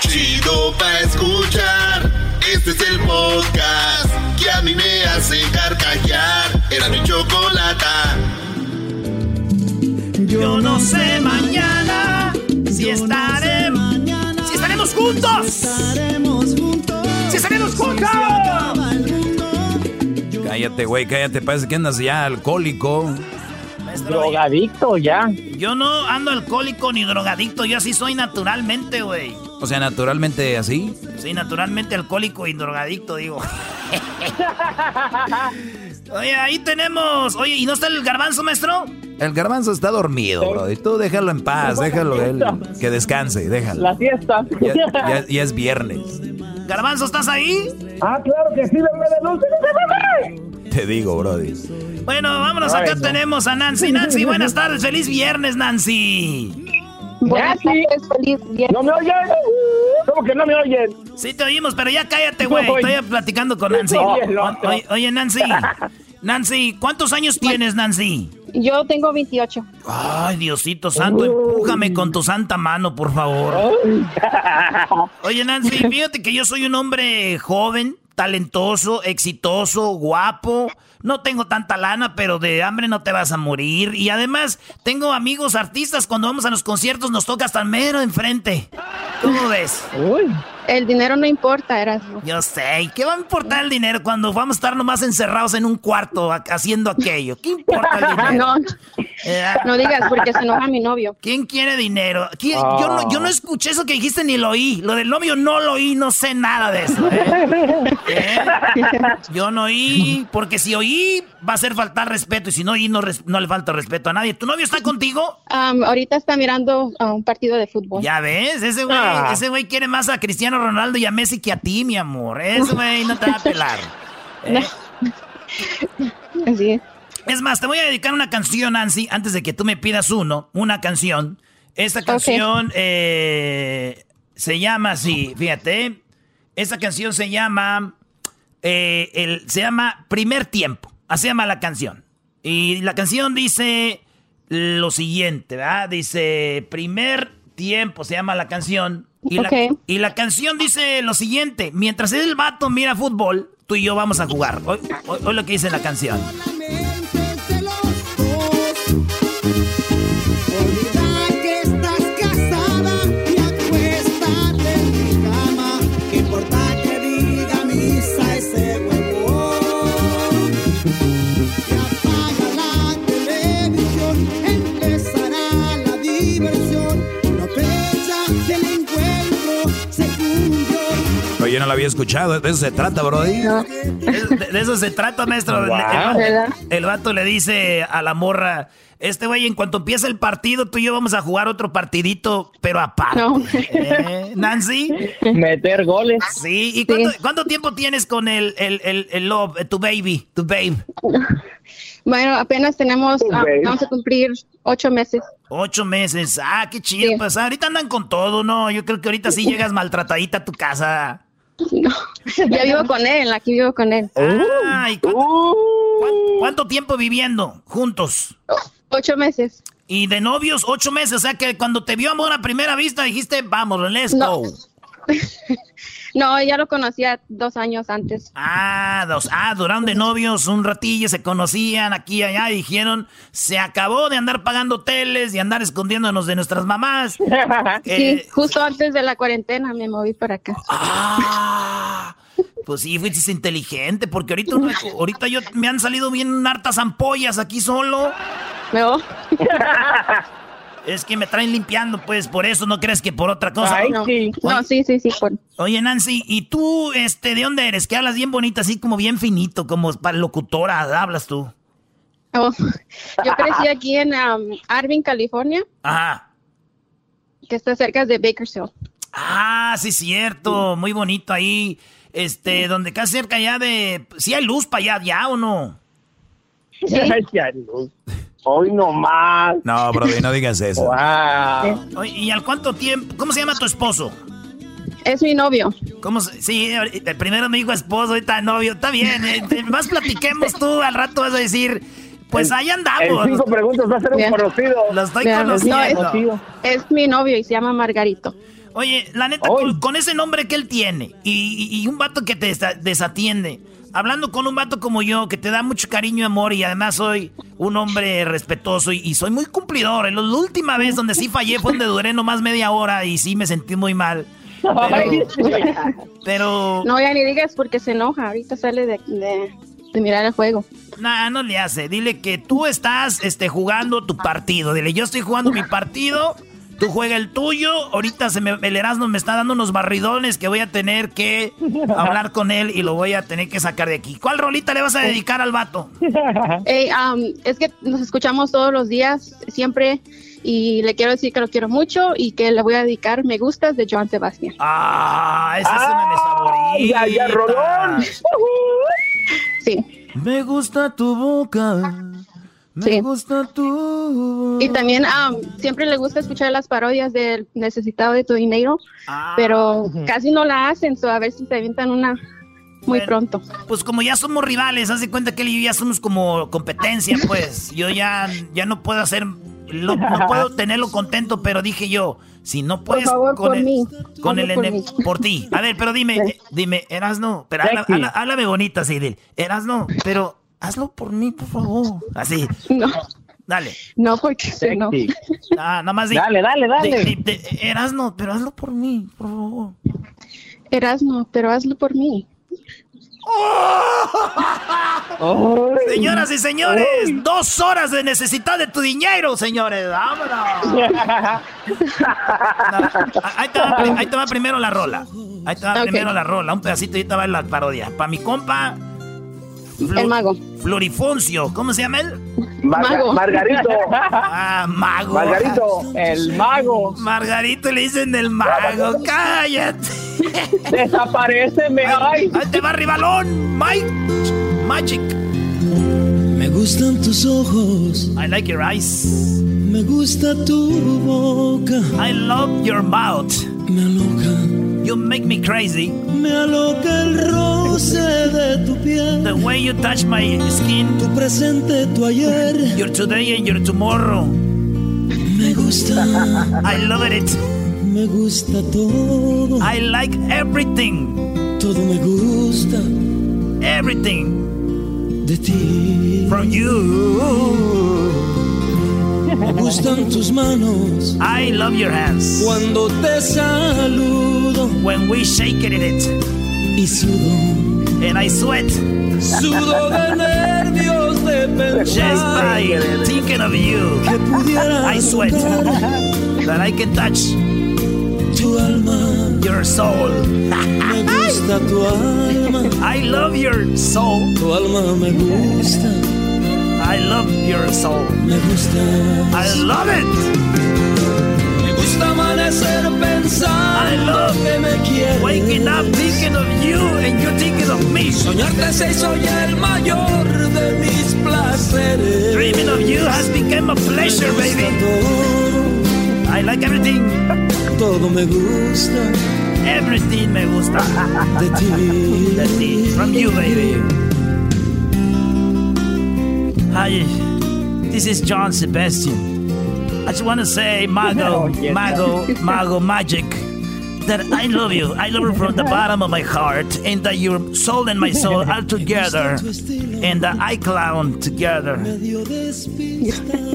Chido pa' escuchar. Este es el podcast que a mí me hace carcajear. Era mi chocolata. Yo no sé mañana si estaremos, si estaremos juntos. Cállate, güey, cállate. Parece que andas ya alcohólico. Drogadicto ya. Yo no ando alcohólico ni drogadicto, yo así soy naturalmente, güey. O sea, naturalmente así. Sí, naturalmente alcohólico y drogadicto, digo. Oye, ahí tenemos. Oye, ¿y no está el garbanzo, maestro? El garbanzo está dormido, bro. Y tú déjalo en paz, déjalo él, que descanse, déjalo. La fiesta. Ya, ya- ya es viernes. Garbanzo, ¿estás ahí? Ah, claro que sí, bebé de luz. Te digo, Brody. Bueno, vámonos. Acá tenemos a Nancy. Nancy, buenas tardes. Feliz viernes, Nancy. Buenas tardes, feliz ¿No me oyen? ¿Cómo que no me oyen? Sí te oímos, pero ya cállate, güey. Estoy platicando con Nancy. Oye, Nancy. Nancy, ¿cuántos años tienes, Nancy? Yo tengo 28. Ay, Diosito santo, empújame con tu santa mano, por favor. Oye, Nancy, fíjate que yo soy un hombre joven, talentoso, exitoso, guapo. No tengo tanta lana, pero de hambre no te vas a morir. Y además, tengo amigos artistas. Cuando vamos a los conciertos nos toca hasta el mero enfrente. ¿Cómo ves? El dinero no importa, eras. Yo sé, ¿y qué va a importar el dinero cuando vamos a estar nomás encerrados en un cuarto ha- haciendo aquello? ¿Qué importa el dinero? No, Eh, no digas porque se enoja mi novio. ¿Quién quiere dinero? ¿Quién- Yo, no, yo no escuché eso que dijiste ni lo oí. Lo del novio no lo oí, no sé nada de eso. ¿eh? ¿Eh? Yo no oí, porque si oí va a ser faltar respeto y si no oí no, le falta respeto a nadie. ¿Tu novio está contigo? Ahorita está mirando a un partido de fútbol. Ya ves, ese güey, Ah. ese güey quiere más a Cristiano Ronaldo y a Messi que a ti, mi amor. Ese güey no te va a pelar. ¿eh? Así es. Es más, te voy a dedicar una canción, Nancy, antes de que tú me pidas uno, una canción. Esta canción eh, se llama así, fíjate. Esta canción se llama, eh, el, se llama Primer Tiempo. Así se llama la canción. Y la canción dice lo siguiente, ¿verdad? Dice Primer Tiempo, se llama la canción. Y, la, y la canción dice lo siguiente, mientras el vato mira fútbol, tú y yo vamos a jugar. Hoy, hoy- hoy lo que dice la canción. Escuchado. De eso se trata, Brody. De, de eso se trata, maestro. El- Wow. El, el vato le dice a la morra, este güey, en cuanto empiece el partido, tú y yo vamos a jugar otro partidito, pero aparte. ¿Eh, Nancy? Meter goles. Sí, ¿y cuánto, cuánto tiempo tienes con el, el, el, el love, eh, tu baby, tu babe? Bueno, apenas tenemos, ah, vamos a cumplir ocho meses. Ocho meses. Ah, qué chido. Pues ahorita andan con todo, ¿no? Yo creo que ahorita sí llegas maltratadita a tu casa. Ya vivo con él, aquí vivo con él. Ah, ¿y cuánto, cuán- cuánto tiempo viviendo juntos? Ocho meses. Y de novios, ocho meses. O sea que cuando te vio amor a primera vista dijiste, vamos, let's No. go. No, ya lo conocía dos años antes. Ah, dos, ah, duraron de novios un ratillo, se conocían aquí y allá y dijeron, se acabó de andar pagando hoteles y andar escondiéndonos de nuestras mamás. Eh, Sí, justo antes de la cuarentena me moví para acá. Ah, pues sí, fuiste inteligente, porque ahorita, ahorita yo me han salido bien hartas ampollas aquí solo. No. Es que me traen limpiando, pues, por eso no crees que por otra cosa. no. sí. No, sí, sí, sí. Oye, Nancy, ¿y tú, este, de dónde eres? Que hablas bien bonito, así como bien finito, como para locutora, hablas tú. Oh, yo crecí aquí en um, Arvin, California. Ajá. Que está cerca de Bakersfield. Ah, sí, cierto. Muy bonito ahí. Este, donde casi cerca ya de. ¿Sí hay luz para allá ya o no? Sí. hay luz. Hoy no más. No, bro, no digas eso. Wow. Oye, ¿Y al cuánto tiempo? ¿Cómo se llama tu esposo? Es mi novio. ¿Cómo se- sí, el primero me dijo esposo, ahorita novio. Está bien, eh, más platiquemos tú, al rato vas a decir, pues ahí andamos. En cinco preguntas va a ser un Bien. conocido. Lo estoy no, conociendo. es, es mi novio y se llama Margarito. Oye, la neta, con, con ese nombre que él tiene y, y- y un vato que te desa- desatiende, hablando con un vato como yo que te da mucho cariño y amor y además soy un hombre respetuoso y, y soy muy cumplidor. La última vez donde sí fallé fue donde duré nomás media hora y sí me sentí muy mal. Pero, pero No, ya ni digas porque se enoja. Ahorita sale de, de, de mirar el juego. Nah, no le hace. Dile que tú estás este, jugando tu partido. Dile, yo estoy jugando mi partido. Tú juega el tuyo. Ahorita se me, el Erasmo me está dando unos barridones que voy a tener que hablar con él y lo voy a tener que sacar de aquí. ¿Cuál rolita le vas a dedicar al vato? Ey, um, es que nos escuchamos todos los días, siempre. Y le quiero decir que lo quiero mucho y que le voy a dedicar Me Gustas de Joan Sebastián. Ah, esa es una de mis favoritas. ya, ya, Rolón. Sí. Me gusta tu boca. Me Sí. gusta tu. Y también um, siempre le gusta escuchar las parodias del Necesitado de tu dinero, pero casi no la hacen, so a ver si se avientan una muy pronto. Pues como ya somos rivales, haz de cuenta que él y yo ya somos como competencia, pues. Yo ya, ya no puedo hacer, lo- no puedo tenerlo contento, pero dije yo, si no puedes favor, con por el, mí. con el por mí. por ti. A ver, pero dime, eh, dime, Erasno, pero habla- háblame bonita así, dile, Erasno, pero hazlo por mí, por favor. Así. No. Dale. No, porque se no. Ah, nada más di- Dale, dale, dale. di- Erasno, pero hazlo por mí, por favor. Erasmo, pero hazlo por mí. Señoras y señores, dos horas de necesidad de tu dinero, señores. Vámonos. No, ahí, te va, pri- ahí te va primero la rola. Ahí te va primero la rola. Un pedacito y ahí te va la parodia. Para mi compa. El mago. Florifoncio. ¿Cómo se llama él? Marga- Margarito. Ah, mago. Margarito. El mago. Margarito le dicen el mago. Cállate. Desapareceme, ay. Ahí te va rivalón. Mike. Magic. Me gustan tus ojos. I like your eyes. Me gusta tu boca. I love your mouth. Me aloca. You make me crazy. Me aloca el roce de tu piel. The way you touch my skin. Tu presente, tu ayer. Your today and your tomorrow. Me gusta. I love it. Me gusta todo. I like everything. Todo me gusta. Everything. De ti. From you. Me gustan tus manos. I love your hands. Cuando te saludo. When we shake it in it. Y sudo. And I sweat. Sudo de nervios de Just by thinking of you. Que pudiera I sweat. That I can touch tu alma. your soul. Me gusta tu alma. I love your soul. Tu alma me gusta. I love your soul. Me gusta. I love it. Gusta amanecer pensando I love que me quieres. Waking up thinking of you and you thinking of me. Soñarte se hizo ya el mayor de mis placeres. Dreaming of you has become a pleasure, baby. Todo, I like everything. todo me gusta Everything me gusta. de ti. De ti. From you, baby. Hi, this is John Sebastian. I just want to say, Mago, Mago, Mago Magic, that I love you. I love you from the bottom of my heart, and that your soul and my soul are together, and that I clown together.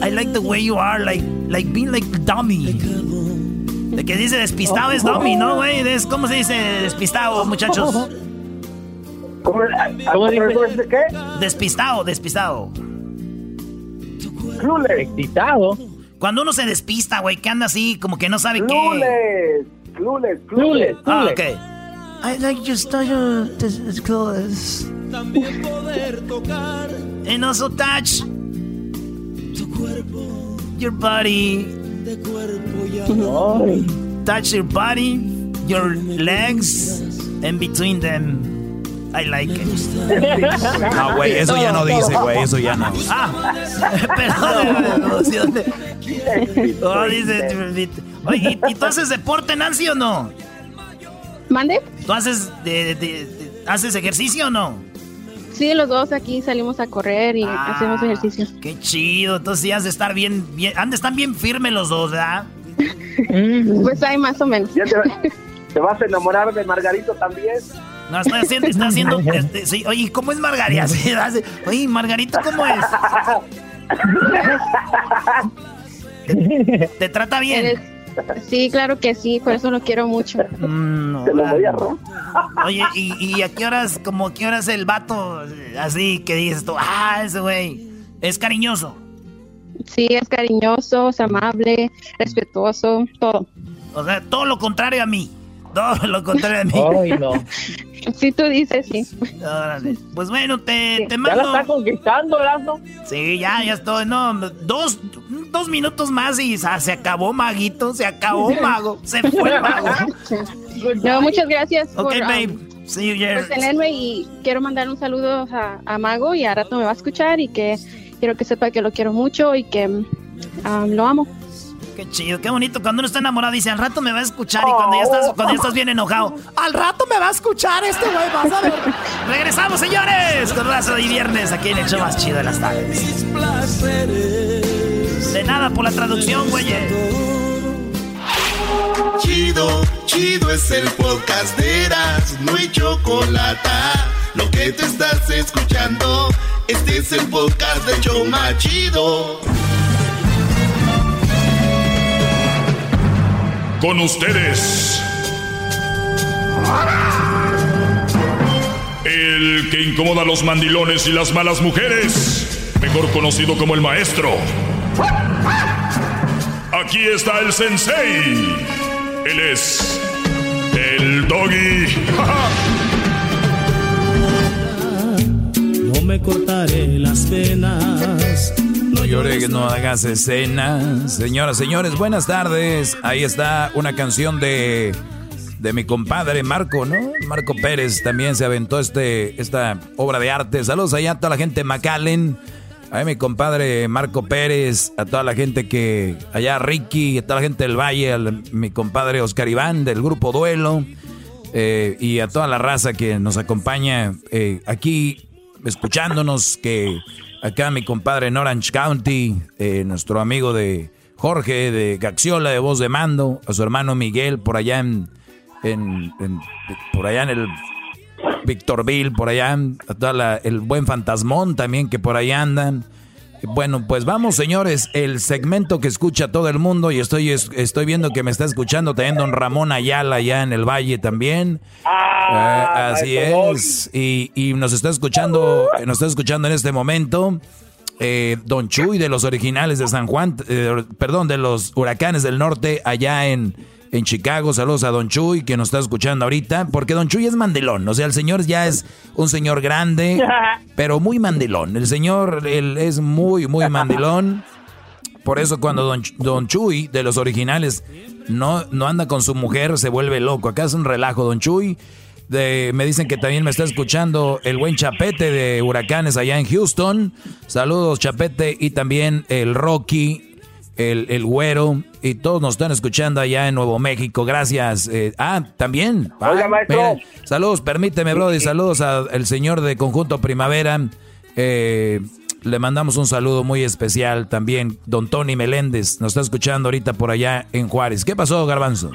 I like the way you are, like, like being like dummy. De que dice despistado es dummy, ¿no, güey? ¿Cómo se dice despistado, muchachos? ¿Cómo, cómo dices qué? Despistado, despistado. clules. Excitado. Cuando uno se despista, güey, que anda así, como que no sabe qué. Clules, clules, clules. Ah, ok. I like your style, this clothes. También poder tocar And also touch tu cuerpo your body. de cuerpo. Touch your body, your legs, and between them. I like it. No, güey, eso ya no dice, güey, eso ya no. Ah, perdón. ¿sí, dónde? Oh, dice, Oye, ¿y, y tú haces deporte, Nancy, o no? ¿Mande? ¿Tú haces, de, de- de- haces ejercicio o no? Sí, los dos aquí salimos a correr y Ah. hacemos ejercicio. Qué chido. Entonces sí has de estar bien, bien, han de estar bien firmes los dos, ¿verdad? Pues hay más o menos. ¿Ya te, te vas a enamorar de Margarito también? No, estoy haciendo, está haciendo, este, sí, oye, ¿cómo es Margarita? Sí, hace- Oye, Margarito, ¿cómo es? ¿Te, te trata bien? Eres- Sí, claro que sí, por eso lo quiero mucho. Mm, no, Te lo voy a. Oye, ¿y, y a qué horas, como a qué horas el vato así que dices tú, ah, ese güey es cariñoso? Sí, es cariñoso, es amable, respetuoso, todo. O sea, todo lo contrario a mí. Todo lo contrario a mí. Ay, no. Si tú dices, sí. Órale. Pues bueno, te, te ¿Ya mando. la está conquistando, Erasmo? Sí, ya, ya estoy. No, dos, dos minutos más y sa- se acabó, maguito. Se acabó, mago. Se fue mago. No, muchas gracias Ok, por, um, babe. See you, por Jerry. tenerme y quiero mandar un saludo a, a Mago y a rato me va a escuchar y que quiero que sepa que lo quiero mucho y que um, lo amo. Qué chido, qué bonito. Cuando uno está enamorado dice, al rato me va a escuchar. Y cuando ya estás, cuando ya estás bien enojado, Al rato me va a escuchar este güey, vas a ver. regresamos, señores. Con Razo y Viernes aquí en el show más chido de las tardes. De nada por la traducción, güey. Chido, chido es el podcast de Eras, no hay chocolate. Lo que te estás escuchando, este es el podcast de Choma Chido. Con ustedes. El que incomoda a los mandilones y las malas mujeres. Mejor conocido como el maestro. Aquí está el sensei. Él es el doggy. No me cortaré las venas. No llores, no hagas escena. Señoras, señores, buenas tardes. Ahí está una canción de, de mi compadre Marco, ¿no? Marco Pérez también se aventó este, esta obra de arte. Saludos allá a toda la gente de McAllen. A mi compadre Marco Pérez, a toda la gente que, allá Ricky, a toda la gente del Valle, a mi compadre Oscar Iván del grupo Duelo, eh, y a toda la raza que nos acompaña eh, aquí escuchándonos, que acá mi compadre en Orange County, eh, nuestro amigo de Jorge de Gaxiola de Voz de Mando, a su hermano Miguel por allá en, en- por allá en el Victorville, por allá, a toda la- el buen fantasmón también que por ahí andan. Bueno, pues vamos, señores, el segmento que escucha todo el mundo y estoy, es- estoy viendo que me está escuchando también don Ramón Ayala allá en el Valle también. Eh, así es. Y, y nos está escuchando, nos está escuchando en este momento. eh, Don Chuy de los originales de San Juan, eh, perdón, de los huracanes del norte allá en, en Chicago. Saludos a Don Chuy que nos está escuchando ahorita, porque Don Chuy es mandilón. O sea, el señor ya es un señor grande, pero muy mandilón. El señor, él es muy, muy mandilón. Por eso cuando Don Chuy, de los originales, no, no anda con su mujer, se vuelve loco. Acá es un relajo, Don Chuy. De, me dicen que también me está escuchando el buen Chapete de Huracanes allá en Houston. Saludos, Chapete. Y también el Rocky, el, el Güero. Y todos nos están escuchando allá en Nuevo México. Gracias. eh, ah, también. Ah, Oiga, maestro. mira, saludos, permíteme, Brody. Saludos al señor de Conjunto Primavera. Eh, le mandamos un saludo muy especial también. Don Tony Meléndez nos está escuchando ahorita por allá en Juárez. ¿Qué pasó, Garbanzo?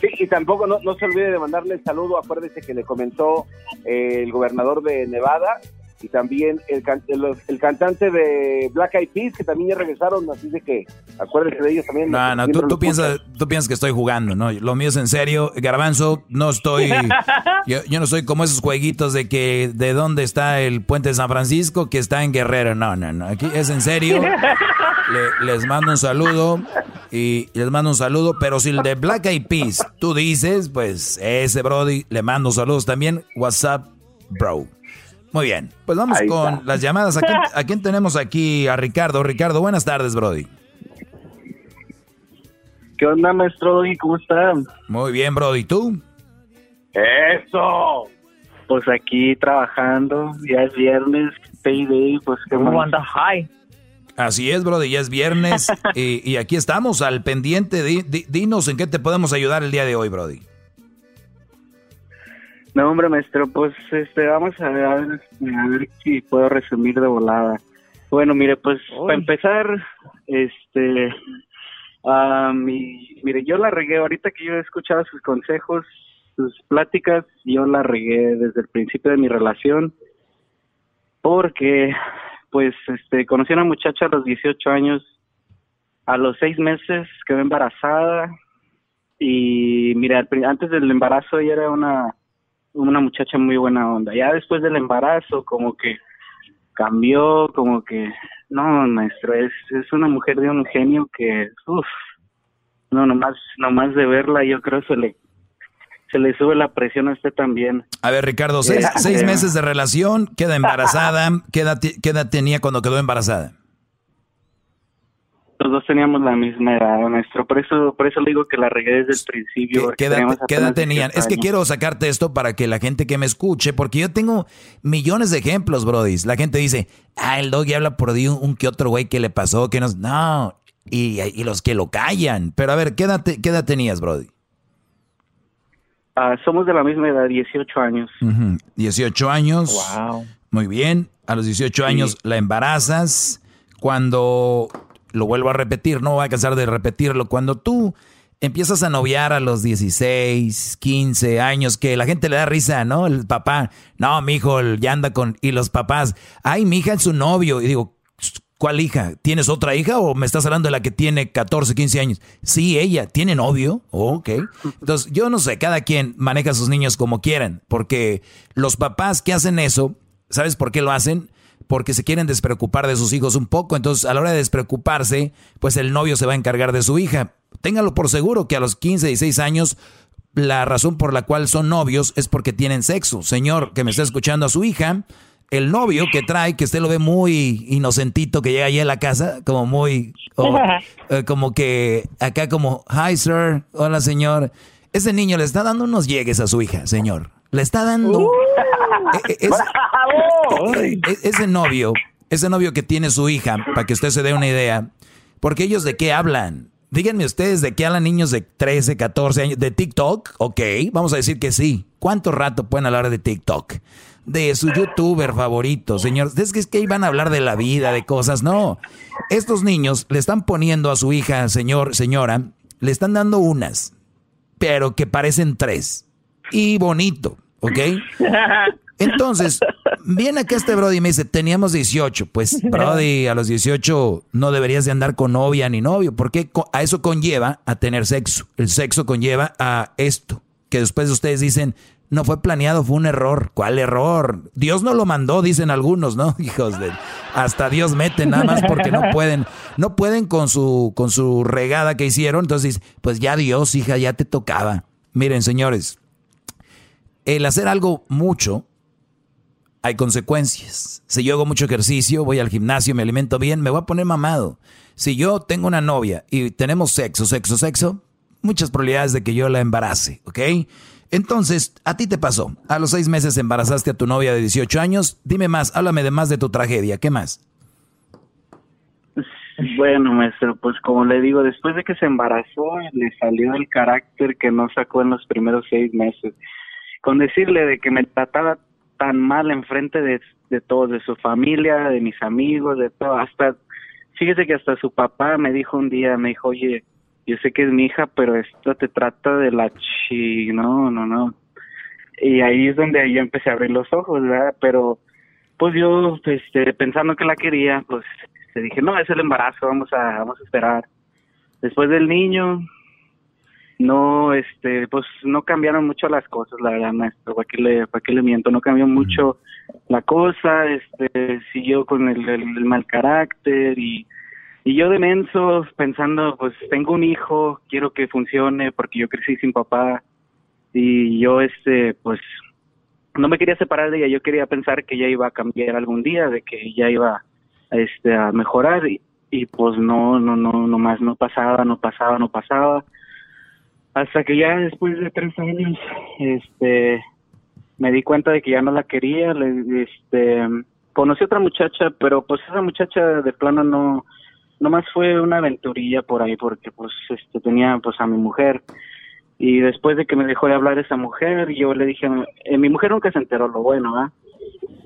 Sí, y tampoco no, no se olvide de mandarle el saludo. Acuérdese que le comentó eh, el gobernador de Nevada y también el, el, cantante de Black Eyed Peas, que también ya regresaron, así de que acuérdense de ellos también. No, no, tú, piensas, tú piensas que estoy jugando, ¿no? Lo mío es en serio. Garbanzo, no estoy, yo, no soy como esos jueguitos de que de dónde está el puente de San Francisco, que está en Guerrero. No, no, no, aquí es en serio. les mando un saludo y les mando un saludo, pero si el de Black Eyed Peas tú dices, pues ese Brody, le mando saludos también. WhatsApp, bro. Muy bien, pues vamos con las llamadas. ¿A quién, tenemos aquí? A Ricardo. Ricardo, buenas tardes, Brody. ¿Qué onda, maestro? ¿Cómo están? Muy bien, Brody. ¿Y tú? ¡Eso! Pues aquí trabajando, ya es viernes, payday, pues ¿cómo anda? Hi. Así es, Brody, ya es viernes y, aquí estamos al pendiente. dinos en qué te podemos ayudar el día de hoy, Brody. No, hombre, maestro, pues este, vamos a ver, a ver, si puedo resumir de volada. Bueno, mire, pues para empezar, este, mire, yo la regué, ahorita que yo he escuchado sus consejos, sus pláticas, yo la regué desde el principio de mi relación, porque, pues, este, conocí a una muchacha a los 18 años, a los seis meses quedó embarazada, y mira, antes del embarazo ella era una una muchacha muy buena onda. Ya después del embarazo, como que cambió, como que, no, maestro, es, es una mujer de un genio que, uff, no, nomás, nomás de verla, yo creo se le, se le sube la presión a usted también. A ver, Ricardo, seis, seis meses de relación, queda embarazada, ¿qué edad, ¿qué edad tenía cuando quedó embarazada? Los dos teníamos la misma edad, maestro. Por eso, por eso le digo que la regué desde el principio. ¿Qué, edad, tenían? Es que quiero sacarte esto para que la gente que me escuche, porque yo tengo millones de ejemplos, Brody. La gente dice, ah, el doggy habla por un, un que otro güey que le pasó, que no. No, y, los que lo callan. Pero a ver, ¿qué edad, qué edad tenías, Brody? Ah, somos de la misma edad, 18 años. 18 años. Wow. Muy bien. A los 18 años la embarazas. Cuando lo vuelvo a repetir, no voy a cansar de repetirlo, cuando tú empiezas a noviar a los 16, 15 años, que la gente le da risa, ¿no? El papá, no, mi hijo ya anda con, y los papás, ay, mi hija es su novio, y digo, ¿cuál hija? ¿Tienes otra hija o me estás hablando de la que tiene 14, 15 años? Sí, ella, ¿tiene novio? ok. Entonces, yo no sé, cada quien maneja a sus niños como quieran, porque los papás que hacen eso, ¿sabes por qué lo hacen? Porque se quieren despreocupar de sus hijos un poco. Entonces, a la hora de despreocuparse, pues el novio se va a encargar de su hija. Téngalo por seguro que a los 15, 16 años, la razón por la cual son novios es porque tienen sexo. Señor que me está escuchando a su hija, el novio que trae, que usted lo ve muy inocentito, que llega allí a la casa, como muy, eh, como que acá como, hi sir, hola señor. Ese niño le está dando unos llegues a su hija, señor. Le está dando... Uh. E, e, e, ese novio, ese novio que tiene su hija, para que usted se dé una idea, porque ellos de qué hablan. Díganme ustedes de qué hablan niños de 13, 14 años. ¿De TikTok? Ok, vamos a decir que sí. ¿Cuánto rato pueden hablar de TikTok? De su youtuber favorito, señor. Es que, es que iban a hablar de la vida, de cosas. No. Estos niños le están poniendo a su hija, señor, señora, le están dando unas, pero que parecen tres. Y bonito, ¿ok? Entonces, viene acá este Brody y me dice, teníamos 18. Pues, Brody, a los 18 no deberías de andar con novia ni novio, porque a eso conlleva a tener sexo. El sexo conlleva a esto, que después ustedes dicen, no fue planeado, fue un error. ¿Cuál error? Dios no lo mandó, dicen algunos, ¿no? Hijos de... Hasta Dios mete nada más porque no pueden. No pueden con su, con su regada que hicieron. Entonces, pues ya Dios, hija, ya te tocaba. Miren, señores, el hacer algo mucho hay consecuencias. Si yo hago mucho ejercicio, voy al gimnasio, me alimento bien, me voy a poner mamado. Si yo tengo una novia y tenemos sexo, sexo, sexo, muchas probabilidades de que yo la embarace, ¿ok? Entonces, a ti te pasó. A los seis meses embarazaste a tu novia de 18 años. Dime más, háblame de más de tu tragedia. ¿Qué más? Bueno, maestro, pues como le digo, después de que se embarazó, le salió el carácter que no sacó en los primeros seis meses. Con decirle de que me trataba tan mal enfrente de, de todos, de su familia, de mis amigos, de todo, hasta, fíjese que hasta su papá me dijo un día, me dijo, oye, yo sé que es mi hija, pero esto te trata de la chi, no, no, no. Y ahí es donde yo empecé a abrir los ojos, ¿verdad? Pero pues yo, este, pensando que la quería, pues te dije, no, es el embarazo, vamos a, vamos a esperar. Después del niño, no, este, pues no cambiaron mucho las cosas, la verdad, maestro, ¿para qué le, para qué le miento? No cambió mucho la cosa, este, siguió con el, el, mal carácter y, y yo de menso pensando, pues tengo un hijo, quiero que funcione porque yo crecí sin papá. Y yo, este, pues no me quería separar de ella, yo quería pensar que ella iba a cambiar algún día, de que ella iba este a mejorar. Y, y pues no no no no más no pasaba, no pasaba, no pasaba. Hasta que ya después de tres años este me di cuenta de que ya no la quería, le, este conocí otra muchacha, pero pues esa muchacha de plano no nomás fue una aventurilla por ahí porque pues este tenía pues a mi mujer y después de que me dejó de hablar esa mujer, yo le dije, eh, mi mujer nunca se enteró lo bueno, ¿ah?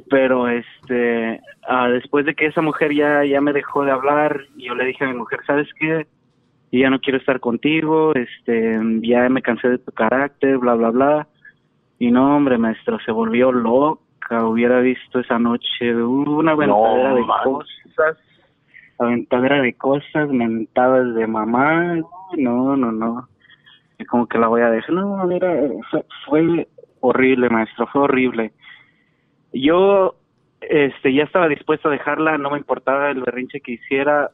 Pero este, ah, después de que esa mujer ya, ya me dejó de hablar, yo le dije a mi mujer, ¿sabes qué? Yo ya no quiero estar contigo, este, ya me cansé de tu carácter, bla, bla, bla. Y no, hombre, maestro, se volvió loca, hubiera visto esa noche una aventadera de cosas, aventadera de cosas, mentadas de mamá, no, no, no como que la voy a dejar. No, mira, fue, horrible, maestro, fue horrible. Yo este ya estaba dispuesto a dejarla, no me importaba el berrinche que hiciera,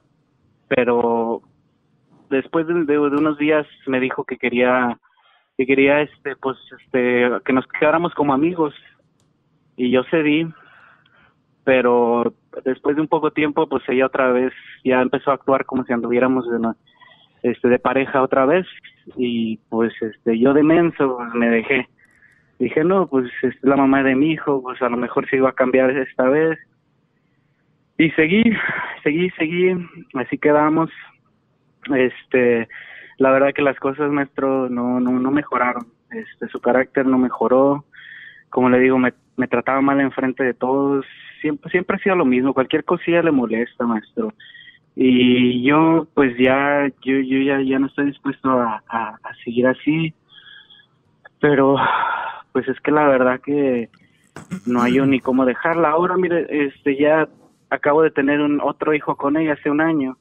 pero después de, de, unos días me dijo que quería que quería este pues este que nos quedáramos como amigos y yo cedí pero después de un poco tiempo pues ella otra vez ya empezó a actuar como si anduviéramos de, este de pareja otra vez. Y pues este yo de menso pues, me dejé. Dije no pues es la mamá de mi hijo pues a lo mejor se iba a cambiar esta vez. Y seguí seguí seguí. Así quedamos. Este la verdad que las cosas maestro no no no mejoraron. Este su carácter no mejoró. Como le digo me, me trataba mal enfrente de todos siempre siempre hacía lo mismo cualquier cosilla le molesta maestro. Y yo pues ya yo yo ya ya no estoy dispuesto a, a, seguir así. Pero pues es que la verdad que no hay ni cómo dejarla. Ahora mire este ya acabo de tener un otro hijo con ella hace un año.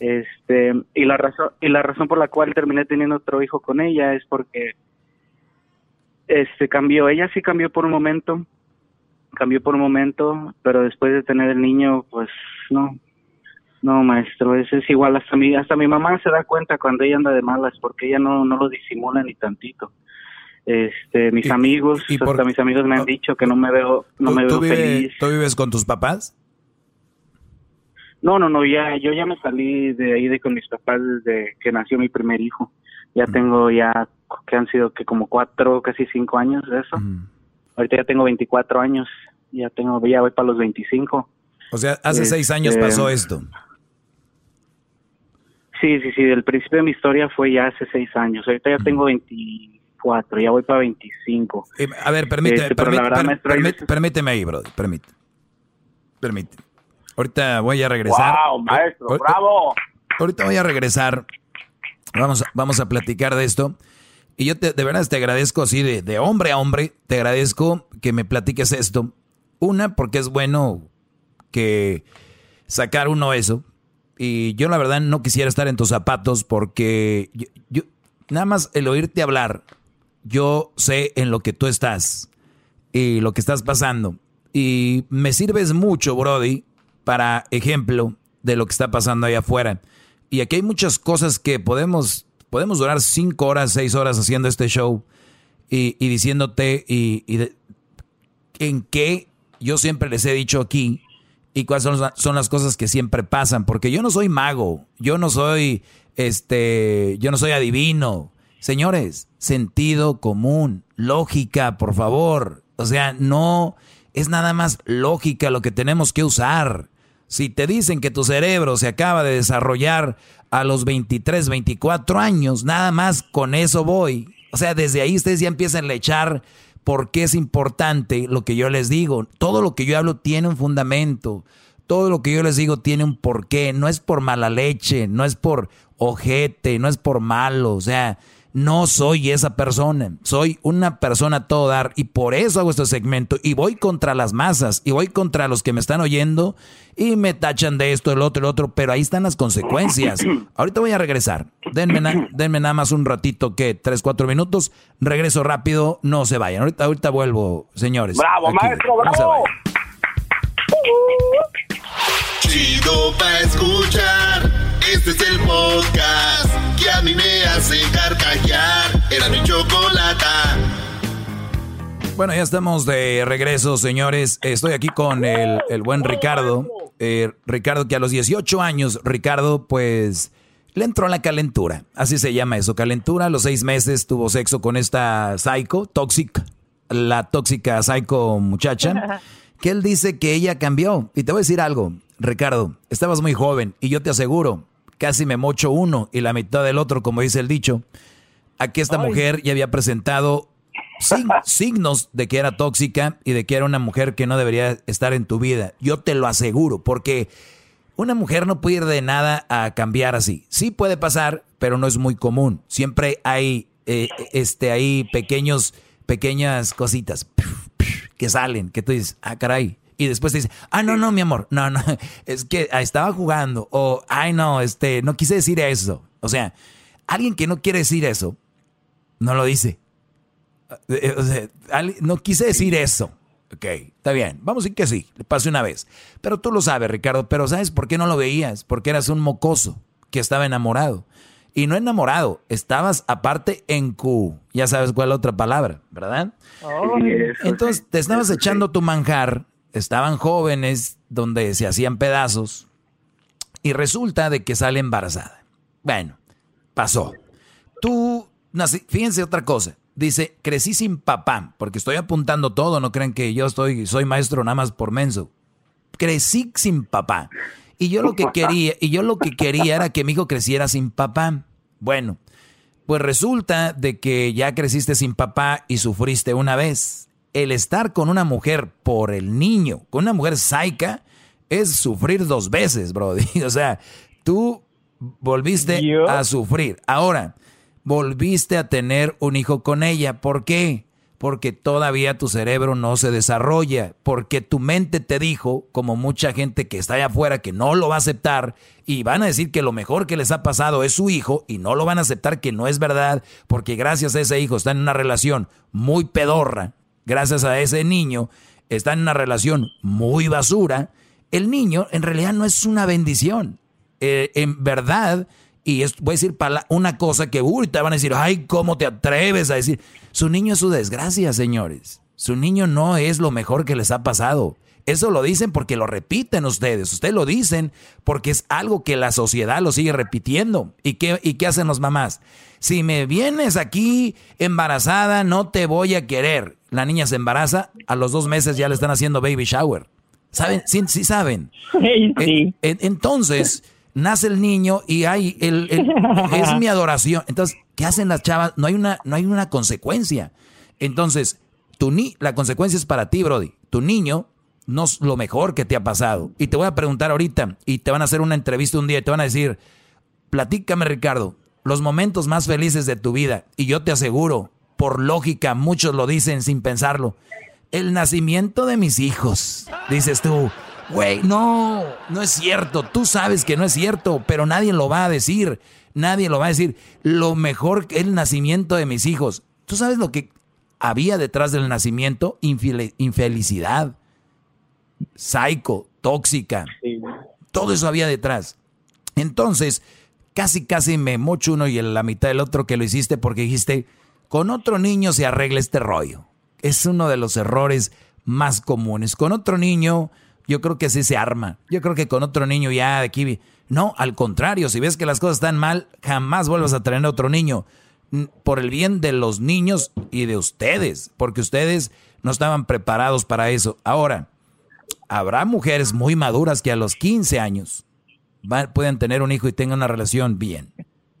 Este y la razón y la razón por la cual terminé teniendo otro hijo con ella es porque este cambió ella sí cambió por un momento cambió por un momento pero después de tener el niño pues no no, maestro, ese es igual. Hasta mi, hasta mi mamá se da cuenta cuando ella anda de malas, porque ella no, no lo disimula ni tantito. Este, mis amigos, hasta mis amigos me han dicho que no me veo, no me veo feliz. ¿Tú vives con tus papás? No, no, no, ya, yo ya me salí de ahí de con mis papás desde que nació mi primer hijo. Ya tengo ya, que han sido que como cuatro, casi cinco años de eso. Ahorita ya tengo 24 años, ya tengo, ya voy para los 25. O sea, hace seis años este, pasó esto. Sí, sí, sí, del principio de mi historia fue ya hace seis años. Ahorita ya tengo 24, ya voy para 25. Eh, a ver, permíteme, este, permíteme ahí, bro. Permíteme. Permíteme. Ahorita voy a regresar. ¡Wow, maestro! ¡Bravo! Ahorita voy a regresar. Vamos a, vamos a platicar de esto. Y yo te, de verdad te agradezco así de, de hombre a hombre. Te agradezco que me platiques esto. Una, porque es bueno que sacar uno eso y yo la verdad no quisiera estar en tus zapatos porque yo, nada más el oírte hablar, yo sé en lo que tú estás y lo que estás pasando. Y me sirves mucho, Brody, para ejemplo de lo que está pasando allá afuera. Y aquí hay muchas cosas que podemos, podemos durar cinco horas, seis horas haciendo este show y, diciéndote y, y en qué yo siempre les he dicho aquí y cuáles son, las cosas que siempre pasan, porque yo no soy mago, yo no soy este, yo no soy adivino. Señores, sentido común, lógica, por favor. O sea, no es nada más lógica lo que tenemos que usar. Si te dicen que tu cerebro se acaba de desarrollar a los 23, 24 años, nada más con eso voy. O sea, desde ahí ustedes ya empiezan a echar por qué es importante lo que yo les digo. Todo lo que yo hablo tiene un fundamento. Todo lo que yo les digo tiene un porqué. No es por mala leche, no es por ojete, no es por malo. O sea, No soy esa persona, soy una persona todo dar y por eso hago este segmento y voy contra las masas y voy contra los que me están oyendo y me tachan de esto, el otro, el otro, pero ahí están las consecuencias. Ahorita voy a regresar. Denme, denme nada más un ratito, que tres, cuatro minutos. Regreso rápido, no se vayan. Ahorita, ahorita vuelvo, señores. Bravo, maestro, bravo. Chido pa escuchar. Este es el podcast que a mí me hace carcajear. Era mi chocolata. Bueno, ya estamos de regreso, señores. Estoy aquí con el, el buen Ricardo. Eh, Ricardo, que a los 18 años, Ricardo, pues le entró la calentura. Así se llama eso, calentura. A los seis meses tuvo sexo con esta psycho, toxic, la tóxica psycho muchacha, que él dice que ella cambió. Y te voy a decir algo, Ricardo, estabas muy joven y yo te aseguro, casi me mocho uno y la mitad del otro, como dice el dicho. Aquí esta mujer ya había presentado signos de que era tóxica y de que era una mujer que no debería estar en tu vida. Yo te lo aseguro, porque una mujer no puede ir de nada a cambiar así. Sí puede pasar, pero no es muy común. Siempre hay, eh, este, hay pequeños, pequeñas cositas que salen, que tú dices, ah, caray, y después te dice, ah, no, no, mi amor, no, no, es que estaba jugando, o, ay, no, este, no quise decir eso. O sea, alguien que no quiere decir eso, no lo dice. Eh, o sea, no quise decir eso. Ok, está bien, vamos a decir que sí, le pasé una vez. Pero tú lo sabes, Ricardo, pero ¿sabes por qué no lo veías? Porque eras un mocoso que estaba enamorado. Y no enamorado, estabas aparte en Q. Ya sabes cuál es la otra palabra, ¿verdad? Entonces te estabas echando tu manjar estaban jóvenes donde se hacían pedazos y resulta de que sale embarazada. Bueno, pasó. Tú, fíjense otra cosa. Dice, crecí sin papá, porque estoy apuntando todo, no crean que yo estoy, soy maestro nada más por menso. Crecí sin papá. Y yo lo que quería, y yo lo que quería era que mi hijo creciera sin papá. Bueno, pues resulta de que ya creciste sin papá y sufriste una vez el estar con una mujer por el niño, con una mujer saica, es sufrir dos veces, Brody. O sea, tú volviste a sufrir. Ahora, volviste a tener un hijo con ella. ¿Por qué? Porque todavía tu cerebro no se desarrolla, porque tu mente te dijo, como mucha gente que está allá afuera que no lo va a aceptar, y van a decir que lo mejor que les ha pasado es su hijo, y no lo van a aceptar que no es verdad, porque gracias a ese hijo está en una relación muy pedorra, gracias a ese niño, está en una relación muy basura, el niño en realidad no es una bendición. Eh, en verdad, y voy a decir una cosa que ahorita van a decir, ay, ¿cómo te atreves a decir? Su niño es su desgracia, señores. Su niño no es lo mejor que les ha pasado. Eso lo dicen porque lo repiten ustedes. Ustedes lo dicen porque es algo que la sociedad lo sigue repitiendo. ¿Y qué, y qué hacen los mamás? Si me vienes aquí embarazada, no te voy a querer. La niña se embaraza, a los dos meses ya le están haciendo baby shower. ¿Saben? Sí, sí saben. Sí. Entonces, nace el niño y hay el, es mi adoración. Entonces, ¿qué hacen las chavas? No hay una, no hay una consecuencia. Entonces, tu ni la consecuencia es para ti, Brody. Tu niño no es lo mejor que te ha pasado. Y te voy a preguntar ahorita, y te van a hacer una entrevista un día y te van a decir, platícame Ricardo, los momentos más felices de tu vida. Y yo te aseguro, por lógica, muchos lo dicen sin pensarlo, el nacimiento de mis hijos. Dices tú, güey, no, no es cierto, tú sabes que no es cierto, pero nadie lo va a decir, nadie lo va a decir. Lo mejor que el nacimiento de mis hijos. ¿Tú sabes lo que había detrás del nacimiento? infelicidad psycho, tóxica. Todo eso había detrás. Entonces, casi, casi me mocho uno y la mitad del otro que lo hiciste porque dijiste, con otro niño se arregla este rollo. Es uno de los errores más comunes. Con otro niño, yo creo que sí se arma. Yo creo que con otro niño ya de aquí... No, al contrario, si ves que las cosas están mal, jamás vuelvas a tener otro niño. Por el bien de los niños y de ustedes, porque ustedes no estaban preparados para eso. Ahora, habrá mujeres muy maduras que a los 15 años pueden tener un hijo y tengan una relación bien,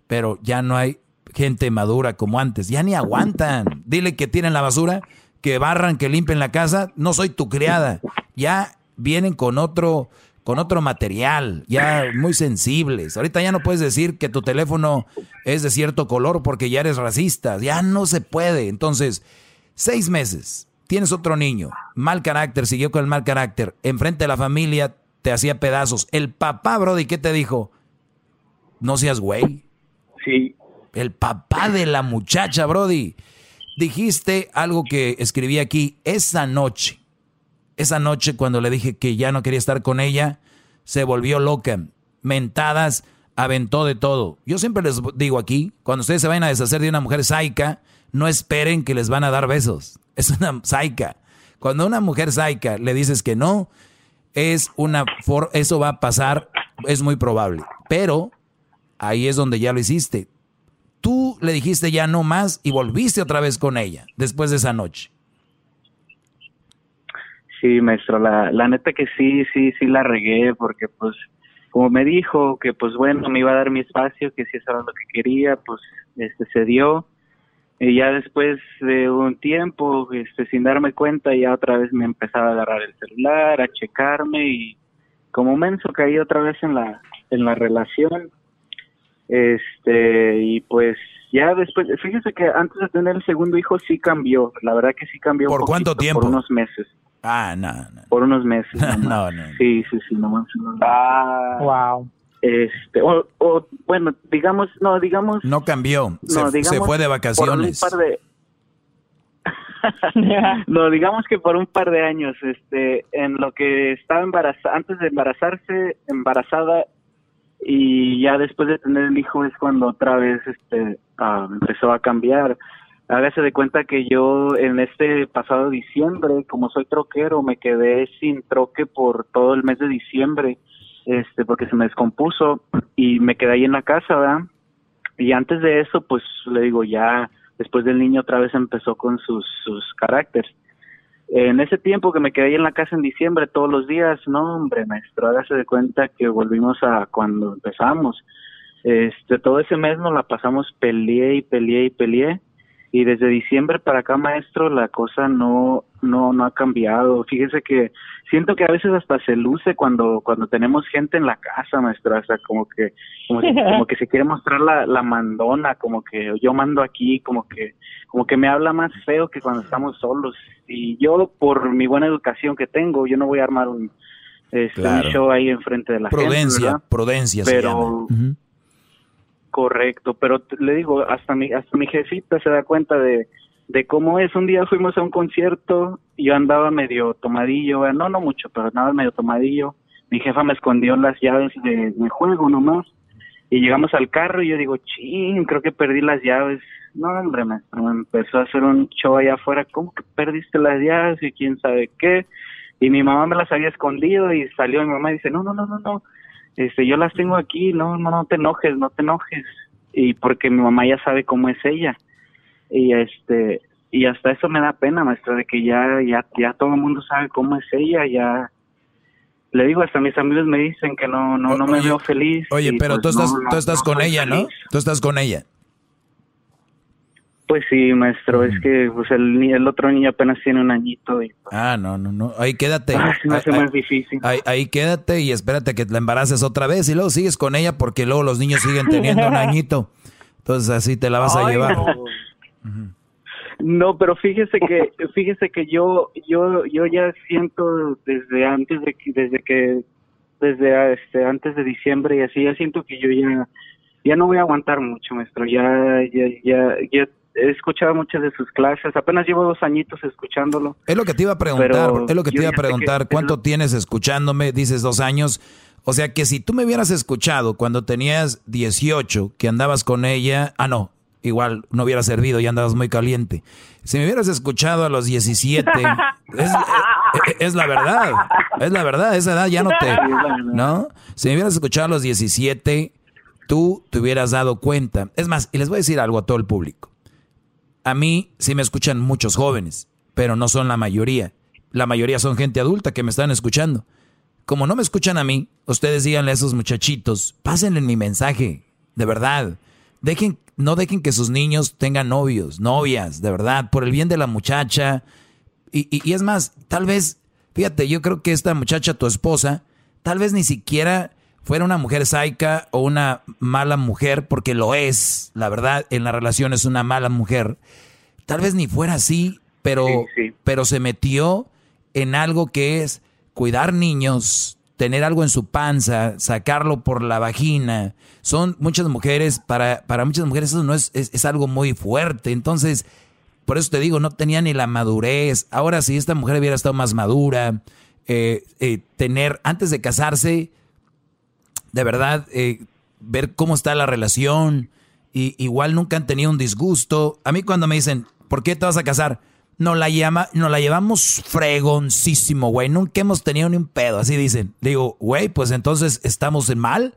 pero ya no hay gente madura como antes, ya ni aguantan. Dile que tienen la basura, que barran, que limpien la casa, no soy tu criada. Ya vienen con otro con otro material, ya muy sensibles. Ahorita ya no puedes decir que tu teléfono es de cierto color porque ya eres racista. Ya no se puede. Entonces, seis meses, tienes otro niño, mal carácter, siguió con el mal carácter, enfrente de la familia te hacía pedazos. El papá, Brody, ¿qué te dijo? No seas güey. Sí. El papá de la muchacha, Brody. Dijiste algo que escribí aquí esa noche esa noche cuando le dije que ya no quería estar con ella, se volvió loca. Mentadas, aventó de todo. Yo siempre les digo aquí, cuando ustedes se vayan a deshacer de una mujer saica, no esperen que les van a dar besos. Es una saica. Cuando a una mujer saica le dices que no, es una for eso va a pasar, es muy probable. Pero ahí es donde ya lo hiciste. Tú le dijiste ya no más y volviste otra vez con ella después de esa noche. Sí, maestro, la, la neta que sí, sí, sí la regué porque pues como me dijo que pues bueno, me iba a dar mi espacio, que si eso era lo que quería, pues este se dio. Y ya después de un tiempo, este sin darme cuenta, ya otra vez me empezaba a agarrar el celular, a checarme y como menso caí otra vez en la en la relación. Este, y pues ya después, fíjese que antes de tener el segundo hijo sí cambió, la verdad que sí cambió. ¿Por cuánto tiempo? Por unos meses. Ah, no, no. Por unos meses. no, no. Sí, sí, sí, no más. Ah, wow. Este, o, o, bueno, digamos, no, digamos. No cambió, se, no, digamos, se fue de vacaciones. Por un par de... no, digamos que por un par de años, este, en lo que estaba embarazada, antes de embarazarse, embarazada, y ya después de tener el hijo es cuando otra vez, este, uh, empezó a cambiar hágase de cuenta que yo en este pasado diciembre, como soy troquero, me quedé sin troque por todo el mes de diciembre, este, porque se me descompuso y me quedé ahí en la casa, ¿verdad? Y antes de eso, pues le digo, ya después del niño otra vez empezó con sus, sus caracteres. En ese tiempo que me quedé ahí en la casa en diciembre todos los días, no, hombre, maestro, hágase de cuenta que volvimos a cuando empezamos. Este, todo ese mes nos la pasamos peleé y peleé y peleé y desde diciembre para acá maestro la cosa no no no ha cambiado. Fíjese que siento que a veces hasta se luce cuando cuando tenemos gente en la casa maestro hasta como que como, como que se quiere mostrar la, la mandona como que yo mando aquí como que como que me habla más feo que cuando estamos solos. Y yo por mi buena educación que tengo yo no voy a armar un, este, show ahí enfrente de la prudencia, gente prudencia pero Correcto, pero le digo, hasta mi, hasta mi jefita se da cuenta de, de cómo es. Un día fuimos a un concierto, yo andaba medio tomadillo, no, no mucho, pero andaba medio tomadillo. Mi jefa me escondió las llaves de mi juego nomás. Y llegamos al carro y yo digo, ching, creo que perdí las llaves. No, hombre, me empezó a hacer un show allá afuera, ¿cómo que perdiste las llaves? Y quién sabe qué. Y mi mamá me las había escondido y salió mi mamá y dice, no, no, no, no, no, este, yo las tengo aquí, no, no, no te enojes, no te enojes. Y porque mi mamá ya sabe cómo es ella. Y este, y hasta eso me da pena, maestro, de que ya, ya, ya todo el mundo sabe cómo es ella, ya. Le digo, hasta mis amigos me dicen que no, no, no me veo feliz. Oye, pero pues tú estás, tú estás con ella, ¿no? Tú estás con ella. Pues sí, maestro, es que pues el, el otro niño apenas tiene un añito. Y, pues, ah, no, no, no. Ahí quédate. Ah, sí, ahí, hace más difícil. Ahí, ahí, quédate y espérate que la embaraces otra vez y luego sigues con ella porque luego los niños siguen teniendo un añito. Entonces así te la vas a llevar. No. no, pero fíjese que fíjese que yo yo yo ya siento desde antes de desde que desde este antes de diciembre y así ya siento que yo ya ya no voy a aguantar mucho, maestro. Ya ya ya ya he escuchado muchas de sus clases, apenas llevo dos añitos escuchándolo. Es lo que te iba a preguntar, es lo que te iba a preguntar, ¿cuánto tienes escuchándome? Dices dos años. O sea que si tú me hubieras escuchado cuando tenías 18, que andabas con ella, ah no, igual no hubiera servido, ya andabas muy caliente. Si me hubieras escuchado a los 17, es, es, la verdad, es la verdad, esa edad ya no te, ¿no? Si me hubieras escuchado a los 17, tú te hubieras dado cuenta. Es más, y les voy a decir algo a todo el público. A mí sí me escuchan muchos jóvenes, pero no son la mayoría. La mayoría son gente adulta que me están escuchando. Como no me escuchan a mí, ustedes díganle a esos muchachitos, pásenle mi mensaje, de verdad. Dejen, no dejen que sus niños tengan novios, novias, de verdad, por el bien de la muchacha. Y, y, y es más, tal vez, fíjate, yo creo que esta muchacha, tu esposa, tal vez ni siquiera fuera una mujer saica o una mala mujer, porque lo es, la verdad, en la relación es una mala mujer. Tal vez ni fuera así, pero, pero se metió en algo que es cuidar niños, tener algo en su panza, sacarlo por la vagina. Son muchas mujeres, para, para muchas mujeres eso no es, es, algo muy fuerte. Entonces, por eso te digo, no tenía ni la madurez. Ahora, si esta mujer hubiera estado más madura, eh, eh, tener, antes de casarse, de verdad, eh, ver cómo está la relación. Y igual nunca han tenido un disgusto. A mí cuando me dicen, ¿por qué te vas a casar? nos la, llama, nos la llevamos fregoncísimo, güey. Nunca hemos tenido ni un pedo, así dicen. Digo, güey, pues entonces estamos en mal.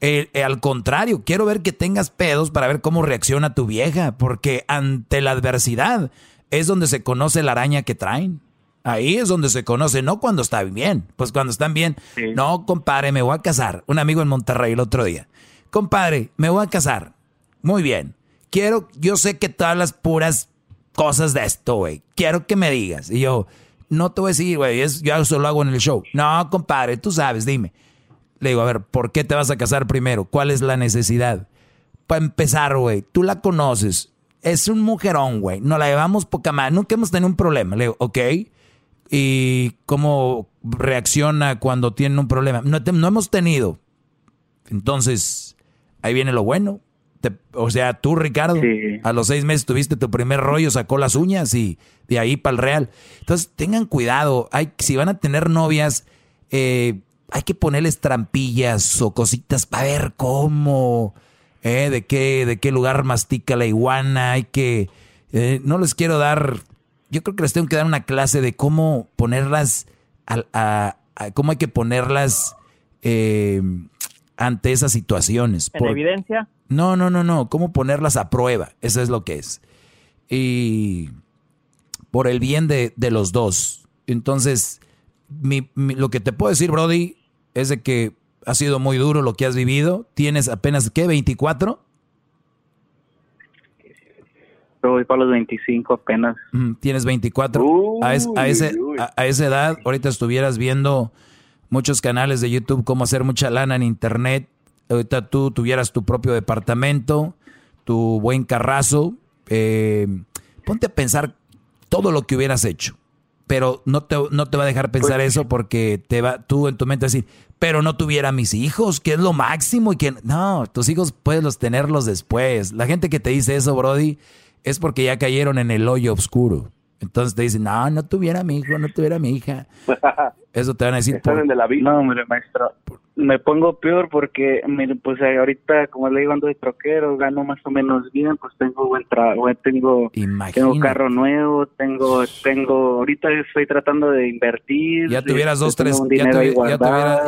Eh, al contrario, quiero ver que tengas pedos para ver cómo reacciona tu vieja, porque ante la adversidad es donde se conoce la araña que traen. Ahí es donde se conoce, no cuando está bien. Pues cuando están bien, no, compadre, me voy a casar. Un amigo en Monterrey el otro día. Compadre, me voy a casar. Muy bien. Quiero, yo sé que todas las puras cosas de esto, güey. Quiero que me digas. Y yo, no te voy a decir, güey, yo eso lo hago en el show. No, compadre, tú sabes, dime. Le digo, a ver, ¿por qué te vas a casar primero? ¿Cuál es la necesidad? Para empezar, güey, tú la conoces. Es un mujerón, güey. No la llevamos poca más. Nunca hemos tenido un problema. Le digo, ok. ¿Y cómo reacciona cuando tiene un problema? No, no hemos tenido. Entonces, ahí viene lo bueno o sea, tú, Ricardo, a los seis meses tuviste tu primer rollo, sacó las uñas y de ahí para el real. Entonces, tengan cuidado. Hay, si van a tener novias, eh, hay que ponerles trampillas o cositas para ver cómo, eh, de, qué, de qué lugar mastica la iguana. Hay que. Eh, no les quiero dar. Yo creo que les tengo que dar una clase de cómo ponerlas. A, cómo hay que ponerlas ante esas situaciones. ¿En evidencia? No, no, no, no. ¿Cómo ponerlas a prueba? Eso es lo que es. Y por el bien de, los dos. Entonces, lo que te puedo decir, Brody, es de que ha sido muy duro lo que has vivido. Tienes apenas, ¿qué? ¿24? Voy para los 25 apenas. Tienes 24. a, a, ese, a, esa edad, ahorita estuvieras viendo muchos canales de YouTube, cómo hacer mucha lana en Internet ahorita tú tuvieras tu propio departamento, tu buen carrazo, eh, ponte a pensar todo lo que hubieras hecho. Pero no te, no te va a dejar pensar pues eso porque te va, tú en tu mente decir, pero no tuviera mis hijos, que es lo máximo y que no, tus hijos puedes tenerlos después. La gente que te dice eso, Brody, es porque ya cayeron en el hoyo oscuro. Entonces te dicen, no, no tuviera mi hijo, no tuviera mi hija. Eso te van a decir. Por, de la vida. No, hombre, maestro me pongo peor porque, mire, pues eh, ahorita, como le digo, ando de troquero, gano más o menos bien, pues tengo buen trabajo, tengo, tengo carro nuevo, tengo, tengo, ahorita estoy tratando de invertir. Ya tuvieras dos, tres, ya,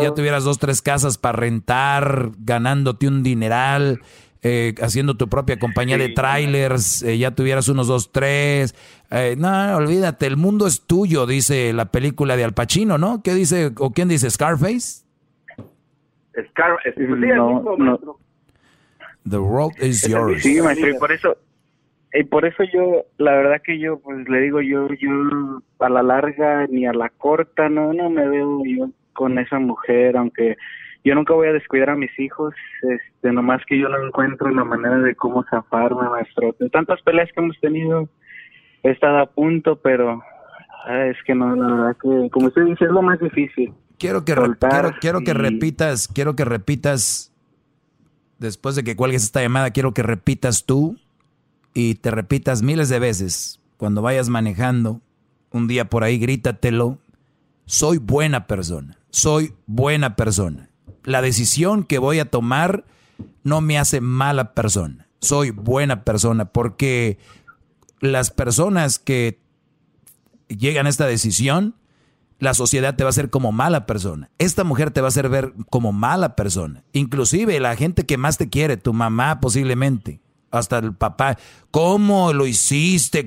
ya, tuvieras dos, tres casas para rentar, ganándote un dineral. Eh, haciendo tu propia compañía de trailers, eh, ya tuvieras unos dos, tres. no, olvídate, el mundo es tuyo, dice la película de Al Pacino, ¿no? ¿Qué dice, o quién dice, Scarface? Scar es, no, The world is yours. Sí, maestro, y por eso, y por eso yo, la verdad que yo, pues le digo, yo, yo a la larga ni a la corta, no, no me veo yo con esa mujer, aunque yo nunca voy a descuidar a mis hijos, este, nomás que yo no encuentro la manera de cómo zafarme, maestro. De tantas peleas que hemos tenido, he estado a punto, pero ah, es que no, la verdad que, como usted dice, es lo más difícil. Quiero que, quiero, quiero que repitas, quiero que repitas, después de que cuelgues esta llamada, quiero que repitas tú y te repitas miles de veces. Cuando vayas manejando, un día por ahí, grítatelo. Soy buena persona, soy buena persona. La decisión que voy a tomar no me hace mala persona. Soy buena persona porque las personas que llegan a esta decisión la sociedad te va a hacer como mala persona. Esta mujer te va a hacer ver como mala persona. Inclusive la gente que más te quiere, tu mamá posiblemente, hasta el papá. ¿Cómo lo hiciste?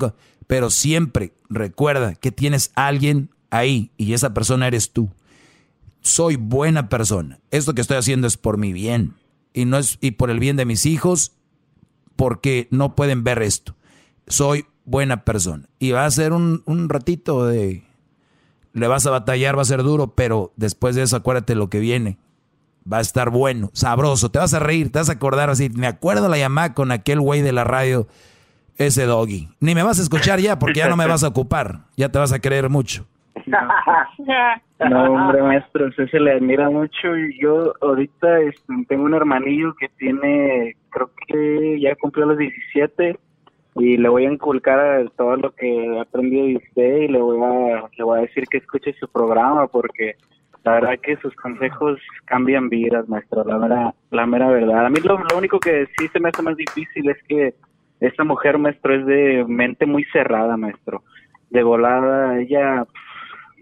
Pero siempre recuerda que tienes alguien ahí y esa persona eres tú. Soy buena persona. Esto que estoy haciendo es por mi bien y no es y por el bien de mis hijos porque no pueden ver esto. Soy buena persona y va a ser un, un ratito de le vas a batallar, va a ser duro, pero después de eso acuérdate lo que viene. Va a estar bueno, sabroso, te vas a reír, te vas a acordar así. Me acuerdo la llamada con aquel güey de la radio, ese doggy. Ni me vas a escuchar ya porque ya no me vas a ocupar, ya te vas a creer mucho. No, hombre, maestro, usted se le admira mucho yo ahorita este, tengo un hermanillo que tiene, creo que ya cumplió los 17 y le voy a inculcar todo lo que aprendido de usted y le voy a, le voy a decir que escuche su programa porque la verdad que sus consejos cambian vidas, maestro, la mera, la mera verdad. A mí lo, lo único que sí se me hace más difícil es que esta mujer, maestro, es de mente muy cerrada, maestro. De volada, ella,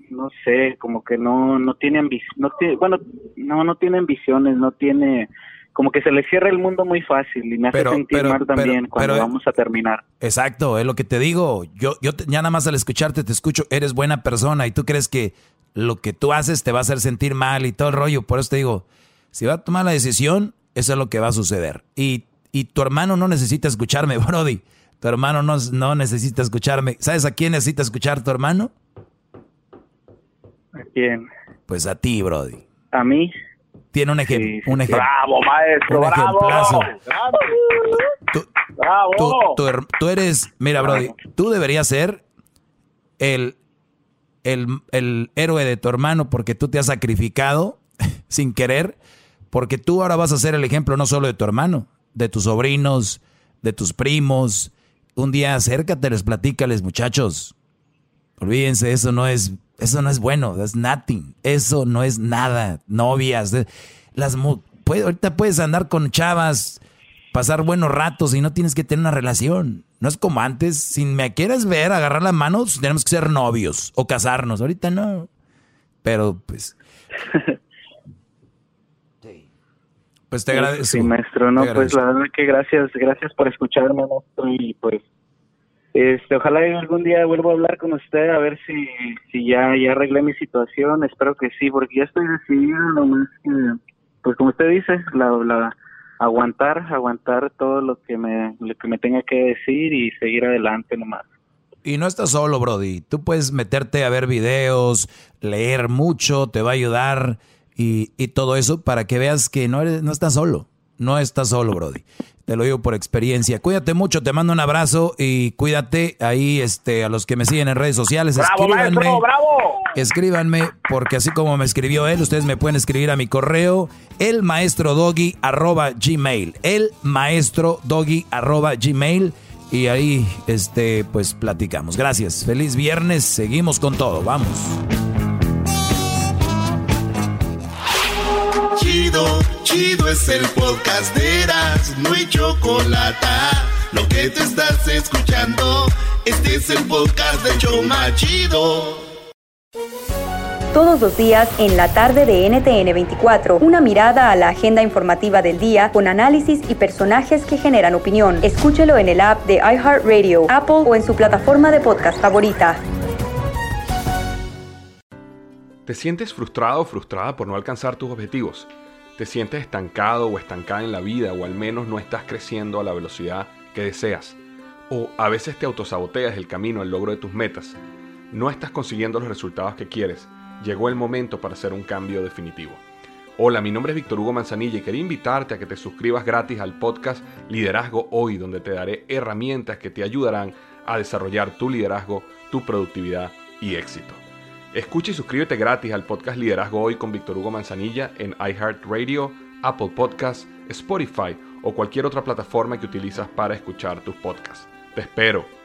no sé, como que no, no tiene ambición, no tiene, bueno, no, no tiene ambiciones, no tiene, como que se le cierra el mundo muy fácil y me hace sentir mal también cuando vamos a terminar. Exacto, es lo que te digo. Yo, yo ya nada más al escucharte te escucho, eres buena persona y tú crees que lo que tú haces te va a hacer sentir mal y todo el rollo. Por eso te digo, si va a tomar la decisión, eso es lo que va a suceder. Y, y tu hermano no necesita escucharme, Brody. Tu hermano no, no necesita escucharme. ¿Sabes a quién necesita escuchar tu hermano? ¿A quién? Pues a ti, Brody. ¿A mí? Tiene un, ejemplo un ejemplo. Bravo, maestro, un bravo. ejemplazo. Tú, bravo. Tú, tú, tú, eres, mira, Brody, tú deberías ser el, el, el héroe de tu hermano porque tú te has sacrificado sin querer, porque tú ahora vas a ser el ejemplo no solo de tu hermano, de tus sobrinos, de tus primos. Un día acércateles, platícales, muchachos. Olvídense, eso no es eso no es bueno, that's nothing. Eso no es nada. Novias, las puede, ahorita puedes andar con chavas, pasar buenos ratos y no tienes que tener una relación. No es como antes, si me quieres ver, agarrar las manos, tenemos que ser novios o casarnos. Ahorita no. Pero pues Pues te agradezco. Sí, maestro, no, pues la verdad que gracias, gracias por escucharme, maestro, y pues este, ojalá algún día vuelva a hablar con usted a ver si, si ya, ya arreglé mi situación. Espero que sí, porque ya estoy decidido, nomás que, pues como usted dice, la, la, aguantar, aguantar todo lo que me, lo que me tenga que decir y seguir adelante nomás. Y no estás solo, Brody. Tú puedes meterte a ver videos, leer mucho, te va a ayudar y, y todo eso para que veas que no, eres, no estás solo. No estás solo, Brody. Te lo digo por experiencia. Cuídate mucho, te mando un abrazo y cuídate ahí este, a los que me siguen en redes sociales. ¡Bravo, escríbanme, maestro, bravo! Escríbanme, porque así como me escribió él, ustedes me pueden escribir a mi correo, el maestro doggy arroba gmail. El maestro doggy arroba gmail. Y ahí, este, pues platicamos. Gracias. Feliz viernes. Seguimos con todo. Vamos. Chido, chido es el podcast de Eras, no hay chocolate. Lo que te estás escuchando, este es el podcast de Choma Chido. Todos los días en la tarde de NTN 24, una mirada a la agenda informativa del día con análisis y personajes que generan opinión. Escúchelo en el app de iHeartRadio, Apple o en su plataforma de podcast favorita. ¿Te sientes frustrado o frustrada por no alcanzar tus objetivos? ¿Te sientes estancado o estancada en la vida o al menos no estás creciendo a la velocidad que deseas? ¿O a veces te autosaboteas el camino al logro de tus metas? ¿No estás consiguiendo los resultados que quieres? Llegó el momento para hacer un cambio definitivo. Hola, mi nombre es Víctor Hugo Manzanilla y quería invitarte a que te suscribas gratis al podcast Liderazgo Hoy, donde te daré herramientas que te ayudarán a desarrollar tu liderazgo, tu productividad y éxito. Escucha y suscríbete gratis al podcast Liderazgo Hoy con Víctor Hugo Manzanilla en iHeartRadio, Apple Podcasts, Spotify o cualquier otra plataforma que utilizas para escuchar tus podcasts. Te espero.